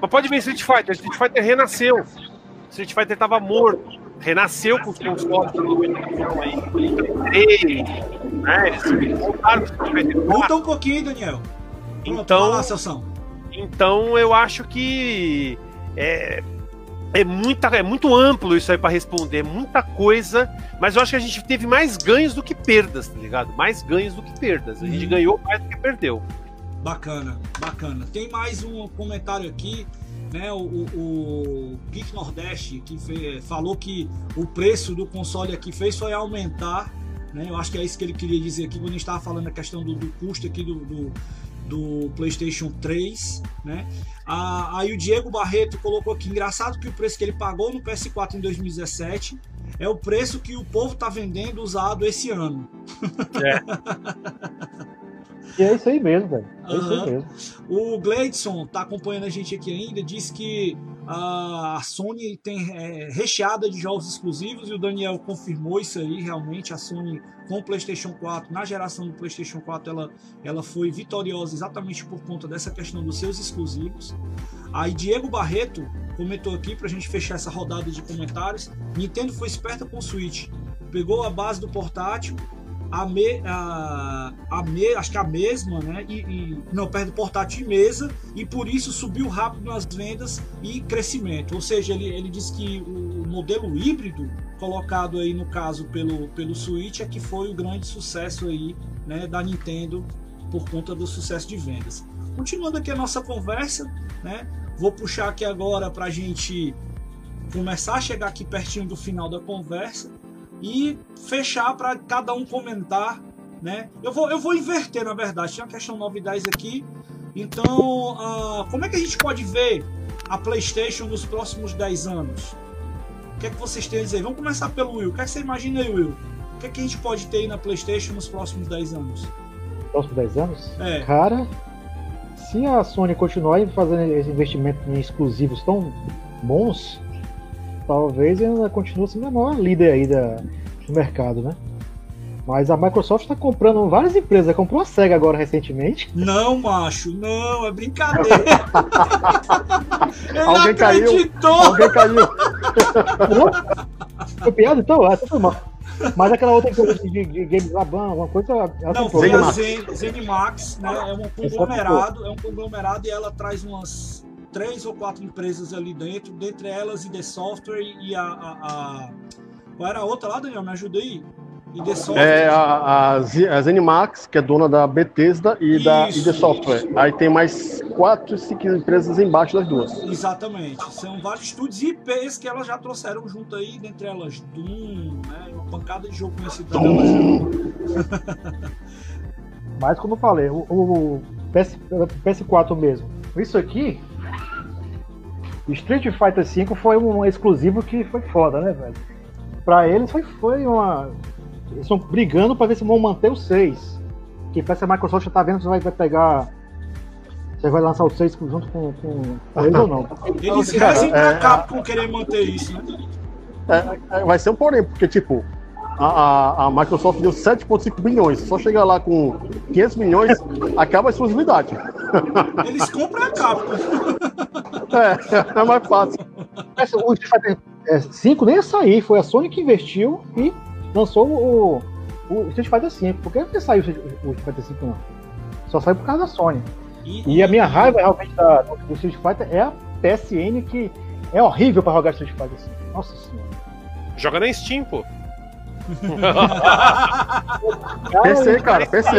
Mas pode ver Street Fighter, Street Fighter renasceu. Street Fighter estava morto, renasceu com os consoles aí, três, né? Eles voltaram pro Street Fighter 4. Volta um pouquinho, Daniel. Pronto, Então- lá. Então eu acho que é, é, muita, é muito amplo isso aí para responder, é muita coisa, mas eu acho que a gente teve mais ganhos do que perdas, tá ligado? Mais ganhos do que perdas. A gente Uhum. ganhou mais do que perdeu. Bacana, bacana. Tem mais um comentário aqui, né? O, o, o Geek Nordeste que falou que o preço do console aqui fez foi aumentar, né? Eu acho que é isso que ele queria dizer aqui quando a gente estava falando a questão do, do custo aqui do, do, do PlayStation 3, né? Ah, aí o Diego Barreto colocou aqui, engraçado que o preço que ele pagou no PS4 em 2017 é o preço que o povo tá vendendo usado esse ano. E é isso aí mesmo, velho. É isso Aham. aí mesmo. O Gleidson tá acompanhando a gente aqui ainda, diz que a Sony tem é, recheada de jogos exclusivos e o Daniel confirmou isso aí, realmente. A Sony com o PlayStation 4, na geração do PlayStation 4, ela, ela foi vitoriosa exatamente por conta dessa questão dos seus exclusivos. Aí Diego Barreto comentou aqui pra gente fechar essa rodada de comentários, Nintendo foi esperta com o Switch, pegou a base do portátil a, me, a, a me, acho que a mesma, né? E, e- não, perto do portátil e mesa, e por isso subiu rápido nas vendas e crescimento. Ou seja, ele, ele diz que o modelo híbrido colocado aí no caso pelo, pelo Switch é que foi o grande sucesso aí, né, da Nintendo por conta do sucesso de vendas. Continuando aqui a nossa conversa, né? Vou puxar aqui agora para a gente começar a chegar aqui pertinho do final da conversa e fechar para cada um comentar, né? Eu vou, eu vou inverter, na verdade. Tem uma questão 9 e 10 aqui. Então, ah, como é que a gente pode ver a PlayStation nos próximos 10 anos? O que é que vocês têm a dizer? Vamos começar pelo Will. O que é que você imagina aí, Will? O que é que a gente pode ter aí na PlayStation nos próximos 10 anos? Próximos 10 anos? É, Cara, se a Sony continuar fazendo esse investimento em exclusivos tão bons, talvez ela continue sendo a maior líder aí da, do mercado, né? Mas a Microsoft está comprando várias empresas, comprou a SEGA agora recentemente. não, macho, não, é brincadeira. Ele Alguém não caiu. acreditou. Alguém caiu. Foi piada então? Ah, então foi mal. Mas aquela outra empresa de, de games Laban, alguma coisa. Ela Não, foi a Zenimax. Zen- Zenimax, né? É um conglomerado, é um conglomerado e ela traz umas três ou quatro empresas ali dentro, dentre elas ID Software e a, a, a- Qual era a outra lá, Daniel? Me ajuda aí. ID Software. É a, a, Zenimax, que é dona da Bethesda e da Isso, ID Software. Aí tem mais quatro, cinco empresas embaixo das duas. Exatamente. São vários estúdios e IPs que elas já trouxeram junto aí, dentre elas Doom, né? Uma pancada de jogo conhecido delas. Mas como eu falei, o, o PS, PS4 mesmo. Isso aqui. Street Fighter V foi um exclusivo que foi foda, né, velho? Pra eles foi, foi uma. Eles estão brigando pra ver se vão manter o 6. Que parece que a Microsoft já tá vendo se vai, vai pegar. Se vai lançar o 6 junto com, com, eles ou não. Eles Cara, rezem é- pra Capcom querer manter isso, né? É, é, vai ser um porém, porque, tipo, a, a, a Microsoft deu 7,5 bilhões. Só chegar lá com 500 milhões, acaba a exclusividade. Eles compram a Capcom. É, é mais fácil. Essa- O Street Fighter 5 nem ia sair, foi a Sony que investiu e lançou o, o Street Fighter 5. Por que não saiu o Street Fighter 5 não? Só saiu por causa da Sony. E a minha raiva realmente da, do Street Fighter é a PSN que é horrível pra jogar Street Fighter 5. Nossa senhora. Joga na Steam, pô. PC, cara, PC.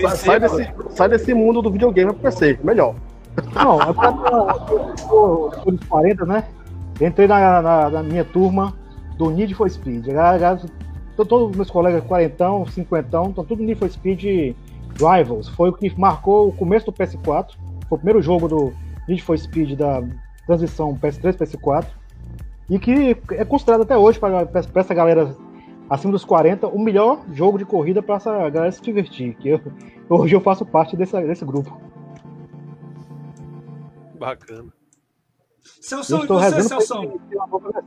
Sai, sai desse, sai desse mundo do videogame pro PC, melhor. Não, tô tô nos 40, né? Entrei na, na, na minha turma do Need for Speed. Galera- to- Todos os meus colegas, quarentão, cinquentão, estão tudo Need for Speed Rivals. Foi o que marcou o começo do PS4. Foi o primeiro jogo do Need for Speed da transição PS3 PS4. E que é considerado até hoje, para essa galera acima dos 40, o melhor jogo de corrida para essa galera se divertir. Que eu- hoje eu faço parte dessa, desse grupo. Bacana. Celso, Eu e estou você, pra ter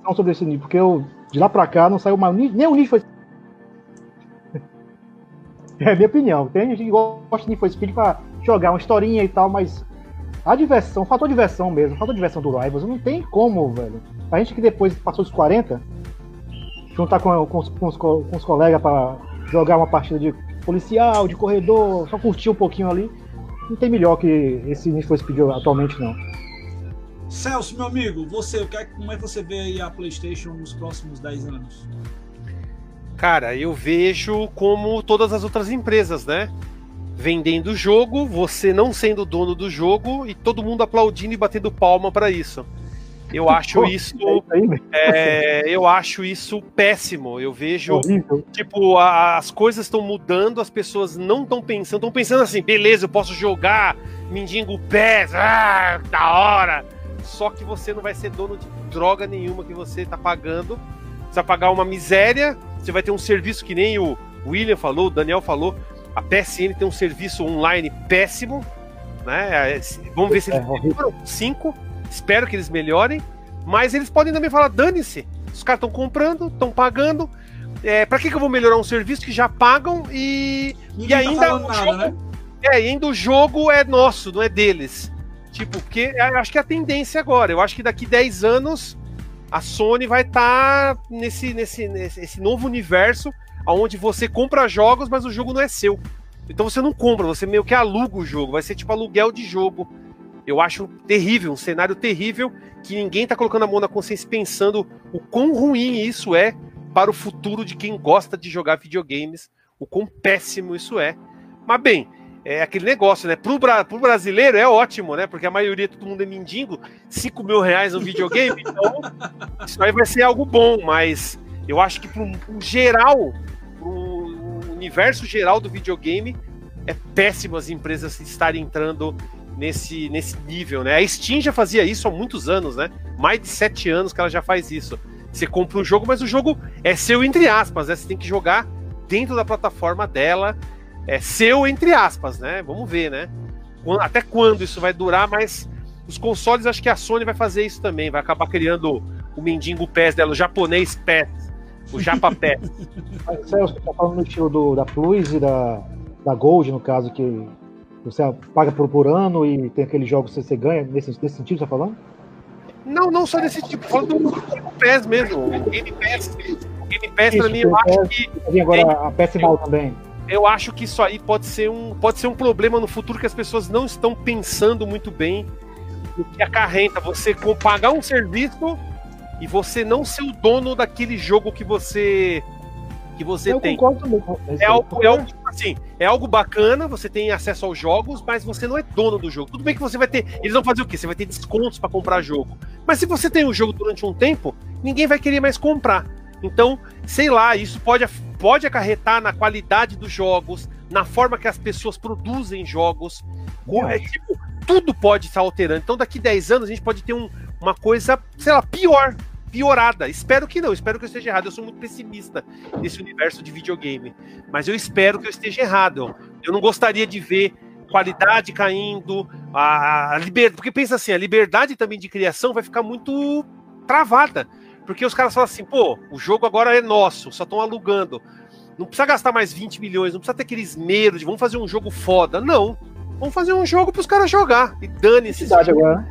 uma sobre esse nível, porque eu, de lá pra cá não saiu mais nem o Need for É a minha opinião. Tem gente que gosta de Need for Speed pra jogar uma historinha e tal, mas a diversão, faltou diversão mesmo, faltou diversão do Rivals, não tem como, velho. A gente que depois passou dos 40, juntar com, com, os, com, os, co- com os colegas pra jogar uma partida de policial, de corredor, só curtir um pouquinho ali, não tem melhor que esse Need for Speed atualmente, não. Celso, meu amigo, você, o que é- como é que você vê aí a PlayStation nos próximos 10 anos? Cara, eu vejo como todas as outras empresas, né? Vendendo o jogo, você não sendo dono do jogo e todo mundo aplaudindo e batendo palma pra isso. Eu acho Pô, isso, É isso velho. é, eu acho isso péssimo. Eu vejo horrível. tipo, a- as coisas estão mudando, as pessoas não estão pensando, estão pensando assim, beleza, eu posso jogar Mindingo Pés, ah, da hora. Só que você não vai ser dono de droga nenhuma que você tá pagando. Você vai pagar uma miséria, você vai ter um serviço que nem o William falou, o Daniel falou. A PSN tem um serviço online péssimo, né? Vamos ver se É, eles melhoram. Cinco, espero que eles melhorem. Mas eles podem também falar, dane-se. Os caras estão comprando, estão pagando. É, para que, que eu vou melhorar um serviço que já pagam e, Ninguém ainda tá o nada, jogo- né? é, e ainda o jogo é nosso, não é deles. Tipo, porque eu acho que é a tendência agora. Eu acho que daqui 10 anos a Sony vai estar nesse, nesse, nesse esse novo universo onde você compra jogos, mas o jogo não é seu. Então você não compra, você meio que aluga o jogo. Vai ser tipo aluguel de jogo. Eu acho terrível, um cenário terrível que ninguém tá colocando a mão na consciência pensando o quão ruim isso é para o futuro de quem gosta de jogar videogames, o quão péssimo isso é. Mas bem, é aquele negócio, né? Pro, bra pro brasileiro é ótimo, né? Porque a maioria, todo mundo é mendigo, 5 mil reais no videogame, então isso aí vai ser algo bom, mas eu acho que pro, pro geral, pro universo geral do videogame, é péssimo as empresas estarem entrando nesse, nesse nível, né? A Steam já fazia isso há muitos anos, né? Mais de sete anos que ela já faz isso. Você compra um jogo, mas o jogo é seu entre aspas, né? Você tem que jogar dentro da plataforma dela. É seu entre aspas, né? Vamos ver, né? Até quando isso vai durar, mas os consoles, acho que a Sony vai fazer isso também. Vai acabar criando o mendigo PES dela, o japonês PES. O Japa PES. Mas, Celso, tá falando no estilo do, da Plus e da, da Gold, no caso, que você paga por, por ano e tem aqueles jogos que você ganha, nesse, nesse sentido, você tá falando? Não, não só desse tipo, falando do PES mesmo, o Game Pass. O Game Pass, pra mim, eu acho que. Agora a PS Mal também eu acho que isso aí pode ser um, pode ser um problema no futuro que as pessoas não estão pensando muito bem o que acarreta você pagar um serviço e você não ser o dono daquele jogo que você que você eu tem. É algo, é algo assim, é algo bacana, você tem acesso aos jogos, mas você não é dono do jogo. Tudo bem que você vai ter, eles vão fazer o quê? Você vai ter descontos para comprar jogo. Mas se você tem o um jogo durante um tempo, ninguém vai querer mais comprar. Então, sei lá, isso pode, pode acarretar na qualidade dos jogos, na forma que as pessoas produzem jogos. É, tipo, tudo pode estar alterando. Então, daqui 10 anos, a gente pode ter um, uma coisa, sei lá, pior, piorada. Espero que não, espero que eu esteja errado. Eu sou muito pessimista nesse universo de videogame. Mas eu espero que eu esteja errado. Eu não gostaria de ver qualidade caindo, a, a liberdade. Porque pensa assim, a liberdade também de criação vai ficar muito travada. Porque os caras falam assim, pô, o jogo agora é nosso, só estão alugando. Não precisa gastar mais 20 milhões, não precisa ter aquele esmero de vamos fazer um jogo foda. Não. Vamos fazer um jogo para os caras jogar. E dane-se. agora, né?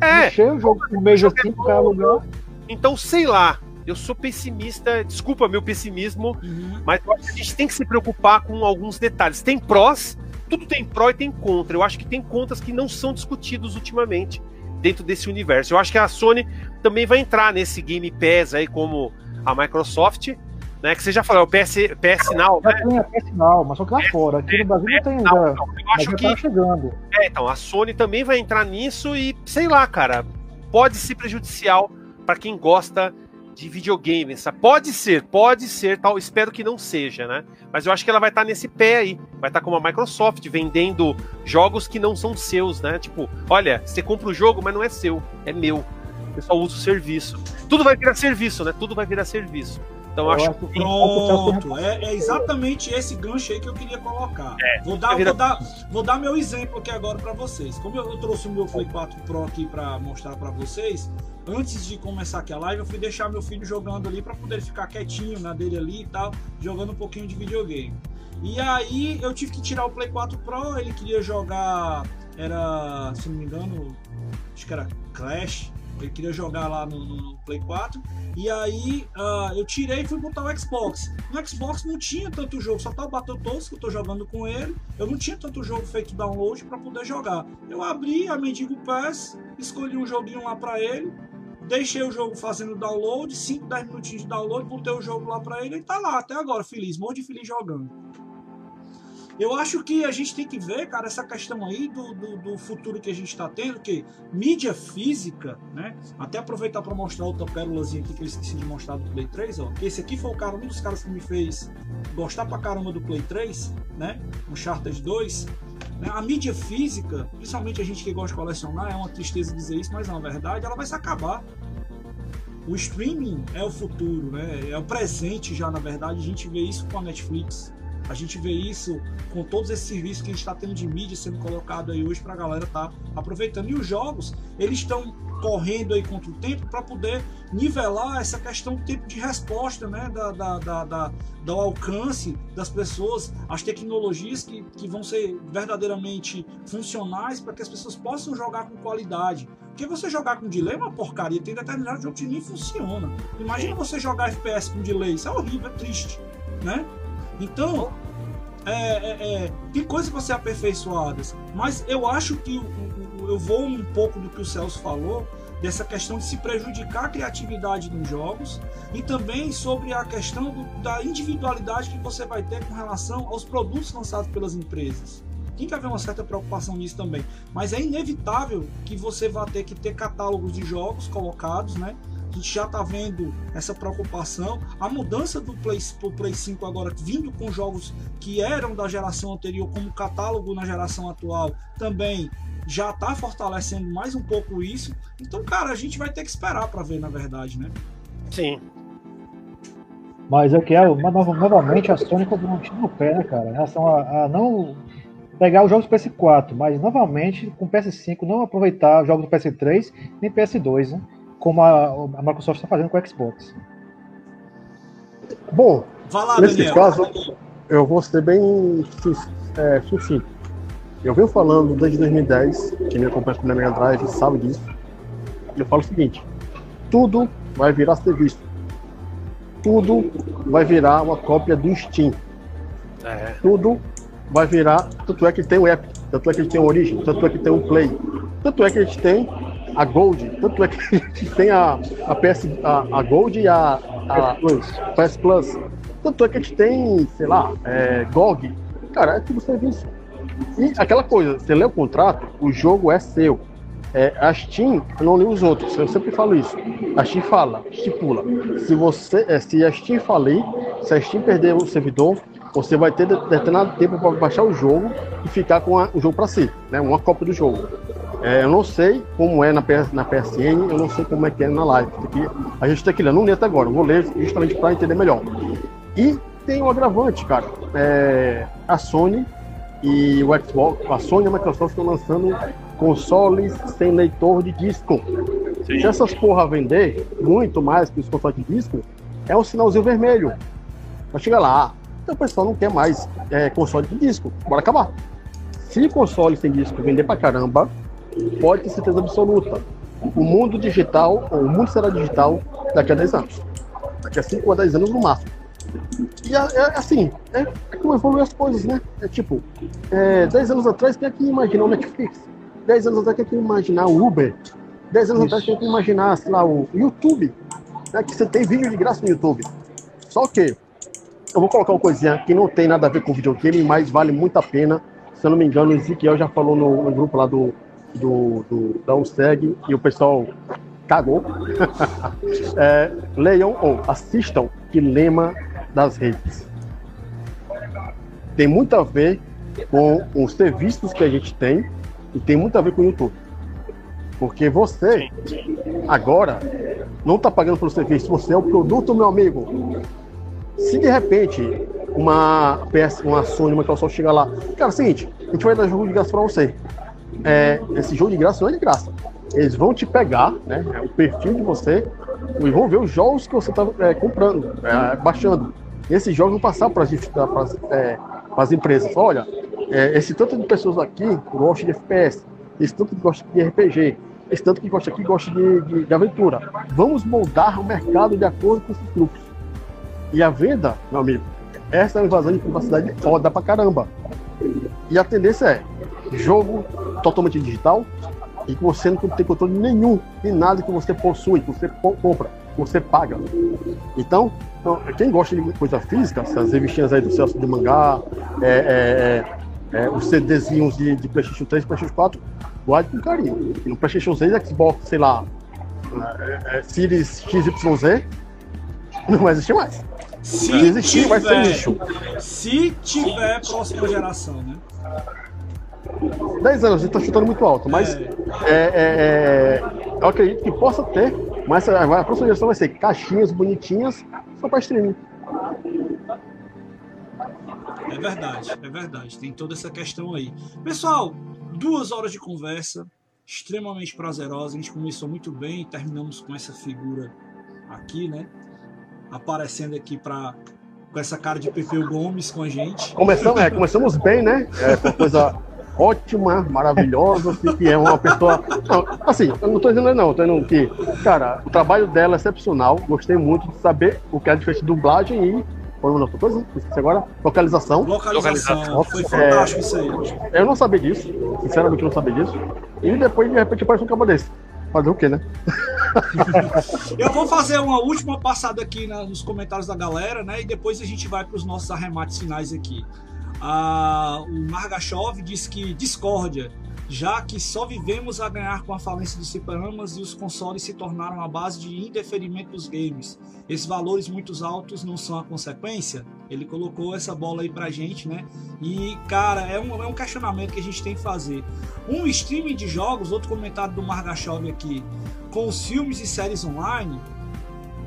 É. Encher o jogo com mês assim para alugar. Então, sei lá. Eu sou pessimista, desculpa meu pessimismo, uhum. mas eu acho que a gente tem que se preocupar com alguns detalhes. Tem prós, tudo tem pró e tem contra. Eu acho que tem contas que não são discutidos ultimamente dentro desse universo. Eu acho que a Sony também vai entrar nesse Game Pass aí, como a Microsoft, né? Que você já falou, é o PS, PS Now, né? tem a PS Now, mas só que lá fora. Aqui no Brasil não tem ainda. Não, eu acho que. Tá chegando. É, então, a Sony também vai entrar nisso e, sei lá, cara, pode ser prejudicial para quem gosta de videogame. Pode ser, pode ser, tal. Espero que não seja, né? Mas eu acho que ela vai estar tá nesse pé aí. Vai estar tá como a Microsoft, vendendo jogos que não são seus, né? Tipo, olha, você compra o jogo, mas não é seu, é meu. Eu só uso o serviço. Tudo vai virar serviço, né? Tudo vai virar serviço. Então eu acho que. Pronto, é, é, exatamente esse gancho aí que eu queria colocar. É, vou, dar, vou, dar, vou dar meu exemplo aqui agora para vocês. Como eu, eu, trouxe o meu Play 4 Pro aqui para mostrar para vocês, antes de começar aqui a live, eu fui deixar meu filho jogando ali para poder ficar quietinho na dele ali e tal, jogando um pouquinho de videogame. E aí eu tive que tirar o Play 4 Pro, ele queria jogar, era, se não me engano, acho que era Clash, ele queria jogar lá no, no Play 4. E aí uh, eu tirei e fui botar o Xbox. No Xbox não tinha tanto jogo, só tá o Battletoads que eu tô jogando com ele. Eu não tinha tanto jogo feito download para poder jogar. Eu abri a Mendigo Pass, escolhi um joguinho lá para ele. Deixei o jogo fazendo download, 5, 10 minutinhos de download, botei o jogo lá para ele e tá lá até agora, feliz, monte de feliz jogando. Eu acho que a gente tem que ver, cara, essa questão aí do, do, do futuro que a gente está tendo, que mídia física, né? Até aproveitar para mostrar outra pérolazinha aqui que eu esqueci de mostrar do Play 3, ó. Esse aqui foi o cara, um dos caras que me fez gostar pra caramba do Play 3, né? O Charters 2. Né? A mídia física, principalmente a gente que gosta de colecionar, é uma tristeza dizer isso, mas na verdade ela vai se acabar. O streaming é o futuro, né? É o presente já, na verdade. A gente vê isso com a Netflix. A gente vê isso com todos esses serviços que a gente está tendo de mídia sendo colocado aí hoje para a galera estar tá aproveitando. E os jogos, eles estão correndo aí contra o tempo para poder nivelar essa questão do tempo de resposta, né? Da, da, da, da, do alcance das pessoas, as tecnologias que, que vão ser verdadeiramente funcionais para que as pessoas possam jogar com qualidade. Porque você jogar com delay é uma porcaria, tem determinado jogo que nem funciona. Imagina você jogar FPS com delay, isso é horrível, é triste, né? Então, é, é, é, tem coisas para ser aperfeiçoadas, mas eu acho que eu vou um pouco do que o Celso falou, dessa questão de se prejudicar a criatividade nos jogos e também sobre a questão do, da individualidade que você vai ter com relação aos produtos lançados pelas empresas. Tem que haver uma certa preocupação nisso também, mas é inevitável que você vá ter que ter catálogos de jogos colocados, né? A gente já está vendo essa preocupação. A mudança do Play para o Play 5 agora, vindo com jogos que eram da geração anterior, como catálogo na geração atual, também já está fortalecendo mais um pouco isso. Então, cara, a gente vai ter que esperar para ver, na verdade, né? Sim. Mas eu quero, novamente, a Sony comprou um tiro no pé, né, cara? Em relação a, a não pegar os jogos do PS4, mas novamente com o PS5 não aproveitar os jogos do PS3 nem PS2, né? Como a, a Microsoft está fazendo com o Xbox. Bom, lá, nesse Daniel. caso, eu vou ser bem é, sucinto. Eu venho falando desde 2010, quem me acompanha com a Mega Drive sabe disso. eu falo o seguinte: tudo vai virar serviço. Tudo vai virar uma cópia do Steam. É. Tudo vai virar. Tanto é que tem o app, tanto é que tem o Origin, tanto é que tem o Play, tanto é que a gente tem a Gold, tanto é que tem a, a PS, a, a Gold e a, a PS Plus. Tanto é que a gente tem, sei lá, é, GOG. Cara, é tudo serviço. E aquela coisa, você lê o contrato, o jogo é seu. É, a Steam, eu não li os outros, eu sempre falo isso. A Steam fala, estipula. Se você, é, se a Steam falir, se a Steam perder o servidor, você vai ter determinado tempo para baixar o jogo e ficar com a, o jogo para si, né? Uma cópia do jogo. É, eu não sei como é na, PS, na PSN, eu não sei como é que é na live. Porque a gente tem que ler, li até agora, vou ler justamente para entender melhor. E tem um agravante, cara. É, a Sony e o Xbox, a Sony e a Microsoft estão lançando consoles sem leitor de disco. Sim. Se essas porra vender muito mais que os consoles de disco, é um sinalzinho vermelho. Vai chegar lá, então o pessoal não quer mais é, console de disco, bora acabar. Se console sem disco vender pra caramba, pode ter certeza absoluta. O mundo digital, ou o mundo será digital daqui a 10 anos. Daqui a 5 a 10 anos no máximo. E é, é assim, é, é como evoluem as coisas, né? É tipo, é, 10 anos atrás, quem é que imaginar o Netflix? 10 anos atrás, quem é que imaginar o Uber? 10 anos Isso. atrás, quem é que imaginar, sei lá, o YouTube? Né? Que você tem vídeo de graça no YouTube. Só que, eu vou colocar uma coisinha que não tem nada a ver com videogame, mas vale muito a pena. Se eu não me engano, o Ezequiel já falou no, no grupo lá do, do, do da USEG e o pessoal cagou. é, leiam ou assistam Dilema das redes. Tem muito a ver com os serviços que a gente tem e tem muito a ver com o YouTube. Porque você, agora, não está pagando pelo serviço, você é o produto, meu amigo. Se de repente uma PS, uma Sony, uma Microsoft chega lá, cara, é o seguinte, a gente vai dar jogo de graça para você. É, esse jogo de graça não é de graça. Eles vão te pegar, né? É o perfil de você, e vão ver os jogos que você está é, comprando, é, baixando esses jogos vão passar para as é, empresas. Olha, é, esse tanto de pessoas aqui gostam de FPS, esse tanto que gosta de RPG, esse tanto que gosta aqui gosta de, de, de, aventura. Vamos moldar o mercado de acordo com esses grupos. E a venda, meu amigo, essa é uma invasão de privacidade foda pra caramba. E a tendência é jogo totalmente digital e que você não tem controle nenhum de nada que você possui, que você compra você paga. Então, então, quem gosta de coisa física, essas revistinhas aí do Celso de Mangá, é, é, é, é os CDzinhos de, de PlayStation 3 e PlayStation 4, guarde com carinho. no PlayStation 6, Xbox, sei lá, é, é, Series XYZ, não vai existir mais. Se existir, tiver, vai ser lixo. Se tiver próxima geração, né? 10 anos, a gente tá chutando muito alto, mas é. É, é, eu acredito que possa ter mas a próxima geração vai ser caixinhas bonitinhas só para streaming. É verdade, é verdade. Tem toda essa questão aí. Pessoal, duas horas de conversa, extremamente prazerosa. A gente começou muito bem e terminamos com essa figura aqui, né? Aparecendo aqui para com essa cara de Pepeu Gomes com a gente. Começamos, é, começamos bem, né? É, uma coisa ótima, maravilhosa, que é uma pessoa. Não, assim, eu não estou dizendo não, estou dizendo que, cara, o trabalho dela é excepcional. Gostei muito de saber o que é a diferença de dublagem e. Foi uma coisa, esqueci agora. Localização. Localização. Foi fantástico é, isso aí. Eu não sabia disso, sinceramente, eu não sabia disso. E depois, de repente, aparece um cabo desse. Fazer o quê, né? eu vou fazer uma última passada aqui nos comentários da galera, né? E depois a gente vai para os nossos arremates finais aqui. Ah, o Margachov diz que discórdia, já que só vivemos a ganhar com a falência dos fliperamas e os consoles se tornaram a base de indeferimento dos games. Esses valores muito altos não são a consequência? Ele colocou essa bola aí pra gente, né? E, cara, é um, é um questionamento que a gente tem que fazer. Um streaming de jogos, outro comentário do Margachov aqui, com os filmes e séries online,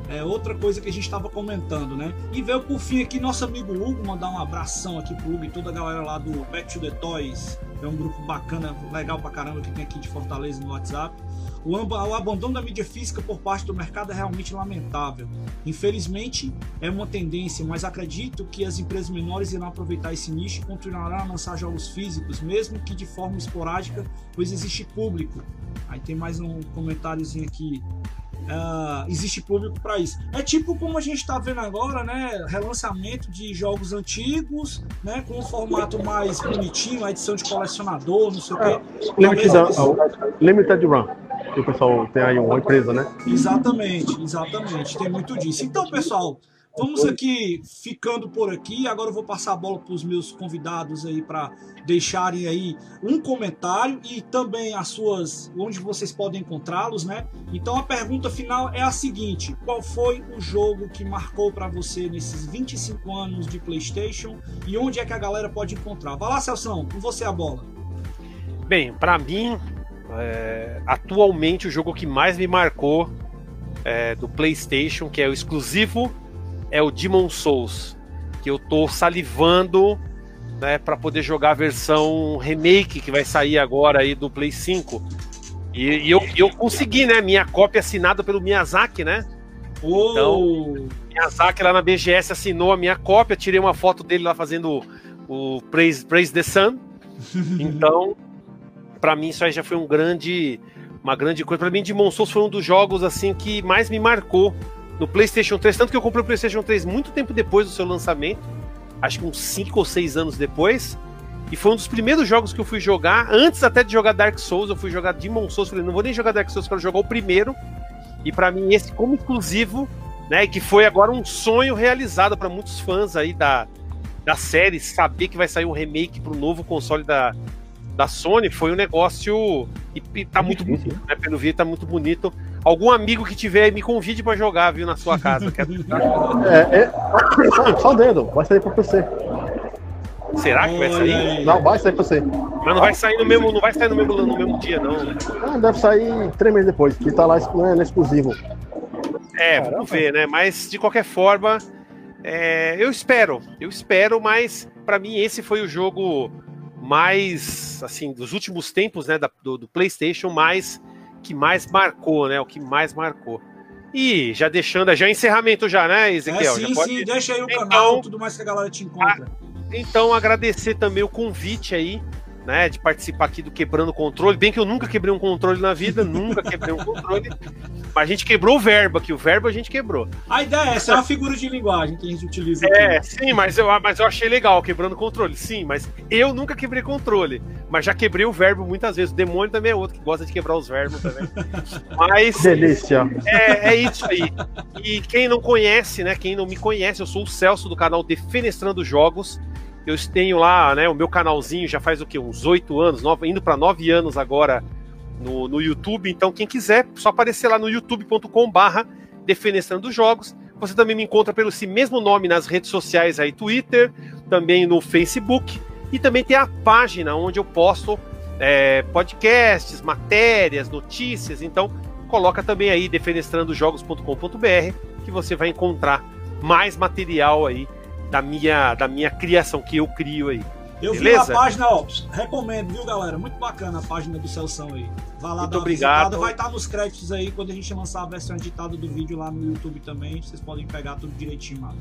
é outra coisa que a gente estava comentando, né? E veio por fim aqui nosso amigo Hugo, mandar um abração aqui pro Hugo e toda a galera lá do Back to the Toys. É um grupo bacana, legal pra caramba que tem aqui de Fortaleza no WhatsApp. O, o abandono da mídia física por parte do mercado é realmente lamentável. Infelizmente, é uma tendência, mas acredito que as empresas menores irão aproveitar esse nicho e continuarão a lançar jogos físicos, mesmo que de forma esporádica, pois existe público. Aí tem mais um comentáriozinho aqui Uh, existe público para isso. É tipo como a gente está vendo agora, né? Relançamento de jogos antigos, né? Com um formato mais bonitinho, a edição de colecionador, não sei o quê. É, limited, uh, limited Run. Que o pessoal tem aí uma empresa, né? Exatamente, exatamente. Tem muito disso. Então, pessoal, Vamos aqui ficando por aqui. Agora eu vou passar a bola para os meus convidados aí para deixarem aí um comentário e também as suas onde vocês podem encontrá-los, né? Então a pergunta final é a seguinte: qual foi o jogo que marcou para você nesses 25 anos de PlayStation e onde é que a galera pode encontrar? Vai lá, Celção, com você a bola. Bem, para mim, é, atualmente o jogo que mais me marcou é, do PlayStation, que é o exclusivo é o Demon Souls, que eu tô salivando né, para poder jogar a versão remake que vai sair agora aí do Play 5. E, e eu, eu consegui, né? Minha cópia assinada pelo Miyazaki, né? Oh. Então, Miyazaki lá na BGS assinou a minha cópia, tirei uma foto dele lá fazendo o, o Praise, Praise the Sun. Então, para mim isso aí já foi um grande, uma grande coisa. Para mim, Demon Souls foi um dos jogos assim que mais me marcou no PlayStation 3, tanto que eu comprei o PlayStation 3 muito tempo depois do seu lançamento, acho que uns 5 ou 6 anos depois. E foi um dos primeiros jogos que eu fui jogar, antes até de jogar Dark Souls, eu fui jogar Demon Souls, falei, não vou nem jogar Dark Souls, quero jogar o primeiro. E para mim esse como exclusivo, né, que foi agora um sonho realizado para muitos fãs aí da, da série, saber que vai sair um remake pro novo console da, da Sony, foi um negócio e, e tá muito bonito, né, pelo vídeo tá muito bonito. Algum amigo que tiver aí me convide para jogar, viu, na sua casa. é, é, só o dedo, vai sair para PC. Será que vai sair? Não, vai sair pra você. Mas não vai sair no mesmo, não vai sair no mesmo, no mesmo dia, não. Né? Ah, deve sair três meses depois, que tá lá é, é exclusivo. É, Caramba. vamos ver, né? Mas de qualquer forma, é, eu espero, eu espero, mas para mim esse foi o jogo mais, assim, dos últimos tempos, né, da, do, do PlayStation, mais que mais marcou, né? O que mais marcou. E já deixando, já encerramento já, né, Ezequiel? É, sim, pode... sim, deixa aí o então, canal, tudo mais que a galera te encontra. então, agradecer também o convite aí né, de participar aqui do Quebrando o Controle. Bem que eu nunca quebrei um controle na vida, nunca quebrei um controle. Mas a gente quebrou o verbo aqui, o verbo a gente quebrou. A ideia é essa, é uma figura de linguagem que a gente utiliza aqui. É, sim, mas eu, mas eu achei legal, quebrando controle. Sim, mas eu nunca quebrei controle. Mas já quebrei o verbo muitas vezes. O demônio também é outro que gosta de quebrar os verbos também. Mas. Delícia. É, é isso aí. E quem não conhece, né? Quem não me conhece, eu sou o Celso do canal Defenestrando Jogos. Eu tenho lá, né, o meu canalzinho já faz o quê? Uns oito anos, indo para nove anos agora no, no YouTube. Então, quem quiser, só aparecer lá no youtube.com/barra Defenestrando Jogos. Você também me encontra pelo esse mesmo nome nas redes sociais aí, Twitter, também no Facebook. E também tem a página onde eu posto é, podcasts, matérias, notícias. Então, coloca também aí defenestrandojogos.com.br que você vai encontrar mais material aí da minha, da minha criação, que eu crio aí. Eu Beleza? vi a página, ó, recomendo, viu, galera? Muito bacana a página do Celção aí. Vai lá Muito dar obrigado. Visitada. Vai estar tá nos créditos aí quando a gente lançar a versão editada do vídeo lá no YouTube também. Vocês podem pegar tudo direitinho lá.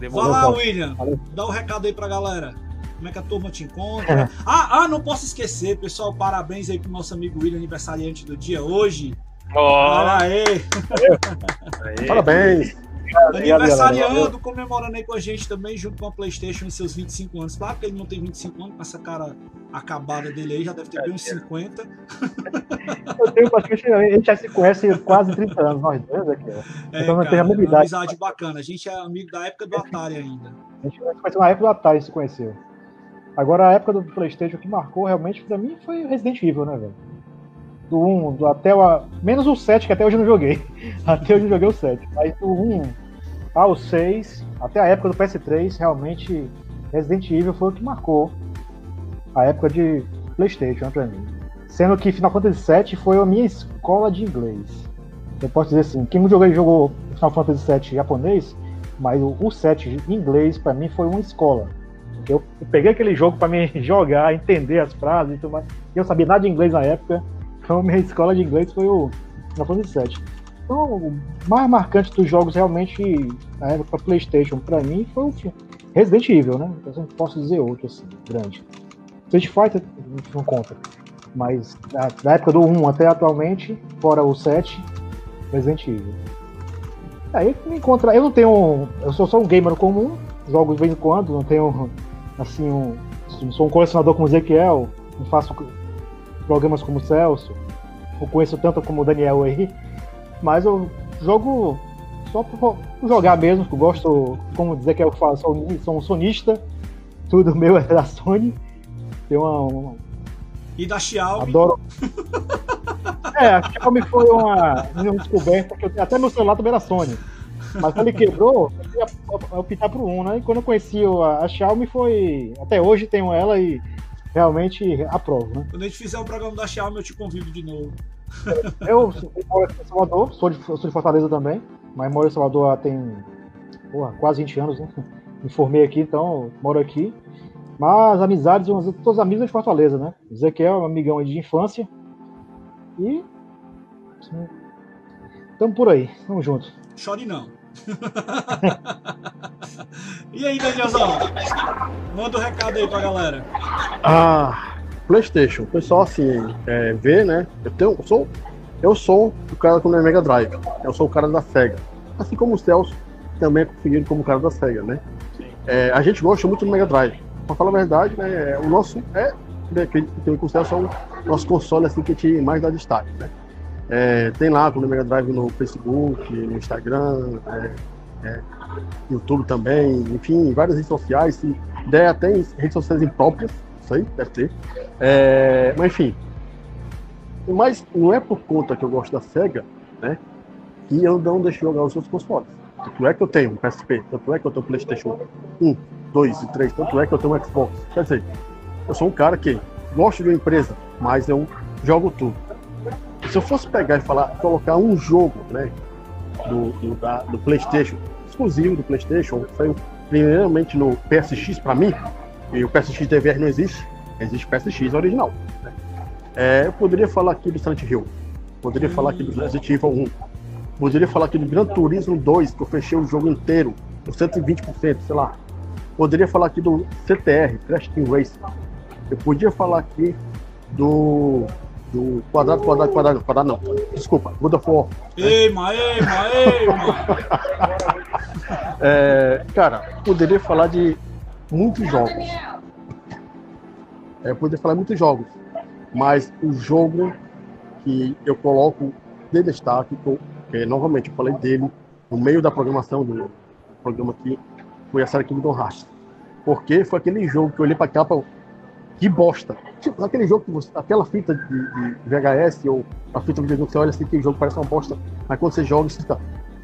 Demorou, Vai lá, William. Dá um recado aí pra galera. Como é que a turma te encontra? ah, ah, não posso esquecer, pessoal. Parabéns aí pro nosso amigo William, aniversariante do dia hoje. Oh. Olha aí. Parabéns. Aniversariando, comemorando aí com a gente também, junto com a PlayStation em seus 25 anos. Claro que ele não tem 25 anos, com essa cara acabada dele aí, já deve ter bem uns 50. Eu tenho praticamente, a gente já se conhece quase 30 anos, nós dois aqui. É, então cara, tem a é uma amizade bacana. A gente é amigo da época do Atari ainda. A gente se conheceu na época do Atari, se conheceu. Agora, a época do PlayStation que marcou realmente pra mim foi Resident Evil, né, velho? do 1 do até o. Menos o 7, que até hoje eu não joguei. Até hoje eu joguei o 7. Mas do 1 ao 6, até a época do PS3, realmente Resident Evil foi o que marcou a época de PlayStation pra mim. Sendo que Final Fantasy VII foi a minha escola de inglês. Eu posso dizer assim, quem jogou, jogou Final Fantasy VII japonês, mas o, o 7 em inglês para mim foi uma escola. Eu, eu peguei aquele jogo para me jogar, entender as frases e tudo mais. Eu sabia nada de inglês na época, Então minha escola de inglês foi o Final Fantasy VII. Então, o mais marcante dos jogos realmente na época PlayStation para mim foi o Resident Evil, né? Eu não posso dizer outro assim, grande. Street Fighter não conta. Mas da, da, época do 1 até atualmente, fora o 7, Resident Evil. Aí me encontra. Eu não tenho. Eu sou só um gamer comum, jogo de vez em quando, não tenho assim um. Não sou um colecionador como Ezequiel, não faço programas como o Celso, não conheço tanto como o Daniel aí, mas eu jogo só por jogar mesmo, que eu gosto, como dizer que eu falo, sou, sou um sonista, tudo meu é da Sony. Tem uma, uma e da Xiaomi. Adoro. é, a Xiaomi foi uma, uma descoberta que eu até meu celular também era Sony. Mas quando ele quebrou, eu ia optar por um, né? E quando eu conheci a, a Xiaomi foi. Até hoje tenho ela e realmente aprovo, né? Quando a gente fizer o um programa da Xiaomi, eu te convido de novo. Eu moro em Salvador, sou de, sou de Fortaleza também, mas moro em Salvador há tem porra, quase 20 anos, né? Me formei aqui, então moro aqui. Mas amizades, todas as amigas de Fortaleza, né? Ezequiel é um amigão de infância. E. Estamos por aí, tamo junto. Chore não. e aí, Danielzão? Manda um recado aí pra galera. Ah, PlayStation. O pessoal assim, é, vê, né? Eu, tenho, eu, sou, eu sou o cara com o Mega Drive. Eu sou o cara da SEGA. Assim como o Celso também é conferido como o cara da SEGA, né? É, a gente gosta muito do Mega Drive pra falar a verdade, né, o nosso é, né, que tem o Celso é o nosso console assim, que a gente mais dá destaque, né? É, tem lá o Mega Drive no Facebook, no Instagram, é, é, YouTube também, enfim, várias redes sociais, se der até redes sociais impróprias, aí, deve ter. É, mas enfim, mas não é por conta que eu gosto da SEGA, né, que eu não deixo jogar os outros consoles. Tanto é que eu tenho um PSP, tanto é que eu tenho um PlayStation 1, 2 e 3, tanto é que eu tenho um Xbox. Quer dizer, eu sou um cara que gosto de uma empresa, mas eu jogo tudo. Se eu fosse pegar e falar, colocar um jogo, né, do, do, da, do PlayStation, exclusivo do PlayStation, saiu primeiramente no PSX para mim, e o PSX DVR não existe, existe PSX original. Né? É, eu poderia falar aqui do Silent Hill, poderia falar aqui do Resident Evil 1, Poderia falar aqui do Gran Turismo 2, que eu fechei o jogo inteiro, por 120%, sei lá. Poderia falar aqui do CTR, Crash Team Race. Eu podia falar aqui do. Do quadrado, quadrado, quadrado, quadrado, não. Desculpa, God of War. Eima, eima, eima! é, cara, poderia falar de muitos jogos. É, poderia falar muitos jogos. Mas o jogo que eu coloco de destaque, que eu porque, novamente, eu falei dele no meio da programação do programa aqui, foi a série Kingdom Hearts. Porque foi aquele jogo que eu olhei pra capa, que bosta. Tipo, aquele jogo que você, aquela fita de, de VHS ou a fita de vídeo que você olha assim, que o jogo parece uma bosta, mas quando você joga, você fica,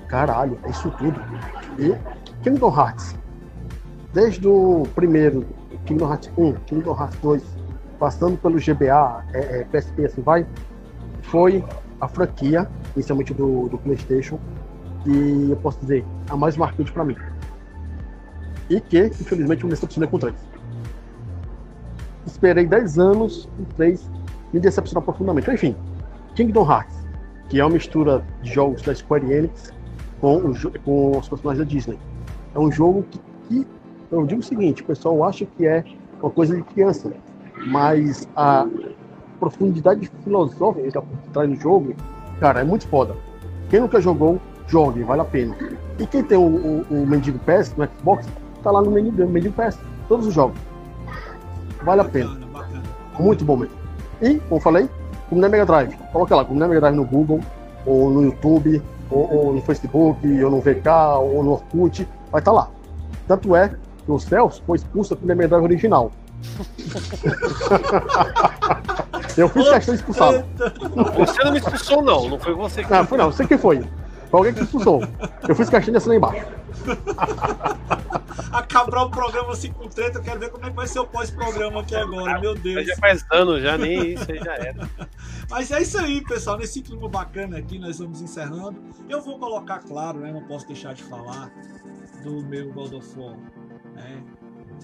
caralho, é isso tudo. E Kingdom Hearts, desde o primeiro, Kingdom Hearts 1, Kingdom Hearts 2, passando pelo GBA, é, é, PSP, assim vai, foi a franquia, inicialmente do, do PlayStation, e eu posso dizer, a mais marcante para mim. E que, infelizmente, me decepcionei com 3. Esperei 10 anos e 3 me decepcionou profundamente. Enfim, Kingdom Hearts, que é uma mistura de jogos da Square Enix com, com os personagens da Disney. É um jogo que, que eu digo o seguinte, o pessoal acha que é uma coisa de criança, mas a profundidade filosófica que traz no jogo, cara, é muito foda. Quem nunca jogou, jogue, vale a pena. E quem tem o, o, o Mendigo Pass no Xbox, tá lá no Mendigo, Mendigo Pass, todos os jogos. Vale a pena. Muito bom mesmo. E, como falei, como na Mega Drive. Coloca lá, como na Mega Drive no Google, ou no YouTube, ou, ou, no Facebook, ou no VK, ou no Orkut, vai estar tá lá. Tanto é que o Celso foi expulso do Mega Drive original. Eu fiz questão de expulsá-lo. Você não me expulsou, não. Não foi você que. Não, foi não. Você que foi. Foi alguém que expulsou. Eu fiz questão de assinar embaixo. Acabar o programa assim com treta, eu quero ver como é que vai ser o pós-programa aqui agora, meu Deus. Já faz dano, já nem isso aí já era. Mas é isso aí, pessoal. Nesse clima bacana aqui, nós vamos encerrando. Eu vou colocar, claro, né? Não posso deixar de falar do meu God of War. Né?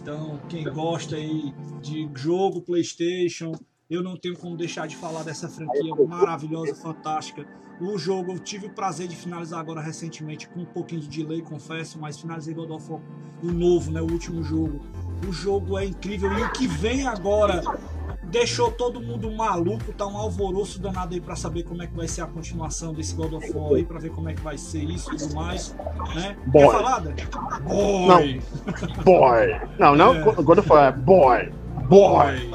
Então, quem gosta aí de jogo PlayStation, eu não tenho como deixar de falar dessa franquia maravilhosa, fantástica. O jogo, eu tive o prazer de finalizar agora recentemente, com um pouquinho de delay, confesso, mas finalizei God of War, o novo, né, o último jogo. O jogo é incrível e o que vem agora deixou todo mundo maluco, tá um alvoroço danado aí para saber como é que vai ser a continuação desse God of War aí, pra ver como é que vai ser isso e tudo mais, né? Boy. Quer falar, Dan? Boy! Não. Boy! Não, não É. God of War, é boy! Boy!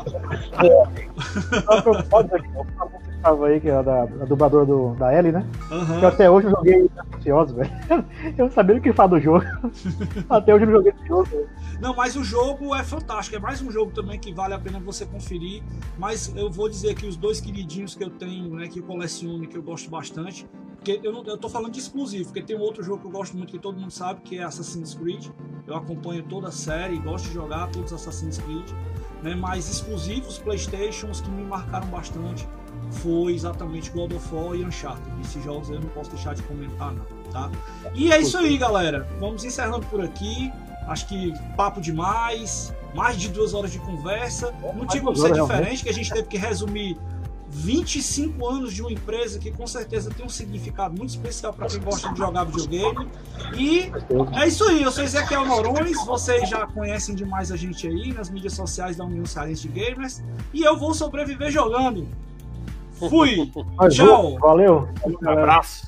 Aqui, eu tava aí, que é a, da, a dubladora do, da Ellie, né? Aham. Que até hoje eu joguei ansioso, velho. Eu não sabia o que falar do jogo. Até hoje eu não joguei esse jogo. Não, mas o jogo é fantástico. É mais um jogo também que vale a pena você conferir. Mas eu vou dizer que os dois queridinhos que eu tenho, né, que eu coleciono que eu gosto bastante. Porque eu, não, eu tô falando de exclusivo, porque tem um outro jogo que eu gosto muito, que todo mundo sabe, que é Assassin's Creed. Eu acompanho toda a série, gosto de jogar todos os Assassin's Creed. Né, mas exclusivos PlayStation, os que me marcaram bastante, foi exatamente God of War e Uncharted. Esses jogos eu não posso deixar de comentar, não, tá? E é isso aí, galera. Vamos encerrando por aqui. Acho que papo demais, mais de duas horas de conversa. Não tinha como ser diferente, que a gente teve que resumir 25 anos de uma empresa que com certeza tem um significado muito especial para quem gosta de jogar videogame. E é isso aí, eu sou Ezequiel Norões, vocês já conhecem demais a gente aí nas mídias sociais da União Cearense de Gamers. E eu vou sobreviver jogando. Fui! Mas, Tchau. Valeu. Um abraço.